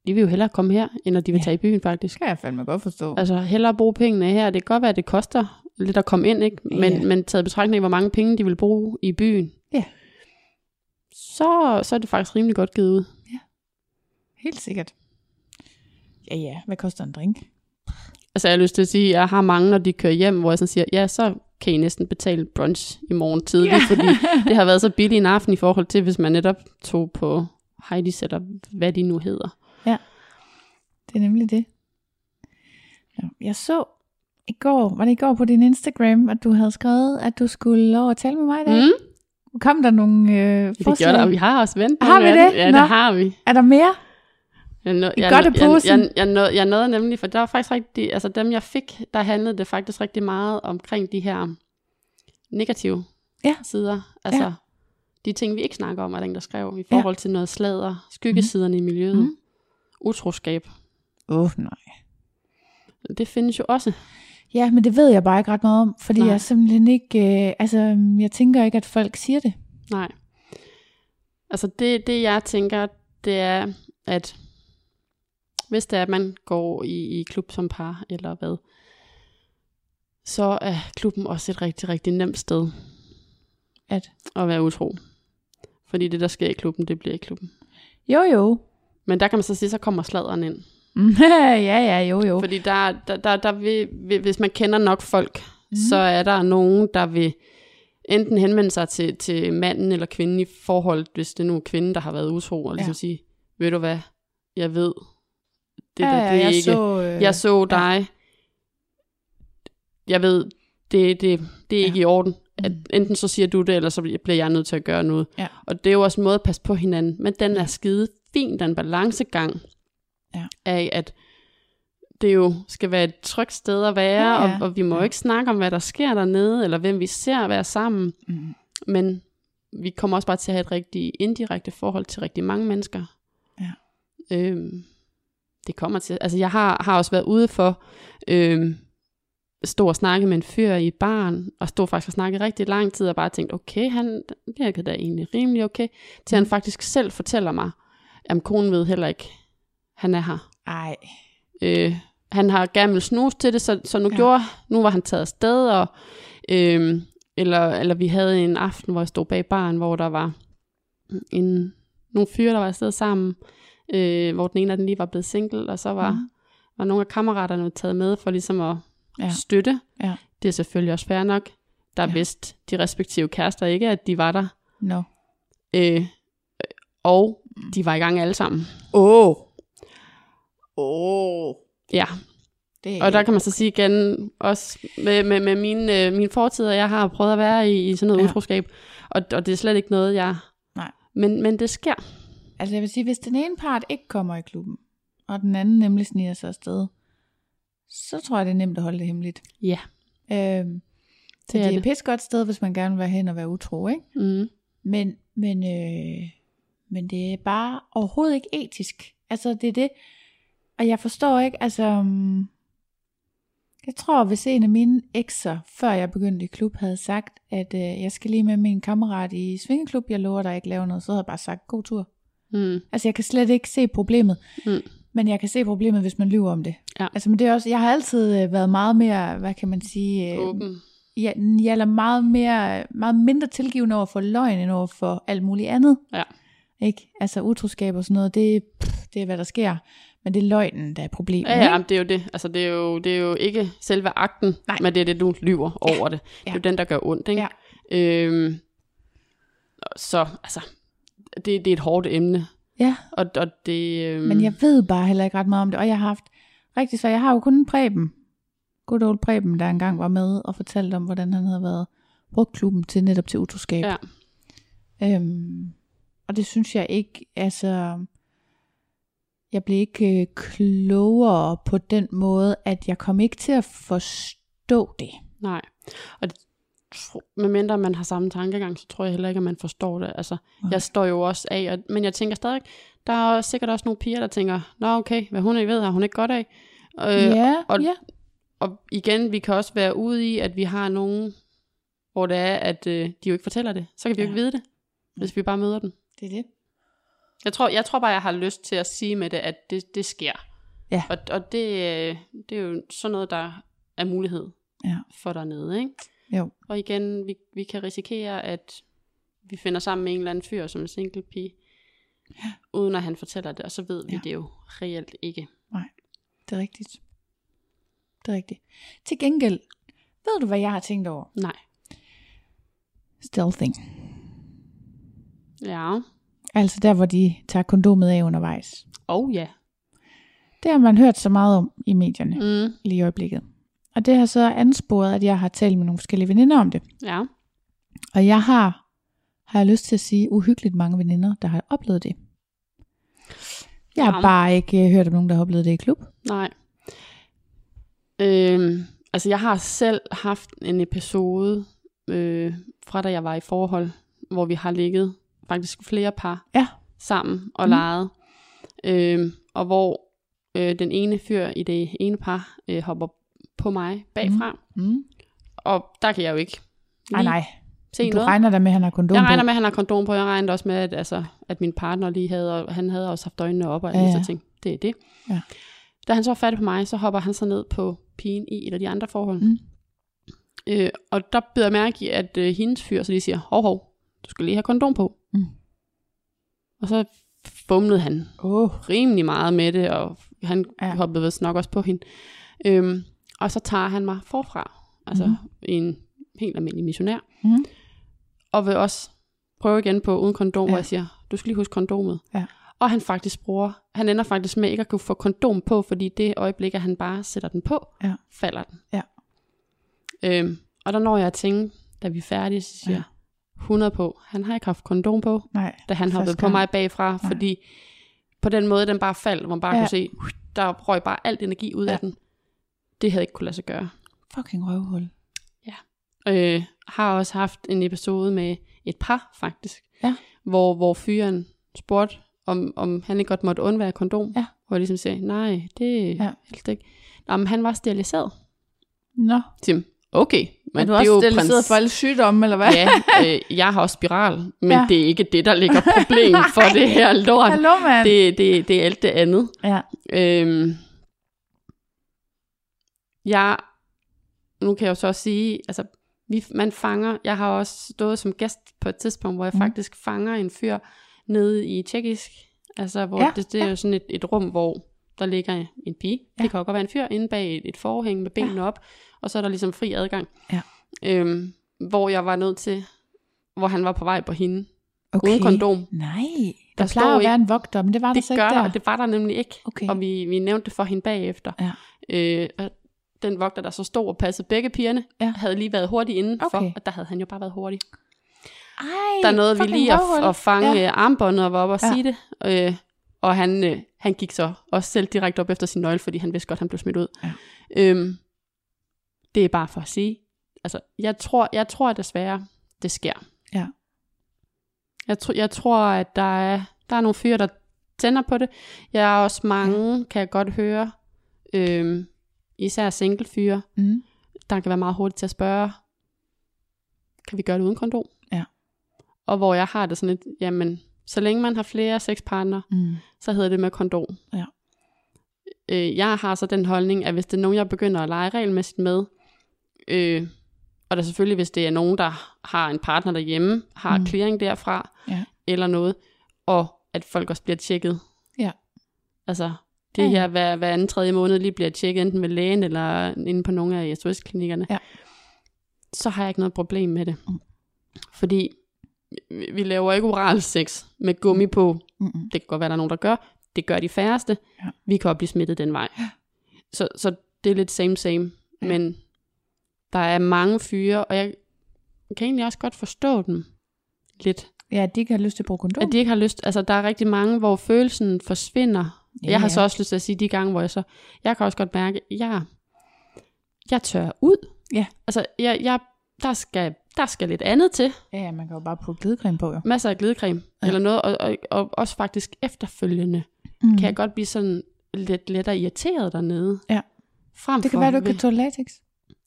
de vil jo hellere komme her, end at de vil Ja. tage i byen faktisk. kan jeg fandme godt forstå. Altså hellere bruge pengene her. Det kan godt være, at det koster lidt at komme ind, ikke? Men, Ja. men taget betragtning af, hvor mange penge de vil bruge i byen, Ja. så, så er det faktisk rimelig godt givet ud. Helt sikkert. Ja, ja. Hvad koster en drink? altså jeg har lyst til at sige, at jeg har mange, når de kører hjem, hvor jeg sådan siger, ja, så kan I næsten betale brunch i morgen tidligt, Ja. fordi det har været så billig en aften i forhold til, hvis man netop tog på Heidi's, eller hvad de nu hedder. Det er nemlig det. Ja, jeg så i går, var det i går på din Instagram, at du havde skrevet, at du skulle over og tale med mig i dag? Mm, Kom der nogle øh, det forslag? gør der, og vi har også ventet. Har vi det? Ja, Nå. det har vi. Er der mere? Jeg, nå, I jeg, jeg, jeg, jeg, nåede, jeg nåede nemlig, for der var faktisk rigtig, altså dem jeg fik, der handlede det faktisk rigtig meget omkring de her negative Ja. sider. Altså Ja. de ting, vi ikke snakker om, er den, der skrev, i forhold til noget sladder, skyggesiderne i miljøet, mm. utroskab. Åh, oh, nej. Det findes jo også. Ja, men det ved jeg bare ikke ret meget om, fordi Nej. jeg simpelthen ikke, øh, altså jeg tænker ikke, at folk siger det. Nej. Altså det, det jeg tænker, det er, at hvis det er, at man går i, i klub som par, eller hvad, så er klubben også et rigtig, rigtig nemt sted At, at være utro. Fordi det, der sker i klubben, det bliver i klubben. jo jo. Men der kan man så sige, så kommer sladeren ind. ja, ja, jo jo. Fordi der, der, der, der vil, hvis man kender nok folk, Mhm. mm. så er der nogen, der vil enten henvende sig til, til manden eller kvinden i forhold, hvis det nu er kvinden, der har været utro, og ligesom Ja. sige, ved du hvad, jeg ved, det ja, der, ja, det er jeg ikke, så, øh, jeg så dig, jeg ved, det, det, det er Ja. ikke i orden. At Mm. enten så siger du det, eller så bliver jeg nødt til at gøre noget. Ja. Og det er jo også en måde at passe på hinanden, men den er skide fin, den balancegang Ja. af, at det jo skal være et trygt sted at være, Ja, ja. Og, og vi må Ja. ikke snakke om, hvad der sker dernede, eller hvem vi ser være sammen, Mm. men vi kommer også bare til at have et rigtig indirekte forhold til rigtig mange mennesker. Ja. Øhm, det kommer til, altså jeg har, har også været ude for øhm, stå og snakke med en fyr i barn, og stå faktisk og snakke rigtig lang tid, og bare tænkt, okay, han virker da egentlig rimelig okay, til han Mm. faktisk selv fortæller mig, at konen ved heller ikke, han er her. Ej, Øh, han har gerne vil snuse til det, så, så nu, Ja. gjorde, nu var han taget afsted, og, øh, eller, eller vi havde en aften, hvor jeg stod bag baren, hvor der var en, nogle fyre, der var afsted sammen, øh, hvor den ene af dem lige var blevet single, og så var, mm. var nogle af kammeraterne taget med for ligesom at Ja. støtte. Ja. Det er selvfølgelig også fair nok. Der Ja. ja. vidste de respektive kærester ikke, at de var der. no. Øh, og de var i gang alle sammen. Åh. Oh. Åh. Oh. Ja, Det Og der kan man så sige igen, også med, med, med mine, øh, mine fortider, jeg har prøvet at være i, i sådan noget Ja. utroskab, og, og det er slet ikke noget, jeg... Nej. Men, men det sker. Altså jeg vil sige, hvis den ene part ikke kommer i klubben, og den anden nemlig sniger sig afsted, så tror jeg, det er nemt at holde det hemmeligt. Ja. Øhm, så Det det er er et pis godt sted, hvis man gerne vil være hen og være utro, ikke? Mm. Men, men, øh, men det er bare overhovedet ikke etisk. Altså det er det, og jeg forstår ikke, altså... um, Jeg tror, hvis en af mine ekser, før jeg begyndte i klub, havde sagt, at øh, jeg skal lige med min kammerat i svingeklub, jeg lover dig ikke lave noget, så havde jeg bare sagt, god tur. Mm. Altså, jeg kan slet ikke se problemet. Mm. Men jeg kan se problemet, hvis man lyver om det. Ja. Altså, men det er også, jeg har altid øh, været meget mere, hvad kan man sige, øh, Åben. ja, jeg er meget, mere, meget mindre tilgivende over for løgn, end over for alt muligt andet. Ja. Ikke? Altså, utroskab og sådan noget, det, pff, det er, hvad der sker. Men det er løgnen, der er problemet. Ja, ja, det er jo det. Altså, det er jo, det er jo ikke selve akten, Nej. men det er det, du lyver over det. Det er Ja. jo den, der gør ondt, ikke? Ja. Øhm, så, altså, det, det er et hårdt emne. ja. Og, og det... Øhm, Men jeg ved bare heller ikke ret meget om det, og jeg har haft rigtig så jeg har jo kun en Preben, good old Preben, der engang var med og fortalte om, hvordan han havde været brugt klubben til netop til utroskab. Ja. Øhm, og det synes jeg ikke, altså, jeg blev ikke øh, klogere på den måde, at jeg kom ikke til at forstå det. Nej. Og det, medmindre man har samme tankegang, så tror jeg heller ikke, at man forstår det. Altså, Nej. jeg står jo også af, og, men jeg tænker stadig, der er sikkert også nogle piger, der tænker, nå okay, hvad hun ikke ved, har hun ikke godt af. Øh, ja, og- ja. Og igen, vi kan også være ude i, at vi har nogen, hvor det er, at øh, de jo ikke fortæller det. Så kan vi jo Ja. ikke vide det, hvis vi bare møder dem. det er det. Jeg tror, jeg tror bare, jeg har lyst til at sige med det, at det, det sker. Ja. Og, og det, øh, det er jo sådan noget, der er mulighed Ja. for dernede, ikke? Jo. Og igen, vi, vi kan risikere, at vi finder sammen med en eller anden fyr som en single pige, Ja. uden at han fortæller det, og så ved vi Ja. det jo reelt ikke. Det er rigtigt. det er rigtigt. Til gengæld, ved du, hvad jeg har tænkt over? Nej. Stealthing. Ja. Altså der, hvor de tager kondomet af undervejs. Oh ja. Det har man hørt så meget om i medierne Mm. lige i øjeblikket. Og det har så ansporet, at jeg har talt med nogle forskellige veninder om det. Ja. Og jeg har, har jeg lyst til at sige, uhyggeligt mange veninder, der har oplevet det. Jeg har Ja. bare ikke øh, hørt om nogen, der har oplevet det i klub. Nej. Øhm, altså, jeg har selv haft en episode øh, fra da jeg var i forhold, hvor vi har ligget faktisk flere par Ja. sammen og Mm. leget. Øhm, og hvor øh, den ene fyr i det ene par øh, hopper på mig bagfra. Mm. Mm. Og der kan jeg jo ikke Nej, nej. se Du noget. regner da med, at han har kondom jeg regner på. med, at han har kondom på. Jeg regner også med, at, altså, at min partner lige havde, og han havde også haft øjnene op, og Ja, ja, så tænkte, det er det. Ja. Da han så er fat på mig, så hopper han så ned på pigen i et af de andre forhold. Mm. Øh, og der beder jeg mærke i, at øh, hendes fyr, så de siger, hov, hov, du skal lige have kondom på. Mm. Og så bumlede han oh, rimelig meget med det, og han Ja. hoppede vist nok også på hende. Øhm, og så tager han mig forfra, altså mm. en helt almindelig missionær, Mhm. og vil også prøve igen på uden kondom, ja. hvor jeg siger, du skal lige huske kondomet. Ja. Og han faktisk bruger, han ender faktisk med ikke at kunne få kondom på, fordi det øjeblik, at han bare sætter den på, Ja. falder den. Ja. Øhm, og der når jeg at tænke, da vi er færdige, så siger Ja. Jeg, 100 på, han har ikke haft kondom på, nej. da han hoppede på mig bagfra, Nej. fordi på den måde, den bare faldt, man bare Ja. ja. kunne se, der røg bare alt energi ud Ja. ja. af den. Det havde ikke kunne lade sig gøre. Fucking røvhul. Øh, har også haft en episode med et par, faktisk, Ja. hvor, hvor fyren spurgte, om, om han ikke godt måtte undvære kondom. Ja. Hvor jeg ligesom sagde, nej, det Ja. er helst ikke. Nå, men han var steriliseret. Nå, Tim, okay. men du det er jo også steriliseret prins- for alle sygdomme, eller hvad? Ja, øh, jeg har også spiral, men Ja. ja. det er ikke det, der ligger problem for det her lort. Hallo, mand. Det, det, det er alt det andet. Ja. Øhm, jeg, nu kan jeg jo så også sige, altså, vi, man fanger, jeg har også stået som gæst på et tidspunkt, hvor jeg Mm. faktisk fanger en fyr nede i tjekkisk, altså, hvor Ja, ja, det, det er jo sådan et, et rum, hvor der ligger en pige, Ja. det kan jo godt være en fyr, inde bag et, et forhæng med benene ja. op, og så er der ligesom fri adgang. Ja. Øhm, hvor jeg var nødt til, hvor han var på vej på hende, Okay. uden kondom. Nej, Der der plejer at være en vogter, men det var der Det så gør ikke der, der. det var der nemlig ikke. Okay. Og vi, vi nævnte det for hende bagefter. Ja. Øh, den vogter, der så stod og passede begge pigerne, Ja. havde lige været hurtig indenfor, Okay. og der havde han jo bare været hurtig. Ej, Der nåede vi lige at, at fange Ja. armbåndet og var oppe og ja. sige det. Øh, og han, øh, han gik så også selv direkte op efter sin nøgle, fordi han vidste godt, at han blev smidt ud. Ja. Øhm, det er bare for at sige. Altså, jeg tror, jeg tror desværre, det sker. Ja. Jeg, tr- jeg tror, at der er, der er nogle fyre, der tænder på det. Jeg er også mange, ja. kan jeg godt høre, øhm, især single fyre, Mm. der kan være meget hurtigt til at spørge, kan vi gøre det uden kondom? Ja. Og hvor jeg har det sådan lidt, jamen, så længe man har flere sexpartnere, Mm. så hedder det med kondom. Ja. Øh, jeg har så den holdning, at hvis det er nogen, jeg begynder at lege regelmæssigt med, øh, og der selvfølgelig, hvis det er nogen, der har en partner derhjemme, har Mm. clearing derfra, Ja. eller noget, og at folk også bliver tjekket. Ja. Altså, det Ja, ja. her hver, hver anden tredje måned lige bliver tjekket, enten med lægen eller inde på nogle af SOS-klinikkerne, Ja. så har jeg ikke noget problem med det. Mm. Fordi vi, laver ikke oral sex med gummi på. Mm-mm. Det kan godt være, der er nogen, der gør. Det gør de færreste. Ja. Vi kan også blive smittet den vej. Ja. Så, så det er lidt same same. Ja. Men der er mange fyre, og jeg kan egentlig også godt forstå dem lidt. Ja, de kan have lyst til at bruge kondom. At de ikke har lyst, altså der er rigtig mange, hvor følelsen forsvinder. Ja, jeg har ja. så også lyst til at sige de gange, hvor jeg så, jeg kan også godt mærke, jeg, jeg tør ud. Ja. Altså, jeg, jeg, der, skal, der skal lidt andet til. Ja, ja, man kan jo bare putte glidecreme på, jo. Masser af glidecreme Ja. ja. eller noget, og, og, og også faktisk efterfølgende Mm. kan jeg godt blive sådan lidt lettere irriteret dernede. Ja. Frem Det kan være, du kan tåle latex.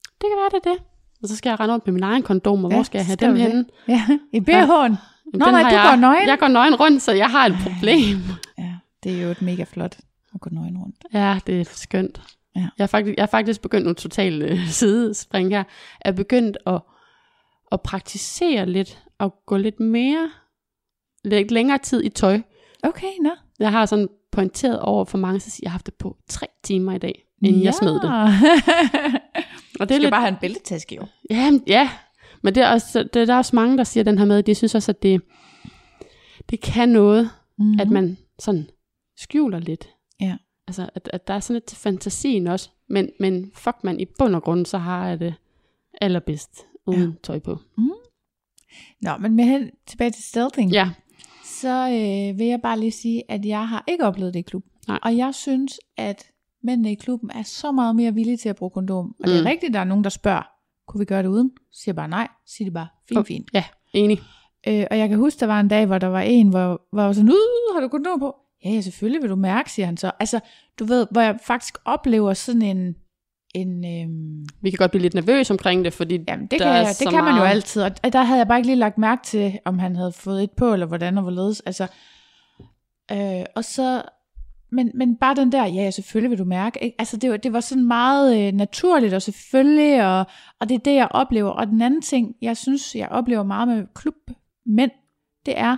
Det kan være, det er det. Og så skal jeg rende rundt med min egen kondom, og Ja, hvor skal jeg have dem henne? Ja, i BH'en. Jamen, Nå, den nej, har du jeg, går nøgen. Jeg går nøgen rundt, så jeg har et problem. Ja, det er jo et mega flot at gå nøgen rundt. Ja, det er skønt. Ja. Jeg, er faktisk, jeg er faktisk begyndt nu totalt øh, sidespring her. Jeg er begyndt at, at praktisere lidt, og gå lidt mere, lidt længere tid i tøj. Okay, nå. Jeg har sådan pointeret over for mange, så siger, jeg har haft det på tre timer i dag. inden jeg smed det. Og det er lidt... bare have en bæltetaske jo. Ja, ja. Men det er, også, det, der er også mange, der siger den her med, de synes også, at det, det kan noget, mm-hmm. at man sådan skjuler lidt. Ja. Altså, at, at der er sådan lidt til fantasien også. Men, men fuck man, i bund og grund, så har jeg det allerbedst uden ja. tøj på. Mm. Nå, men med hen tilbage til stealthing. Ja. Så øh, vil jeg bare lige sige, at jeg har ikke oplevet det i klub. Nej. Og jeg synes, at mændene i klubben er så meget mere villige til at bruge kondom. Og mm. det er Mm. rigtigt, der er nogen, der spørger, kunne vi gøre det uden? Så siger jeg bare nej. Så siger de bare, fint, Oh. fint. Ja, enig. Øh, og jeg kan huske, der var en dag, hvor der var en, hvor, hvor jeg var sådan, uh, har du kondom på? Ja, ja, selvfølgelig vil du mærke, siger han så. Altså, du ved, hvor jeg faktisk oplever sådan en, en øhm, Vi kan godt blive lidt nervøse omkring det, fordi Jamen, det der kan, er det kan man jo altid, og der havde jeg bare ikke lige lagt mærke til, om han havde fået et på, eller hvordan og hvorledes. Altså, øh, og så, men, men bare den der, ja, ja, selvfølgelig vil du mærke. Ikke? Altså, det var, det var sådan meget øh, naturligt, og selvfølgelig, og, og det er det, jeg oplever. Og den anden ting, jeg synes, jeg oplever meget med klubmænd, det er,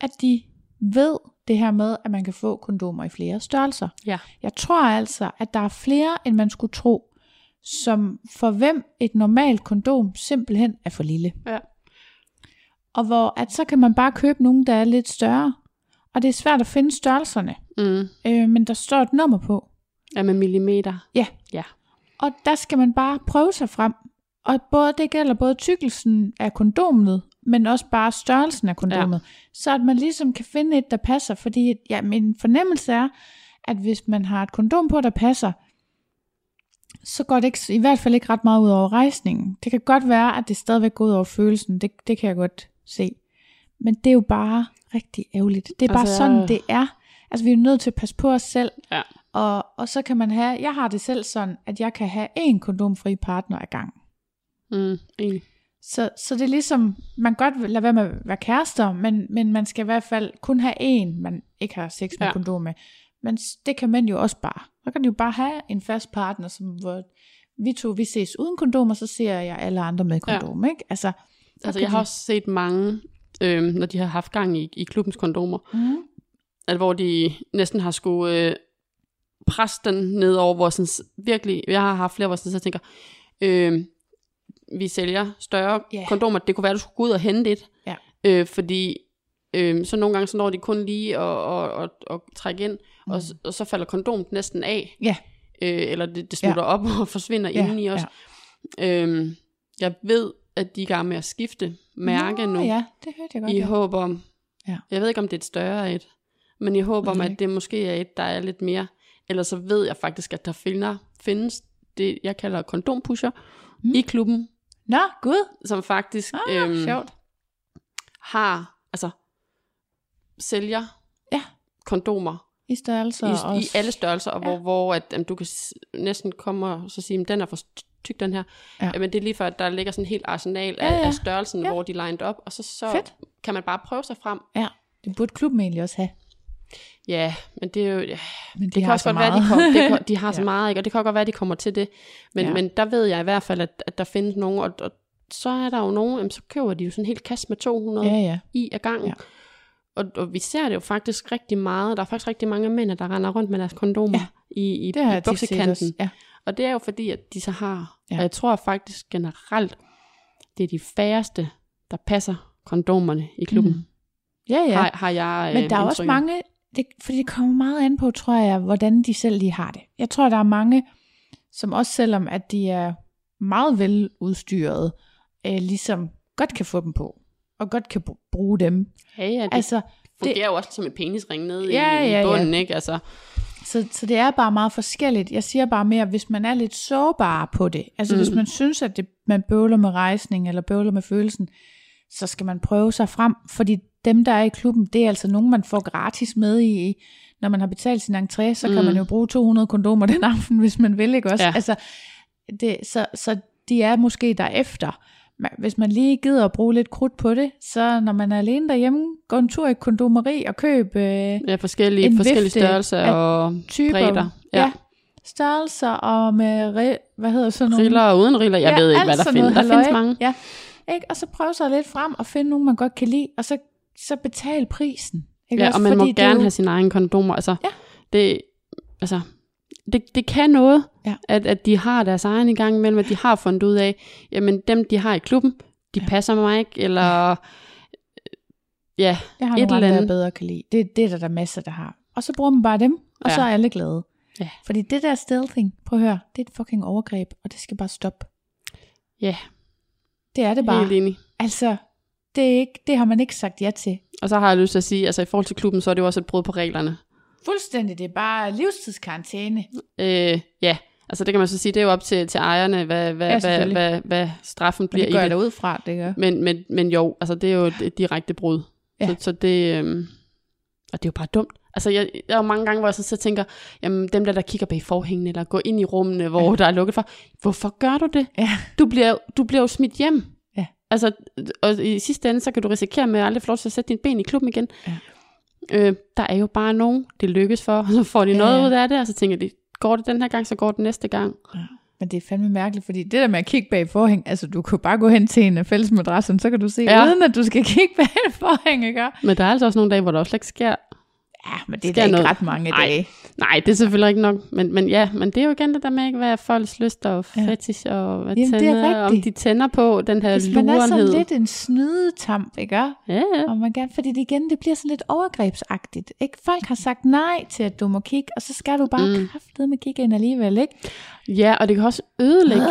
at de ved det her med, at man kan få kondomer i flere størrelser. Ja. Jeg tror altså, at der er flere, end man skulle tro, som for hvem et normalt kondom simpelthen er for lille. Ja. Og hvor at så kan man bare købe nogen, der er lidt større. Og det er svært at finde størrelserne. Mm. Øh, men der står et nummer på. Ja, med millimeter. Ja. Ja. Og der skal man bare prøve sig frem. Og både, det gælder både tykkelsen af kondomet, men også bare størrelsen af kondomet. Ja. Så at man ligesom kan finde et, der passer. Fordi ja, min fornemmelse er, at hvis man har et kondom på, der passer, så går det ikke, i hvert fald ikke ret meget ud over rejsningen. Det kan godt være, at det stadigvæk går ud over følelsen. Det, det kan jeg godt se. Men det er jo bare rigtig ærgerligt. Det er bare Altså, sådan, det er. Altså, vi er jo nødt til at passe på os selv. Ja. Og, og så kan man have, jeg har det selv sådan, at jeg kan have en kondomfri partner ad gang. Mm. Enig. Så, så det er ligesom, man godt lade være med at være kærester, men, men man skal i hvert fald kun have en, man ikke har sex med Ja. ja. kondom med. Men det kan mænd jo også bare. Så kan de jo bare have en fast partner, som, hvor vi to, vi ses uden kondom, og så ser jeg alle andre med Ja. kondom, ikke? Altså, så Altså, jeg har de- også set mange, øhm, når de har haft gang i, i klubbens kondomer, Mm. at hvor de næsten har skulle øh, presse den ned over, hvor sådan, virkelig, jeg har haft flere, hvor sådan, så jeg tænker, øh, vi sælger større yeah. kondomer, det kunne være, du skulle gå ud og hente et, Ja. øh, fordi øh, så nogle gange, så når de kun lige at, at, at, at trække ind, mm. og, og så falder kondomet næsten af, Ja. øh, eller det, det slutter ja. op og forsvinder Ja, indeni også. Ja. Øhm, jeg ved, at de er i gang med at skifte mærke Nå, nu, Ja, det hørte jeg godt. i ja. håb om, Ja. jeg ved ikke, om det er et større et, men i håb om, at det måske er et, der er lidt mere, eller så ved jeg faktisk, at der finder, findes det, jeg kalder kondompusher mm. i klubben, Nå, gud. som faktisk Ah, øhm, sjovt. har, altså, sælger Ja. kondomer I størrelser i, også. i alle størrelser, og Ja. hvor, hvor at, jamen, du kan næsten komme og så sige, at den er for tyk, den her. Ja. Men det er lige før, at der ligger sådan en helt arsenal af, Ja, ja. af størrelsen, Ja. ja. hvor de er lined op, og så, så Fedt. kan man bare prøve sig frem. Ja, det burde klubben egentlig også have. Ja, men det er jo... Ja, Men de det kan også så godt være, de, kom, det, kan- de har så Ja. meget, ikke? og det kan godt være, de kommer til det. Men, Ja. men der ved jeg i hvert fald, at, at der findes nogen, og, og så er der jo nogen, jamen, så køber de jo sådan en helt kasse med 200 Ja, ja. i ad gangen. Ja. Og, og vi ser det jo faktisk rigtig meget. Der er faktisk rigtig mange mænd, der render rundt med deres kondomer Ja. i, i, Det i også. buksekanten. Ja. Og det er jo fordi, at de så har, Ja. og jeg tror faktisk generelt, det er de færreste, der passer kondomerne i klubben. Mm. Ja, ja. Har, har jeg Men øh, der er også indtryk af. mange, det, fordi det kommer meget an på, tror jeg, hvordan de selv lige har det. Jeg tror, der er mange, som også selvom at de er meget veludstyret, øh, ligesom godt kan få dem på, og godt kan br- bruge dem. Ja, ja, det Altså, fungerer jo også som en penisring nede Ja, i, ja, i ja. bunden, ikke? Altså, så, så det er bare meget forskelligt. Jeg siger bare mere, hvis man er lidt sårbar på det, altså mm. hvis man synes, at det, man bøvler med rejsning, eller bøvler med følelsen, så skal man prøve sig frem, fordi dem, der er i klubben, det er altså nogen, man får gratis med i, når man har betalt sin entré, så kan Mm. man jo bruge 200 kondomer den aften, hvis man vil, ikke også? Ja. Altså, det, så, så de er måske derefter. Men Hvis man lige gider at bruge lidt krudt på det, så når man er alene derhjemme, gå en tur i kondomeri og køb øh, ja, forskellige, En forskellige størrelser og typer. bredder. Ja. Ja. ja. Størrelser og med, hvad hedder sådan nogle? Riller og uden riller. Jeg ved ikke, hvad der findes. Der findes mange. Ja, ikke? Og så prøve sig lidt frem og finde nogen, man godt kan lide, og så, så betale prisen. Ikke Ja, også? og man må Fordi er gerne jo- have sine egne kondomer. Altså, Ja. det, altså, det, det kan noget, Ja. at, at de har deres egen i gang imellem, at de har fundet ud af, jamen dem, de har i klubben, de Ja. ja. passer mig ikke, eller ja, Jeg har Et eller jeg andet. bedre kan lide. Det, det er der, der er masser, der har. Og så bruger man bare dem, og Ja. så er alle glade. Ja. Fordi det der stealthing, prøv at høre, det er et fucking overgreb, og det skal bare stoppe. ja, Det er det bare. helt enig. Altså, det, er ikke, det har man ikke sagt ja til. Og så har jeg lyst til at sige, altså i forhold til klubben, så er det jo også et brud på reglerne. Fuldstændig, det er bare livstidskarantæne. Øh, ja, altså det kan man så sige, det er jo op til, til ejerne, hvad, hvad, Ja, hvad, hvad, hvad straffen Men bliver det gør i det. ud fra, det gør. Men, men, men jo, altså det er jo et direkte brud. Ja. Så, så det, øhm, og det er jo bare dumt. Altså jeg, der er mange gange, hvor jeg så, så tænker, jamen dem der, der kigger bag forhængene, eller går ind i rummene, hvor ja. der er lukket for, hvorfor gør du det? Ja. Du bliver, du bliver jo smidt hjem. Ja. Altså, og i sidste ende, så kan du risikere med at aldrig få lov til at sætte dine ben i klubben igen. Ja. Øh, der er jo bare nogen, det lykkes for, og så får de Ja, noget ja. ud af det, og så tænker de, går det den her gang, så går det næste gang. Men det er fandme mærkeligt, fordi det der med at kigge bag forhæng, altså du kan bare gå hen til en af fællesmadrasserne, så kan du se, Ja. ja. uden at du skal kigge bag forhæng, ikke? Men der er altså også nogle dage, hvor der også ikke sker Ja, men det er da ikke noget. ret mange Ej. dage. Nej, det er selvfølgelig ikke nok, men, men ja, men det er jo igen det der med, ikke, hvad er folks lyst og Ja. fetish, og hvad Jamen, det er tænder, om de tænder på den her Hvis man er lurenhed. sådan lidt en snydetamp, ikke? Ja, ja. Og man gerne, fordi det igen, det bliver sådan lidt overgrebsagtigt. Ikke? Folk har sagt nej til, at du må kigge, og så skal du bare Mm. kraftedeme med kigge ind alligevel, ikke? ja, og det kan også ødelægge,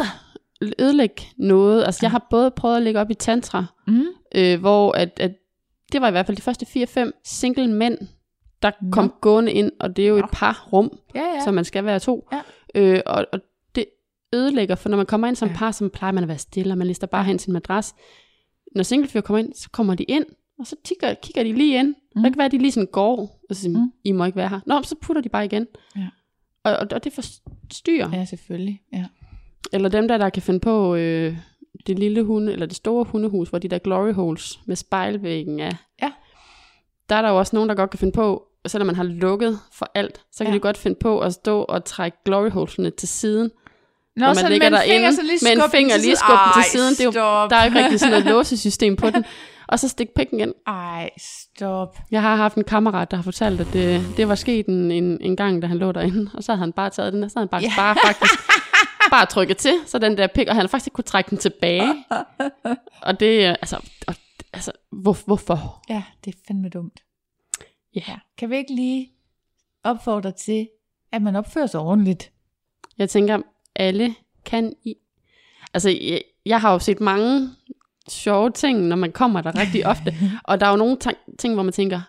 ødelægge noget. Altså, jeg har både prøvet at lægge op i tantra, Mm. øh, hvor at, at det var i hvert fald de første 4-5 single mænd, der Nå. kom gående ind, og det er jo Nå. et par rum, Ja, ja. så man skal være to. Ja. Øh, og, og det ødelægger, for når man kommer ind som Ja. par, så plejer man at være stille, og man lister bare hen en madras. Når singlefyr kommer ind, så kommer de ind, og så kigger, kigger de lige ind. Mm. Mm. Det kan være, at de lige sådan går, og så siger, Mm. mm. I må ikke være her. Nå, så putter de bare igen. Ja. Og, og, og det forstyrrer. Ja, selvfølgelig. Ja. Eller dem der, der kan finde på øh, det lille hunde, eller det store hundehus, hvor de der glory holes med spejlvæggen er. Ja. Der er der jo også nogen, der godt kan finde på, selvom man har lukket for alt, så kan Ja. de godt finde på at stå og trække glory holesene til siden. Nå, man ligger derinde, med en finger lige skubbe den til siden. Det er jo- stop. Der er jo ikke rigtig sådan et låsesystem på den. Og så stik pikken ind. Ej, stop. Jeg har haft en kammerat, der har fortalt, at det, det var sket en, en, en gang, da han lå derinde. Og så havde han bare taget den, og så havde han bare, yeah. bare faktisk bare trykket til, så den der pik, og han har faktisk ikke kunne trække den tilbage. Og det, er, altså, og, altså hvor, hvorfor? Ja, det er fandme dumt. Ja. Ja. Kan vi ikke lige opfordre til, at man opfører sig ordentligt? Jeg tænker, alle kan i... Altså, jeg, jeg har jo set mange sjove ting, når man kommer der rigtig ofte. Og der er jo nogle ting, hvor man tænker,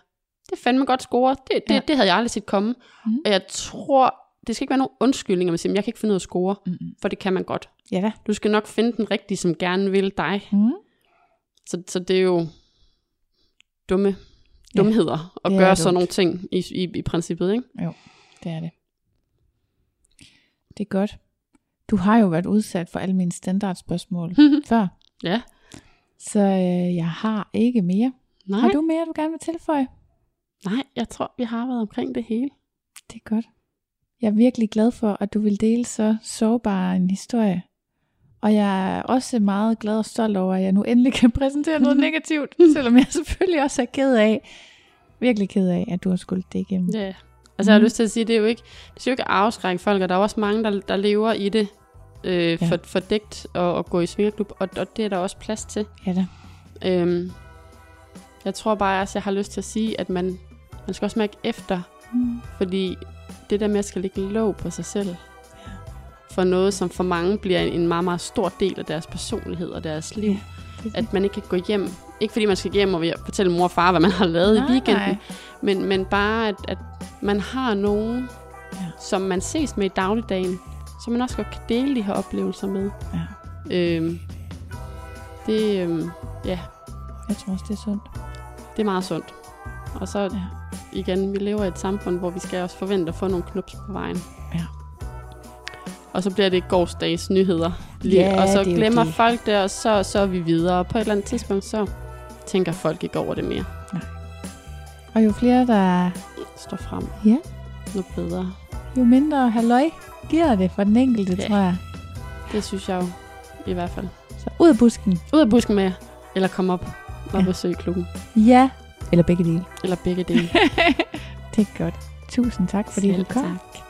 det er fandme godt score. Det, det, Ja. det havde jeg aldrig set komme. Mm. Mm. Og jeg tror, det skal ikke være nogen undskyldning, at man siger, jeg kan ikke finde ud af at score. Mm-mm. For det kan man godt. Ja da. Du skal nok finde den rigtige, som gerne vil dig. Mm. Så, så det er jo dumme dumheder at er gøre sådan nogle ting i, i, i princippet. Ikke? Det er det. Det er godt. Du har jo været udsat for alle mine standardspørgsmål før, Ja. så øh, jeg har ikke mere. Nej, Har du mere, du gerne vil tilføje? nej, jeg tror, vi har været omkring det hele. Det er godt. Jeg er virkelig glad for, at du vil dele så sårbar en historie. Og jeg er også meget glad og stolt over, at jeg nu endelig kan præsentere noget negativt, selvom jeg selvfølgelig også er ked af, virkelig ked af, at du har skulle det igennem. Ja. Altså, jeg har Mhm. lyst til at sige, det er jo ikke, det skal jo ikke afskrække folk, og der er også mange, der, der lever i det øh, Ja. for, fordækt og, og gå i svingerklub, og, og det er der også plads til. Ja da. Øhm, jeg tror bare også, jeg har lyst til at sige, at man, man skal også mærke efter, Mm. fordi det der med at skal lægge låg på sig selv, for noget, som for mange bliver en, en meget, meget stor del af deres personlighed og deres liv, Ja, at man ikke kan gå hjem. Ikke fordi man skal hjem og fortælle mor og far, hvad man har lavet Nej, i weekenden, nej. men, men bare, at, at man har nogen, Ja. som man ses med i dagligdagen, som man også godt kan dele de her oplevelser med. Ja. Øhm, det, øhm, ja, Jeg tror også, det er sundt. det er meget sundt. Og så ja. igen, vi lever i et samfund, hvor vi skal også forvente at få nogle knups på vejen. Og så bliver det gårdsdags nyheder. Lige, Ja, og så det er jo glemmer det. folk det, og så, så er vi videre. Og på et eller andet tidspunkt, så tænker folk ikke over det mere. Og jo flere, der Står frem. Ja. Noget bedre. jo mindre halløj giver det for den enkelte, Ja. tror jeg. Det synes jeg jo i hvert fald. Så ud af busken. Ud af busken med jer, eller kom op og Ja. besøg klubben. Ja. Eller begge dele. Eller begge dele. Det er godt. Tusind tak, fordi Selv du kom. tak.